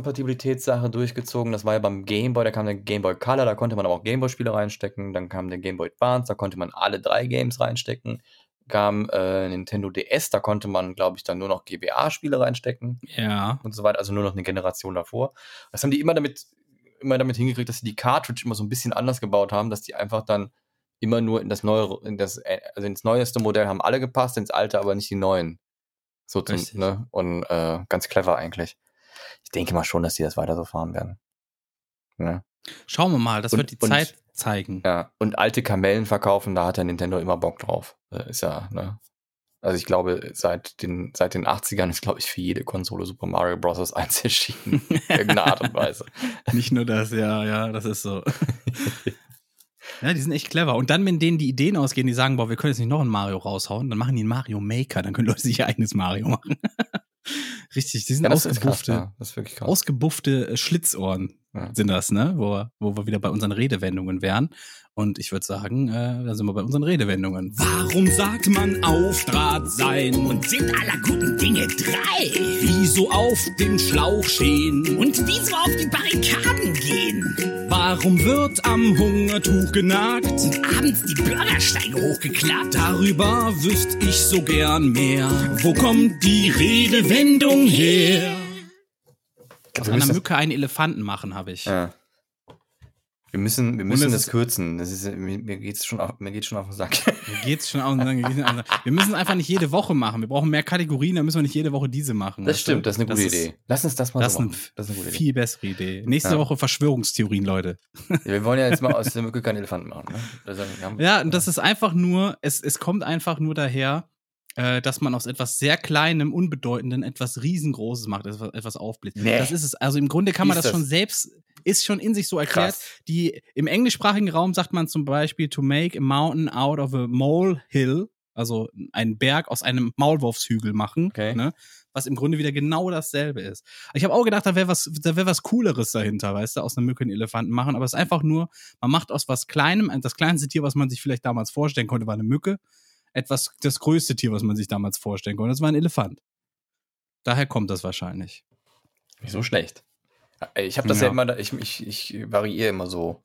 Abwärtskompatibilitätssache durchgezogen. Das war ja beim Game Boy, da kam der Game Boy Color, da konnte man aber auch Game Boy Spiele reinstecken. Dann kam der Game Boy Advance, da konnte man alle drei Games reinstecken. Kam äh, Nintendo DS, da konnte man, glaube ich, dann nur noch GBA-Spiele reinstecken Ja. und so weiter. Also nur noch eine Generation davor. Das haben die immer damit, immer damit hingekriegt, dass sie die Cartridge immer so ein bisschen anders gebaut haben, dass die einfach dann immer nur in das neuere, in das, äh, also ins neueste Modell haben alle gepasst, ins alte aber nicht die neuen. So zum, ne? Und äh, ganz clever eigentlich. Ich denke mal schon, dass die das weiter so fahren werden. Ne? Schauen wir mal, das Und- wird die und- Zeit zeigen. Ja. Und alte Kamellen verkaufen, da hat der Nintendo immer Bock drauf. Äh, Ist ja, ne? Also ich glaube, seit den, seit den 80ern ist, glaube ich, für jede Konsole Super Mario Bros. 1 erschienen. *laughs* In irgendeiner Art und Weise. Nicht nur das, ja, ja, das ist so. *laughs* ja, die sind echt clever. Und dann, wenn denen die Ideen ausgehen, die sagen, boah, wir können jetzt nicht noch ein Mario raushauen, dann machen die einen Mario Maker, dann können Leute sich ihr eigenes Mario machen. *laughs* Richtig, die sind Ja, das ist krass, ausgebuffte, ja. Ausgebuffte äh, Schlitzohren Ja. sind das, ne? Wo, wo wir wieder bei unseren Redewendungen wären. Und ich würde sagen, äh, da sind wir bei unseren Redewendungen. Warum sagt man auf Draht sein? Und sind aller guten Dinge drei? Wieso auf dem Schlauch stehen? Und wieso auf die Barrikaden gehen? Warum wird am Hungertuch genagt? Und abends die Bürgersteige hochgeklappt? Darüber wüsste ich so gern mehr. Wo kommt die Redewendung her? Aus Wir einer Mücke einen Elefanten machen, habe ich. Ja. Wir müssen, wir müssen es das ist- kürzen. Das ist, mir, mir geht's schon auf, mir geht's schon auf den Sack. *laughs* Mir geht's schon aus. Wir müssen es einfach nicht jede Woche machen. Wir brauchen mehr Kategorien, dann müssen wir nicht jede Woche diese machen. Das weißt du? stimmt, das ist eine gute ist- Idee. Lass uns das mal Das ist so machen. Das ist eine gute Idee. viel bessere Idee. Nächste Ja. Woche Verschwörungstheorien, Leute. Wir wollen ja jetzt mal aus der Mücke keinen Elefanten machen. Ne? Also, wir haben- Ja, und das ist einfach nur, es, es kommt einfach nur daher, äh, dass man aus etwas sehr Kleinem, Unbedeutenden etwas Riesengroßes macht, etwas, etwas aufbläst. Nee. Das ist es. Also im Grunde kann man Ist das, das? schon selbst, ist schon in sich so erklärt. Krass. Die, Im englischsprachigen Raum sagt man zum Beispiel to make a mountain out of a molehill, also einen Berg aus einem Maulwurfshügel machen, Okay. ne? was im Grunde wieder genau dasselbe ist. Ich habe auch gedacht, da wäre was, da wäre was Cooleres dahinter, weißt du, aus einer Mücke einen Elefanten machen, aber es ist einfach nur, man macht aus was Kleinem, das kleinste Tier, was man sich vielleicht damals vorstellen konnte, war eine Mücke, etwas, das größte Tier, was man sich damals vorstellen konnte, das war ein Elefant. Daher kommt das wahrscheinlich. Nicht so schlecht. Ich habe das ja, Ja. immer, ich, ich, ich variiere immer so,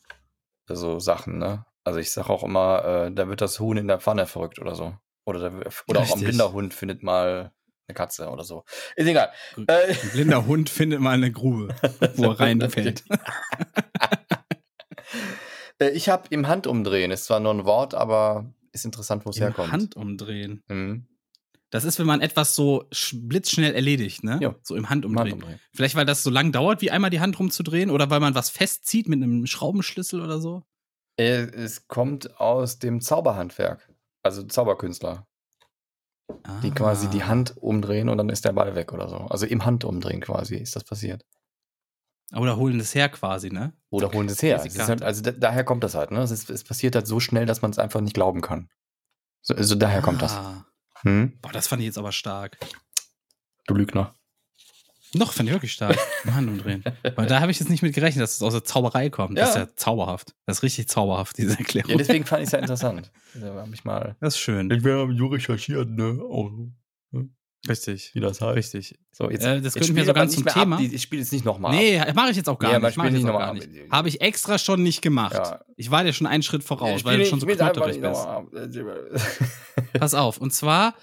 so Sachen, ne? Also ich sage auch immer, äh, da wird das Huhn in der Pfanne verrückt oder so. Oder, da, *laughs* oder auch ein blinder Hund findet mal eine Katze oder so. Ist egal. Äh, Ein blinder Hund findet mal eine Grube, wo er *laughs* reinfällt. *laughs* Äh, ich habe im Handumdrehen, ist zwar nur ein Wort, aber ist interessant, wo es herkommt. Handumdrehen. Mhm. Das ist, wenn man etwas so sch- blitzschnell erledigt, ne? Ja. So im Handumdrehen. Handumdrehen. Vielleicht, weil das so lang dauert, wie einmal die Hand rumzudrehen oder weil man was festzieht mit einem Schraubenschlüssel oder so. Äh, Es kommt aus dem Zauberhandwerk. Also Zauberkünstler, die quasi die Ah. Hand umdrehen und dann ist der Ball weg oder so. Also im Handumdrehen quasi ist das passiert. Oder holen das her quasi, ne? Oder holen es her. Es ist halt, also da, daher kommt das halt. Ne? Es, ist, es passiert halt so schnell, dass man es einfach nicht glauben kann. So, also daher kommt das. Hm? Boah, das fand ich jetzt aber stark. Du Lügner. Noch fand ich wirklich stark. Im Handumdrehen. Weil da habe ich jetzt nicht mit gerechnet, dass es aus der Zauberei kommt. Das ist Ja. ja zauberhaft. Das ist richtig zauberhaft, diese Erklärung. Ja, deswegen fand ich es ja interessant. Da habe ich mal. das ist schön. Ich wäre so recherchiert, ne? Oh, Richtig. wie das heißt. Richtig. So, jetzt, Äh, das könnten wir spiel so aber ganz nicht zum Thema. Ab, ich spiele jetzt nicht nochmal. Nee, mache ich jetzt auch gar Ja, nicht. Mach ich nicht nochmal. Habe ich extra schon nicht gemacht. Ja. Ich war dir schon einen Schritt voraus, weil du schon so knotterig bist. Pass auf. Und zwar,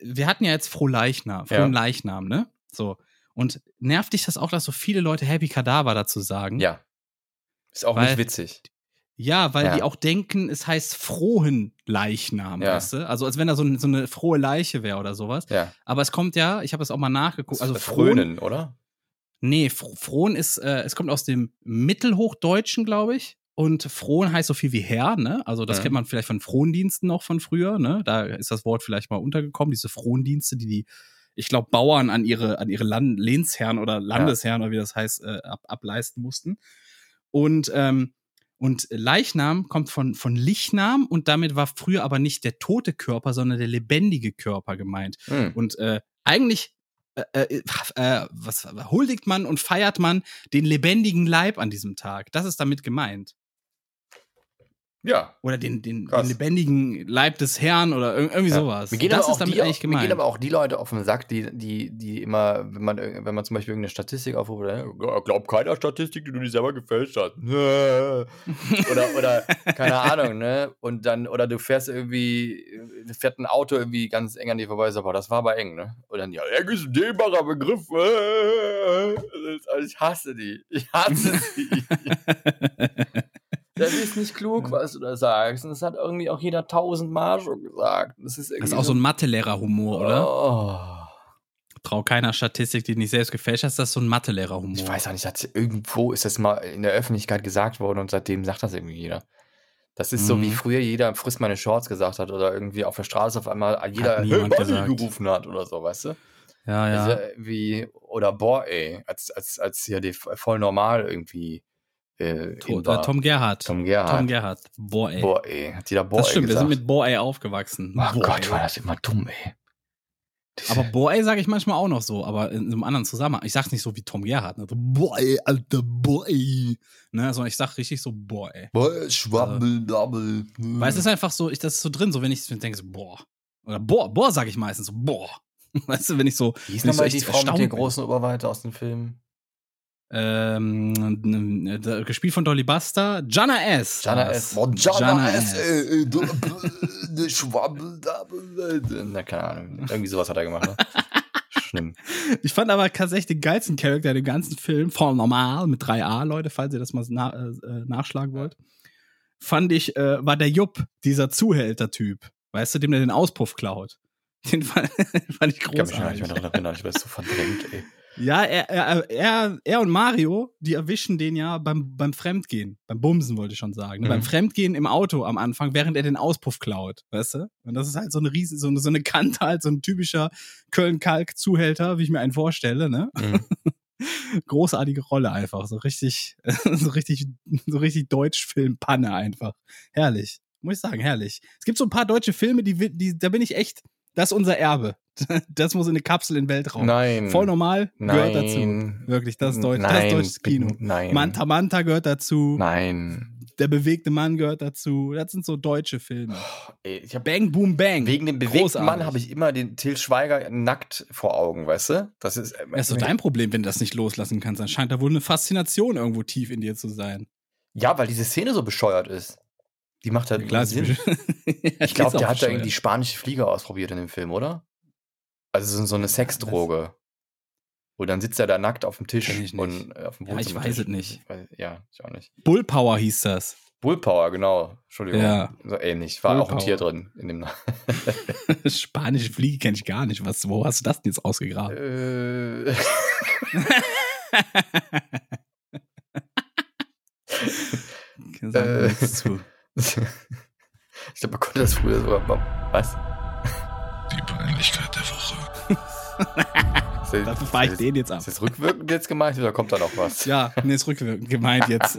wir hatten ja jetzt Frohleichnam, Ja. frohen Leichnam, ne? So. Und nervt dich das auch, dass so viele Leute Happy Kadaver dazu sagen? ja. Ist auch Weil- nicht witzig. Ja, weil Ja. die auch denken, es heißt frohen Leichnam, Ja. weißt du? Also als wenn da so, ein- so eine frohe Leiche wäre oder sowas. Ja. Aber es kommt ja, ich habe das auch mal nachgeguckt, also frohen, Frönen, oder? Nee, Fro- Frohn ist, äh, es kommt aus dem Mittelhochdeutschen, glaube ich. Und Frohn heißt so viel wie Herr, ne? Also das Mhm. kennt man vielleicht von Frohndiensten noch von früher, ne? Da ist das Wort vielleicht mal untergekommen, diese Frohndienste, die die, ich glaube, Bauern an ihre, an ihre Land Lehnsherren oder Landesherren oder wie das heißt, äh, ab, ableisten mussten. Und, ähm, und Leichnam kommt von, von Lichnam und damit war früher aber nicht der tote Körper, sondern der lebendige Körper gemeint. Hm. Und äh, eigentlich äh, äh, äh, was huldigt man und feiert man den lebendigen Leib an diesem Tag. Das ist damit gemeint. Ja. Oder den, den, den lebendigen Leib des Herrn oder ir- irgendwie Ja. sowas. Mir gehen, das aber ist auch damit die, eigentlich mir gehen gemeint. aber auch die Leute auf den Sack, die, die, die immer, wenn man, wenn man zum Beispiel irgendeine Statistik aufruft, oder, ja, glaub keiner Statistik, die du dir selber gefälscht hast. oder, oder, keine Ahnung, ne? Und dann, oder du fährst irgendwie, äh, fährt ein Auto irgendwie ganz eng an dir vorbei, boah, das war aber eng, ne? Und dann, ja, eng ist ein dehnbarer Begriff. äh, Ich hasse die. Ich hasse die. Das ist nicht klug, was du da sagst. Und das hat irgendwie auch jeder tausendmal schon gesagt. Das ist, das ist auch so ein Mathelehrer-Humor, oder? Oh. Trau keiner Statistik, die nicht selbst gefälscht hast, das ist so ein Mathelehrer-Humor. Ich weiß auch nicht, hat irgendwo ist das mal in der Öffentlichkeit gesagt worden und seitdem sagt das irgendwie jeder. Das ist so, wie Mhm. früher jeder friss meine Shorts gesagt hat oder irgendwie auf der Straße auf einmal jeder hey, niemand Buddy gesagt. gerufen hat oder so, weißt du? Ja, ja. Also, wie, oder boah, ey, als, als, als hier die voll normal irgendwie äh, To in war. äh, Tom Gerhardt. Tom Gerhardt. Tom Gerhardt. Boah, ey. Boah, ey, hat jeder boah, das stimmt, ey wir sind gesagt. mit Boah, ey aufgewachsen. Oh Boah, Gott, ey. war das immer dumm, ey. Diese- Aber Boah, ey, sage ich manchmal auch noch so, aber in einem anderen Zusammenhang. Ich sag's nicht so wie Tom Gerhardt. Ne? So, boah, ey, alter, boah, ey. Ne? Sondern ich sag richtig so, boah, ey. Boah, Schwabbel, Dabbel. Weil es ist einfach so, ich, das ist so drin, so wenn ich denke, so, boah. Oder boah, boah, sage ich meistens so, boah. *laughs* Weißt du, wenn ich so. Wie ist so nochmal echt die Frau mit bin. großen Oberweite aus dem Film? Ähm, äh, gespielt von Dolly Buster. Jana S. Jana. S. Boah, Jana, Jana S. S. Du- äh, Schwabbel, Na, keine Ahnung. Irgendwie sowas hat er gemacht, ne? *laughs* Schlimm. Ich fand aber tatsächlich den geilsten Charakter in dem ganzen Film, voll normal, mit 3a, Leute, falls ihr das mal na, äh, äh, nachschlagen wollt, fand ich, äh, war der Jupp, dieser Zuhälter-Typ. Weißt du, dem der den Auspuff klaut. Den fand, *laughs* fand ich Ich kann mich gar nicht großartig. mehr daran erinnern. Ich war so verdrängt, ey. Ja, er, er, er, er und Mario, die erwischen den ja beim, beim Fremdgehen, beim Bumsen wollte ich schon sagen, ne? Mhm. beim Fremdgehen im Auto am Anfang, während er den Auspuff klaut, weißt du? Und das ist halt so eine riesen, so eine, so eine Kante, halt so ein typischer Köln-Kalk-Zuhälter, wie ich mir einen vorstelle, ne? Mhm. *laughs* Großartige Rolle einfach, so richtig, *laughs* so richtig, so richtig Deutschfilm-Panne einfach. Herrlich, muss ich sagen, herrlich. Es gibt so ein paar deutsche Filme, die, die, da bin ich echt, das ist unser Erbe. Das muss in eine Kapsel in den Weltraum. Nein. Voll normal, gehört dazu. Nein. Wirklich, das ist, Deutsch, Nein, das ist deutsches Kino. Nein. Manta Manta gehört dazu. Nein. Der bewegte Mann gehört dazu. Das sind so deutsche Filme. Ey, ich hab, Bang, boom, bang. wegen dem bewegten Großartig. Mann habe ich immer den Till Schweiger nackt vor Augen, weißt du? Das ist, äh, Das ist so dein Problem, wenn du das nicht loslassen kannst. Dann scheint da wohl eine Faszination irgendwo tief in dir zu sein. Ja, weil diese Szene so bescheuert ist. Die macht halt Klar, Sinn. *laughs* ich glaube, der hat da irgendwie die spanische Fliege ausprobiert in dem Film, oder? Also so- eine Sexdroge. Und dann sitzt er da nackt auf dem Tisch Kenn ich nicht. und äh, auf dem Ja, ich weiß es nicht. Ja, ich auch nicht. Bullpower hieß das. Bullpower, genau. Entschuldigung. Ja. So ähnlich. War auch ein Bullpower. Tier drin in dem. *laughs* Spanische Fliege kenne ich gar nicht. Was, wo hast du das denn jetzt ausgegraben? Äh, *laughs* Äh. nichts zu. *laughs* ich glaube, man konnte das früher sogar. Was? Die Peinlichkeit der Woche. *laughs* Dafür fahre ich ist- den jetzt ab. Ist das rückwirkend jetzt gemeint oder kommt da noch was? Ja, nee, ist rückwirkend gemeint jetzt. *laughs*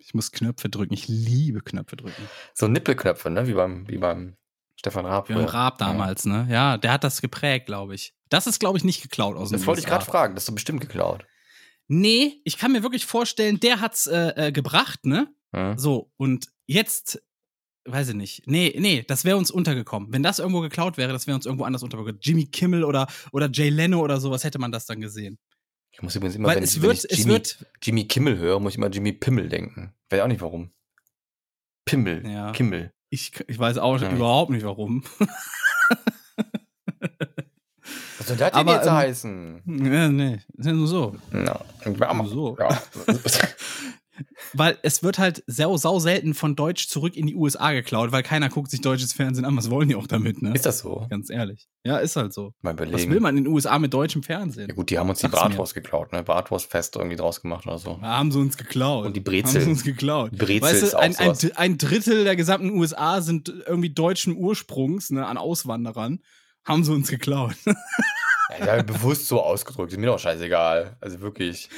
ich muss Knöpfe drücken. Ich liebe Knöpfe drücken. So Nippelknöpfe, ne? Wie beim, wie beim Stefan Raab. Wie beim. Raab damals, ne? Ja, der hat das geprägt, glaube ich. Das ist, glaube ich, nicht geklaut aus Ja. dem Das wollte ich gerade fragen. Das ist doch bestimmt geklaut. Nee, ich kann mir wirklich vorstellen, der hat's äh, äh, gebracht, ne? Hm? So, und jetzt, weiß ich nicht. Nee, nee, das wäre uns untergekommen. Wenn das irgendwo geklaut wäre, das wäre uns irgendwo anders untergekommen. Jimmy Kimmel oder, oder Jay Leno oder sowas hätte man das dann gesehen. Ich muss übrigens immer, Weil wenn, es ich, wird, wenn ich es Jimmy, wird, Jimmy Kimmel höre, muss ich immer Jimmy Pimmel denken. Weiß auch nicht warum. Pimmel. Ja. Kimmel. ich, ich weiß auch Ja. überhaupt nicht warum. Was soll das denn Aber, jetzt ähm, heißen? ja, nee, ist ja nur so. Ja. Ja. So. Ja. *laughs* *laughs* Weil es wird halt sau, sau selten von Deutsch zurück in die USA geklaut, weil keiner guckt sich deutsches Fernsehen an. Was wollen die auch damit, ne? Ist das so? Ganz ehrlich. Ja, ist halt so. Mal Was will man in den USA mit deutschem Fernsehen? Ja gut, die haben uns die Sag's mir. Bratwurst geklaut, ne? Bratwurstfest irgendwie draus gemacht oder so. Haben sie uns geklaut. Und die Brezel. Haben sie uns geklaut. Die Brezel weißt ist du, auch ein, ein, ein Drittel der gesamten USA sind irgendwie deutschen Ursprungs, ne, an Auswanderern. Haben sie uns geklaut. *laughs* Ja, ich habe bewusst so ausgedrückt, ist mir doch scheißegal. Also wirklich.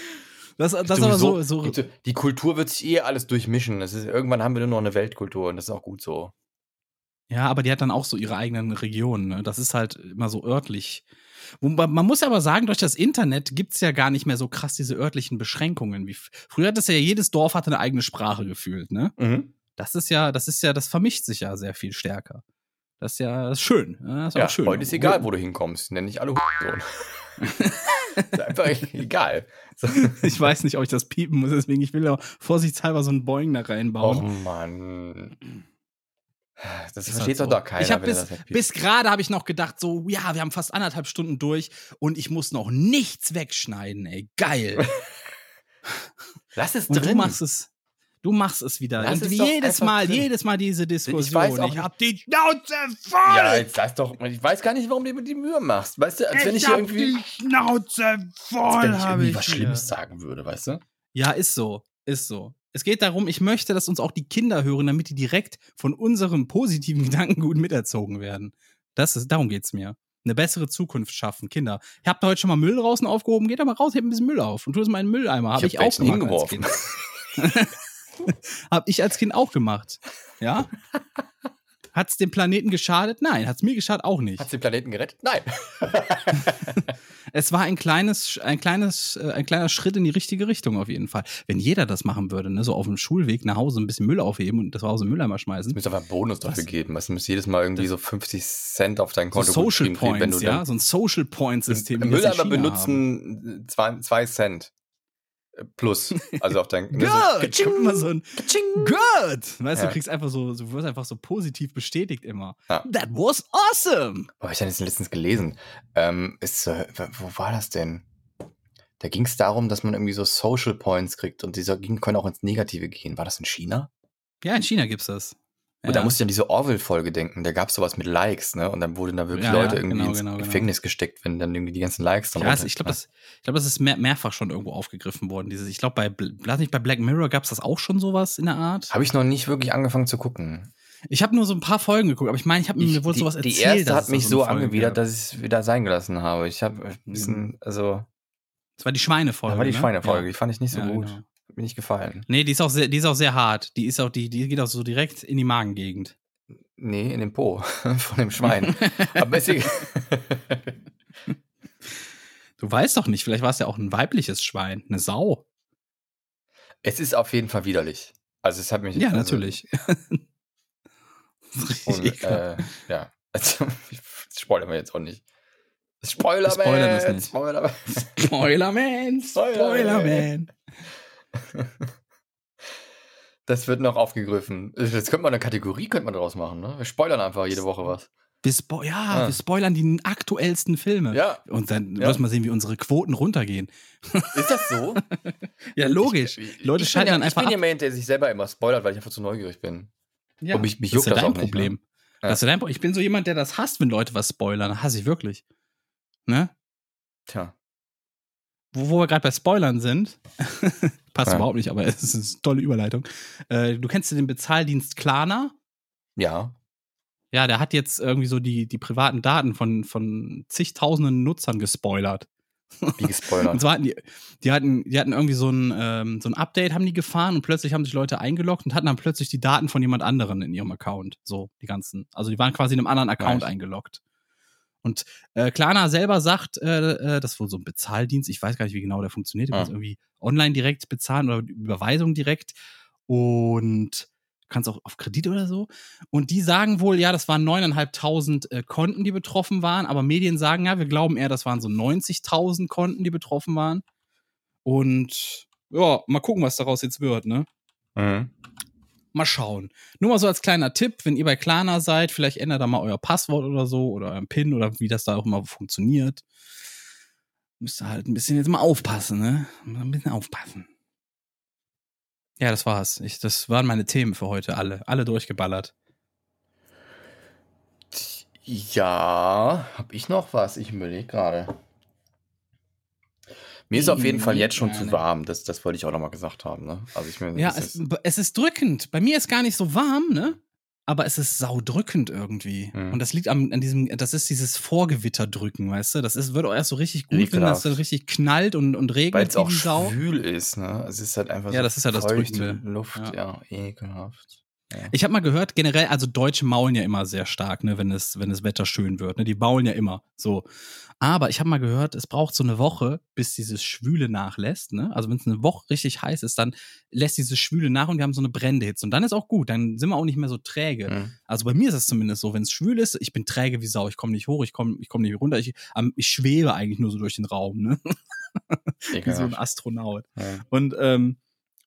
Das, das ist aber so, so gibt Die Kultur wird sich eh alles durchmischen. Das ist, irgendwann haben wir nur noch eine Weltkultur und das ist auch gut so. Ja, aber die hat dann auch so ihre eigenen Regionen. Ne? Das ist halt immer so örtlich. Man muss aber sagen, durch das Internet gibt's ja gar nicht mehr so krass diese örtlichen Beschränkungen. Wie früher hat es ja jedes Dorf hatte eine eigene Sprache gefühlt, ne? Das ist ja, das ist ja, das vermischt sich ja sehr viel stärker. Das ist ja das ist schön. Ja, das ist Ja, schön. heute ist egal, wo du hinkommst. Nenn nicht alle Hurensohn. *laughs* *laughs* ist einfach egal. So. *laughs* Ich weiß nicht, ob ich das piepen muss, deswegen ich will ja vorsichtshalber so einen Boing da reinbauen. Mann. Das Ist versteht halt doch so. doch keiner. Ich bis, das bis gerade habe ich noch gedacht, so, ja, wir haben fast anderthalb Stunden durch und ich muss noch nichts wegschneiden, ey. Geil. *laughs* Lass es Und drin. du machst es. Du machst es wieder. Lass und jedes Mal, drin. jedes Mal diese Diskussion. weiß auch ich hab die Schnauze voll. ja, jetzt lass doch. Ich weiß gar nicht, warum du mir die Mühe machst. Weißt du, als wenn ich hab irgendwie. die Schnauze Als voll. wenn ich ich was hier. Schlimmes sagen würde, weißt du? Ja, ist so. Ist so. Es geht darum, ich möchte, dass uns auch die Kinder hören, damit die direkt von unserem positiven *laughs* Gedankengut miterzogen werden. Das ist, darum geht's mir. Eine bessere Zukunft schaffen, Kinder. Ihr habt heute schon mal Müll draußen aufgehoben, geht doch mal raus, hebt ein bisschen Müll auf und tut es mal in den Mülleimer. Habe Ich ich, hab auch gemacht als hingeworfen. *laughs* Kind. *laughs* Hab ich als Kind auch gemacht. Ja? *laughs* Hat's dem Planeten geschadet? Nein. Hat's mir geschadet? Auch nicht. Hat's den Planeten gerettet? Nein. *laughs* Es war ein kleines, ein kleines, äh, ein kleiner Schritt in die richtige Richtung auf jeden Fall. Wenn jeder das machen würde, ne, so auf dem Schulweg nach Hause ein bisschen Müll aufheben und das war aus dem Mülleimer Es schmeißen. müsste aber einen Bonus dafür geben. Es müsste jedes Mal irgendwie so 50 Cent auf dein So Konto Social gutgeschrieben kriegen, wenn du Points, ja, so ein Social Point System. Es Mülleimer China haben. benutzen zwei, zwei Cent. Plus. Also auf dein. *laughs* ne, so Katsching, kommt immer so ein. Good. Weißt du, Ja. du kriegst einfach so, du wirst einfach so positiv bestätigt immer. Ja. That was awesome. Oh, ich habe das letztens gelesen. Ähm, ist, äh, wo war das denn? Da ging es darum, dass man irgendwie so Social Points kriegt und diese können auch ins Negative gehen. War das in China? Ja, in China gibt's das. Und da musste ich an diese Orwell-Folge denken. Da gab es sowas mit Likes, ne? Und dann wurden da wirklich Ja, ja, Leute irgendwie genau, ins genau, genau. Gefängnis gesteckt, wenn dann irgendwie die ganzen Likes dann Ja, runter- ich glaube, das, ich glaub, das ist mehr, mehrfach schon irgendwo aufgegriffen worden. Dieses, ich glaube, bei, nicht, bei Black Mirror gab's das auch schon sowas in der Art. Habe ich noch nicht wirklich angefangen zu gucken. Ich habe nur so ein paar Folgen geguckt, aber ich meine, ich habe mir die, sowas erzählt. die erste hat es mich so Folge angewidert, gab. dass ich es wieder sein gelassen habe. Ich habe ein bisschen, also, Das war die Schweinefolge. das war die ne? Schweinefolge. Ja. Die fand ich nicht so Ja, gut. genau. Mir nicht gefallen. Nee, die ist auch sehr, die ist auch sehr hart. Die ist auch, die, die geht auch so direkt in die Magengegend. Nee, in dem Po *laughs* von dem Schwein. Aber ist egal. Du weißt doch nicht, vielleicht war es ja auch ein weibliches Schwein, eine Sau. es ist auf jeden Fall widerlich. Also es hat mich. Ja, also, natürlich. *laughs* Richtig Und, äh, ja. Also, *laughs* spoilern wir jetzt auch nicht. Spoiler, Wir spoilern das Man, nicht. Spoiler, Man. Spoilerman, Spoilerman. *laughs* Das wird noch aufgegriffen. Jetzt könnte man eine Kategorie könnte man daraus machen, ne? Wir spoilern einfach jede Woche was. Wir spo ja, Ah. wir spoilern die aktuellsten Filme. Ja. Und dann Ja. du mal sehen, wie unsere Quoten runtergehen. *laughs* Ist das so? *laughs* Ja, logisch. Ich, ich, Leute ich schalten bin, ja- dann einfach Ich bin jemand, der sich selber immer spoilert, weil ich einfach zu neugierig bin. Ja, Und mich- mich das ist juckt ja das dein nicht, Problem. ne? Das ist ja dein Pro- ich bin so jemand, der das hasst, wenn Leute was spoilern. Hasse ich wirklich. Ne? Tja. Wo, wo wir gerade bei Spoilern sind, *laughs* passt Ja. überhaupt nicht, aber *laughs* es ist eine tolle Überleitung. Äh, du kennst ja den Bezahldienst Klarna? Ja. Ja, der hat jetzt irgendwie so die, die privaten Daten von, von zigtausenden Nutzern gespoilert. Wie gespoilert. *laughs* Und zwar hatten die, die hatten, die hatten irgendwie so ein, ähm, so ein Update, haben die gefahren und plötzlich haben sich Leute eingeloggt und hatten dann plötzlich die Daten von jemand anderen in ihrem Account. So, die ganzen. Also die waren quasi in einem anderen Account Nice. eingeloggt. Und äh, Klarna selber sagt, äh, äh, das ist wohl so ein Bezahldienst, ich weiß gar nicht, wie genau der funktioniert. Du Ah. kannst irgendwie online direkt bezahlen oder Überweisung direkt. Und kannst auch auf Kredit oder so. Und die sagen wohl, ja, das waren 9.500 äh, Konten, die betroffen waren, aber Medien sagen, ja, wir glauben eher, das waren so 90.000 Konten, die betroffen waren. Und ja, mal gucken, was daraus jetzt wird, ne? Mhm. Mal schauen. Nur mal so als kleiner Tipp, wenn ihr bei Klarna seid, vielleicht ändert da mal euer Passwort oder so oder euren PIN oder wie das da auch immer funktioniert. Müsst ihr halt ein bisschen jetzt mal aufpassen, ne? Ein bisschen aufpassen. Ja, das war's. Ich, das waren meine Themen für heute, alle. Alle durchgeballert. Ja, hab ich noch was? Ich überlege gerade. Mir ist auf jeden Fall jetzt schon zu Gerne. warm. Das, das wollte ich auch noch mal gesagt haben. Ne? Also ich mir, Ja, das es, ist, es ist drückend. Bei mir ist gar nicht so warm, ne? Aber es ist saudrückend irgendwie. Hm. Und das liegt am, an diesem, das ist dieses Vorgewitterdrücken, weißt du? Das ist, wird auch erst so richtig gut, wenn das Ekelhaft. dann richtig knallt und, und regnet weil es auch schwül ist. Ne? Es ist halt einfach Ja, so das ist ja das feuchte Drückende. Luft. Ja. Ja, ekelhaft. Ja. Ich habe mal gehört, generell, also Deutsche maulen ja immer sehr stark, ne, wenn es, wenn das Wetter schön wird. Ne? Die maulen ja immer so. Aber ich habe mal gehört, es braucht so eine Woche, bis dieses Schwüle nachlässt. Ne? Also wenn es eine Woche richtig heiß ist, dann lässt dieses Schwüle nach und wir haben so eine brennende Hitze. Und dann ist auch gut, dann sind wir auch nicht mehr so träge. Mhm. Also bei mir ist es zumindest so, wenn es schwül ist, ich bin träge wie Sau, ich komme nicht hoch, ich komme ich komm nicht runter, ich, am- ich schwebe eigentlich nur so durch den Raum, ne? *laughs* wie so ein. Astronaut. Ja. Und, ähm,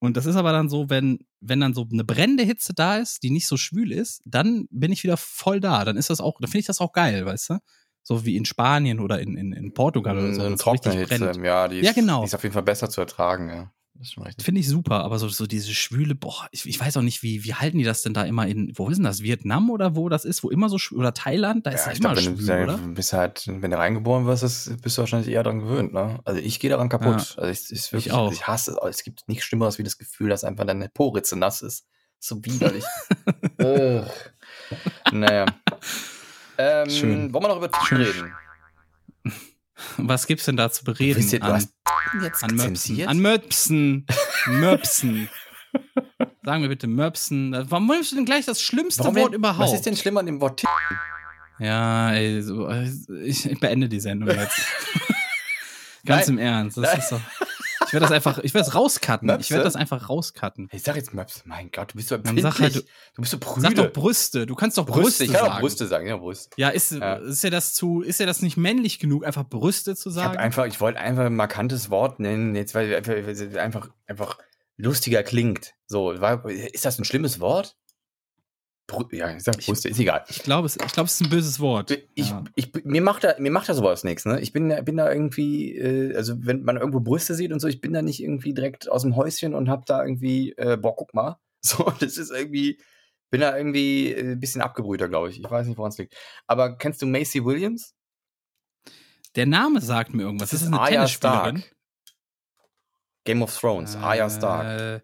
und das ist aber dann so, wenn, wenn dann so eine brennende Hitze da ist, die nicht so schwül ist, dann bin ich wieder voll da. Dann ist das auch, dann finde ich das auch geil, weißt du? So wie in Spanien oder in, in, in Portugal oder so. Eine es richtig trockene Hitze, ja, die ist, Ja, genau. die ist auf jeden Fall besser zu ertragen. Ja. Das. Finde ich super, aber so, so diese schwüle, boah, ich, ich weiß auch nicht, wie, wie halten die das denn da immer in, wo ist denn das? Vietnam oder wo das ist, wo immer so schwül, oder Thailand? Da ist ja, ja, ich immer glaube, wenn, schwül, du- oder? wenn, bist halt, wenn du reingeboren wirst, das, bist du wahrscheinlich eher daran gewöhnt. Ne? Also ich gehe daran kaputt. Also ich, ich, wirklich, auch. ich hasse es. aber Es gibt nichts Schlimmeres wie das Gefühl, dass einfach deine Poritze nass ist. So widerlich. *laughs* Naja. *laughs* Ähm, Schön. Wollen wir noch über Tisch reden? Was gibt's denn da zu bereden? du an, hast jetzt an Möpsen. An Möpsen. Möpsen. Sagen wir bitte Möpsen. Warum willst du denn gleich das schlimmste Warum Wort denn- überhaupt? Was ist denn schlimm an dem Wort? Ja, ey, so, ich, ich beende die Sendung jetzt. *laughs* Ganz Nein. im Ernst. Das Nein. ist doch, ich werde das einfach, ich werde es rauscutten. Ich Möpse? werde das einfach rauscutten. Ich sag jetzt Möps. Mein Gott, du bist so Dann empfindlich. sag halt, du bist so prüde. Sag doch Brüste. Du kannst doch Brüste, Brüste. Ich kann sagen. auch Brüste sagen. Ja, Brüste. Ja, ist, Ja. ist ja das zu, ist ja das nicht männlich genug, einfach Brüste zu Ich sagen? einfach, ich wollte einfach ein markantes Wort nennen, jetzt weil weil es einfach, einfach lustiger klingt. So, war, ist das ein schlimmes Wort? Brü ja, ich sag Brüste, ist egal. ich glaube, es, ich glaube, es ist ein böses Wort. Ich, ja. ich, mir macht da, mir macht da sowas nichts, ne? Ich bin, da- bin da irgendwie, äh, also wenn man irgendwo Brüste sieht und so, ich bin da nicht irgendwie direkt aus dem Häuschen und hab da irgendwie, äh, boah, guck mal. *laughs* So, das ist irgendwie, bin da irgendwie äh, ein bisschen abgebrühter, glaube ich. Ich weiß nicht, woran es liegt. Aber kennst du Macy Williams? Der Name sagt mir irgendwas. Das ist ist das eine Arya Tennisspielerin? Stark. Game of Thrones, Arya Stark.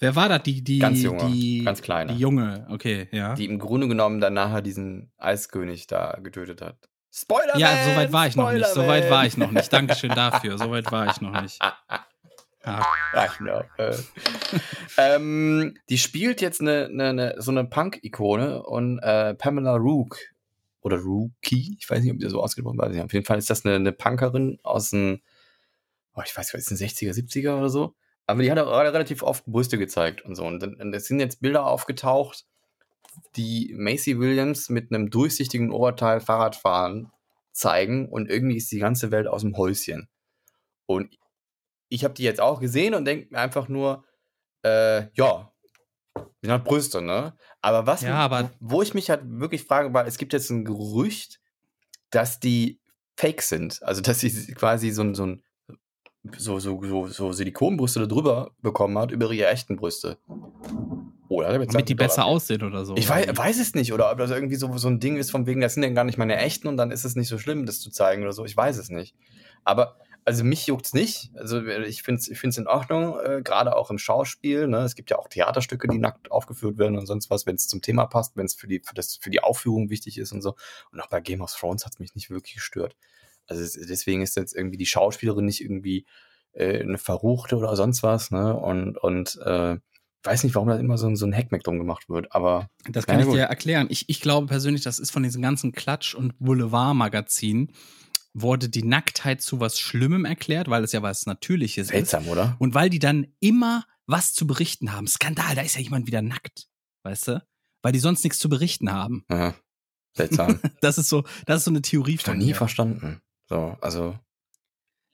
Wer war das? Die, die, Ganz junge, die, ganz kleine. Die junge, okay, ja. die im Grunde genommen dann nachher diesen Eiskönig da getötet hat. Spoiler! ja, soweit war ich noch nicht. Soweit war ich noch nicht. Dankeschön *laughs* dafür. Soweit war ich noch nicht. Ja. Ach, äh. ähm, die spielt jetzt eine, eine, eine, so eine Punk-Ikone und äh, Pamela Rook oder Rookie, ich weiß nicht, ob die so ausgesprochen wird. Auf jeden Fall ist das eine, eine Punkerin aus den, oh, ich weiß nicht, ist ein 60er, 70er oder so. Aber die hat auch relativ oft Brüste gezeigt und so. Und, es sind jetzt Bilder aufgetaucht, die Macy Williams mit einem durchsichtigen Oberteil Fahrradfahren zeigen und irgendwie ist die ganze Welt aus dem Häuschen. Und ich habe die jetzt auch gesehen und denke mir einfach nur, äh, ja, Sind halt Brüste, ne? Aber was, Ja, aber- wo ich mich halt wirklich frage, weil es gibt jetzt ein Gerücht, dass die fake sind. Also, dass sie quasi so so ein so, so, so, so Silikonbrüste da drüber bekommen hat über ihre echten Brüste. Oh, da hat er jetzt Damit die 20 Dollar besser aussehen oder so. Ich weiß, weiß es nicht, oder ob das irgendwie so, so ein Ding ist, von wegen, das sind ja gar nicht meine echten und dann ist es nicht so schlimm, das zu zeigen oder so. Ich weiß es nicht. Aber, also mich juckt's nicht. Also ich finde es ich find's in Ordnung, äh, gerade auch im Schauspiel. Ne? Es gibt ja auch Theaterstücke, die nackt aufgeführt werden und sonst was, wenn es zum Thema passt, wenn es für die, für, das, für die Aufführung wichtig ist und so. Und auch bei Game of Thrones hat es mich nicht wirklich gestört. Also es, deswegen ist jetzt irgendwie die Schauspielerin nicht irgendwie äh, eine Verruchte oder sonst was. Ne? Und, und äh, weiß nicht, warum da immer so, ein- so ein Heckmeck drum gemacht wird, aber Das kann ich gut. dir erklären. Ich, ich glaube persönlich, das ist von diesen ganzen Klatsch- und Boulevard-Magazinen, wurde die Nacktheit zu was Schlimmem erklärt, weil es ja was Natürliches ist. seltsam, oder? Und weil die dann immer was zu berichten haben. Skandal, da ist ja jemand wieder nackt. Weißt du? Weil die sonst nichts zu berichten haben. Ja, seltsam. *laughs* Das ist so, das ist so eine Theorie ich von nie verstanden. So, also,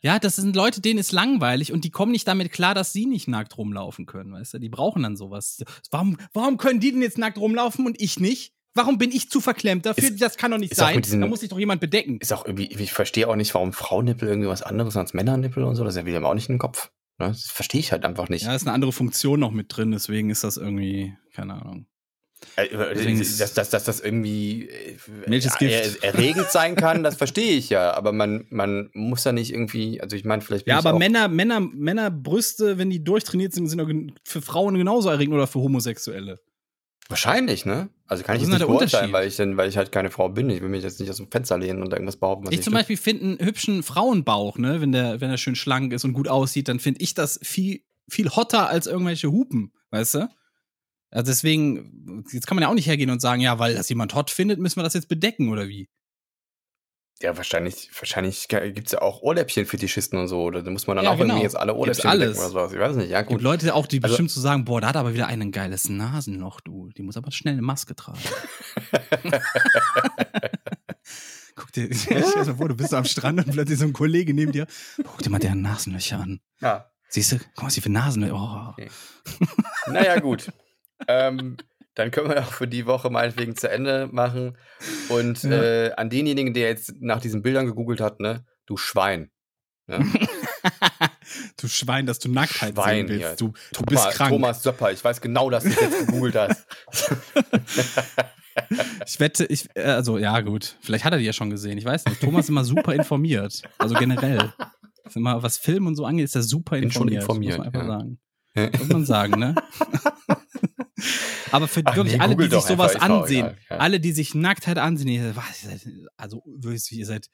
Ja, das sind Leute, denen ist langweilig und die kommen nicht damit klar, dass sie nicht nackt rumlaufen können, weißt du? Die brauchen dann sowas. Warum, warum können die denn jetzt nackt rumlaufen und ich nicht? Warum bin ich zu verklemmt dafür? Ist- das kann doch nicht sein. diesen- Da muss sich doch jemand bedecken. ist auch irgendwie, ich verstehe auch nicht, warum Frauennippel irgendwie was anderes sind als Männernippel und so. Das ist ja wieder auch nicht in den Kopf. Ne? Das verstehe ich halt einfach nicht. Ja, ist eine andere Funktion noch mit drin, deswegen ist das irgendwie, keine Ahnung. Äh, Deswegen ist- dass, dass, dass das irgendwie äh, äh, er- erregend sein kann, das verstehe ich ja. Aber man, man muss ja nicht irgendwie, also ich meine, vielleicht bin Ja, aber Männer, Männer, Männerbrüste, wenn die durchtrainiert sind, sind für Frauen genauso erregend oder für Homosexuelle. wahrscheinlich, ne? Also kann Was ich jetzt denn nicht beurteilen, Unterschied? weil ich, denn, weil ich halt keine Frau bin. Ich will mich jetzt nicht aus dem Fenster lehnen und irgendwas behaupten, Ich zum stimmt. Beispiel finde einen hübschen Frauenbauch, ne, wenn der, wenn er schön schlank ist und gut aussieht, dann finde ich das viel, viel hotter als irgendwelche Hupen, weißt du? Also deswegen, jetzt kann man ja auch nicht hergehen und sagen, ja, weil das jemand hot findet, müssen wir das jetzt bedecken oder wie? Ja, wahrscheinlich, wahrscheinlich gibt es ja auch Ohrläppchen-Fetischisten und so. Oder da muss man dann Ja, auch genau. irgendwie jetzt alle Ohrläppchen alles. oder sowas. Ich weiß nicht, ja Gibt gut. Leute auch, die Also- bestimmt so sagen, boah, da hat aber wieder einen ein geiles Nasenloch, du. Die muss aber schnell eine Maske tragen. *laughs* Guck dir, *laughs* stell dir mal vor, du bist am Strand und plötzlich so ein Kollege neben dir. Guck dir mal deren Nasenlöcher an. Ja. Siehst du? Guck mal, was die für Nasenlöcher. Oh. Okay. Naja, gut. Ähm, dann können wir auch für die Woche meinetwegen zu Ende machen. Und Ja. äh, an denjenigen, der jetzt nach diesen Bildern gegoogelt hat, ne, du Schwein. Ne? *laughs* du Schwein, dass du Nacktheit Schwein, sehen ja. willst. Du, du bist Thomas, krank. Thomas Söpper, ich weiß genau, dass du jetzt gegoogelt hast. *laughs* Ich wette, ich, äh, also ja, gut. Vielleicht hat er die ja schon gesehen. Ich weiß nicht. Thomas ist immer super informiert. Also generell. Ist immer, was Film und so angeht, ist er super Bin schon informiert. informiert, Muss man einfach ja. sagen. Muss man sagen, ne? *laughs* Aber für Ach wirklich nee, alle, die sich sowas ansehen, egal, ja. alle, die sich Nacktheit ansehen, ihr, was, ihr seid, also wirklich, ihr seid,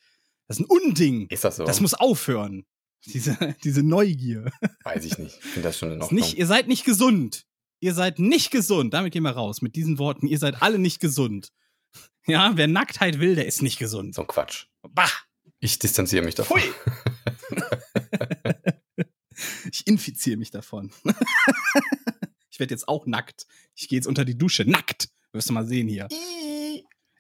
das ist ein Unding. Ist das so? Das muss aufhören. Diese, *laughs* diese Neugier. weiß ich nicht. Ich finde das schon in Ordnung. nicht, ihr seid nicht gesund. Ihr seid nicht gesund. Damit gehen wir raus. Mit diesen Worten. Ihr seid alle nicht gesund. Ja, wer Nacktheit will, der ist nicht gesund. so ein Quatsch. Bah! Ich distanziere mich davon. Pfui! *laughs* *laughs* Ich infiziere mich davon. Ich werde jetzt auch nackt. Ich gehe jetzt unter die Dusche. Nackt! Wirst du mal sehen hier.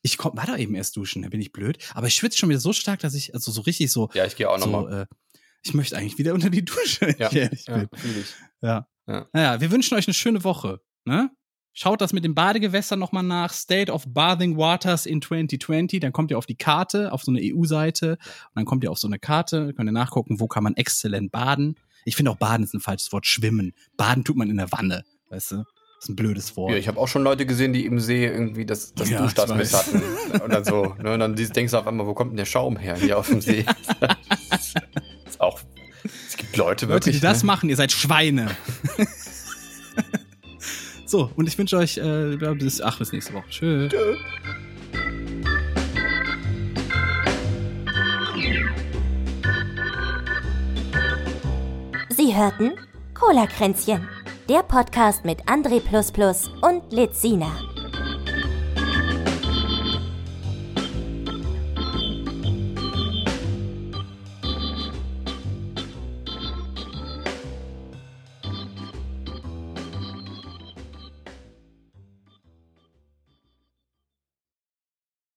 Ich komm, war da eben erst duschen, da bin ich blöd. Aber ich schwitze schon wieder so stark, dass ich, also so richtig so, Ja, ich gehe auch so nochmal. äh, ich möchte eigentlich wieder unter die Dusche, Ja, ja, bin. fühl ich. Ja. Ja. Naja, wir wünschen euch eine schöne Woche. Ne? Schaut das mit den Badegewässern nochmal nach. State of Bathing Waters in 2020. Dann kommt ihr auf die Karte, auf so eine EU-Seite. Und dann kommt ihr auf so eine Karte, könnt ihr nachgucken, wo kann man exzellent baden. Ich finde auch baden ist ein falsches Wort. Schwimmen. Baden tut man in der Wanne. Weißt du? Das ist ein blödes Wort. Ja, ich habe auch schon Leute gesehen, die im See irgendwie das, das Ja, weiß. hatten. Oder so. Ne? Und dann denkst du auf einmal, wo kommt denn der Schaum her hier auf dem See? *laughs* ist auch. Es gibt Leute Leute, wirklich. die das ne? machen, ihr seid Schweine. *laughs* so, und ich wünsche euch äh, bis, ach, bis nächste Woche. Tschö. Sie hörten Cola Kränzchen, der Podcast mit André und Lizina.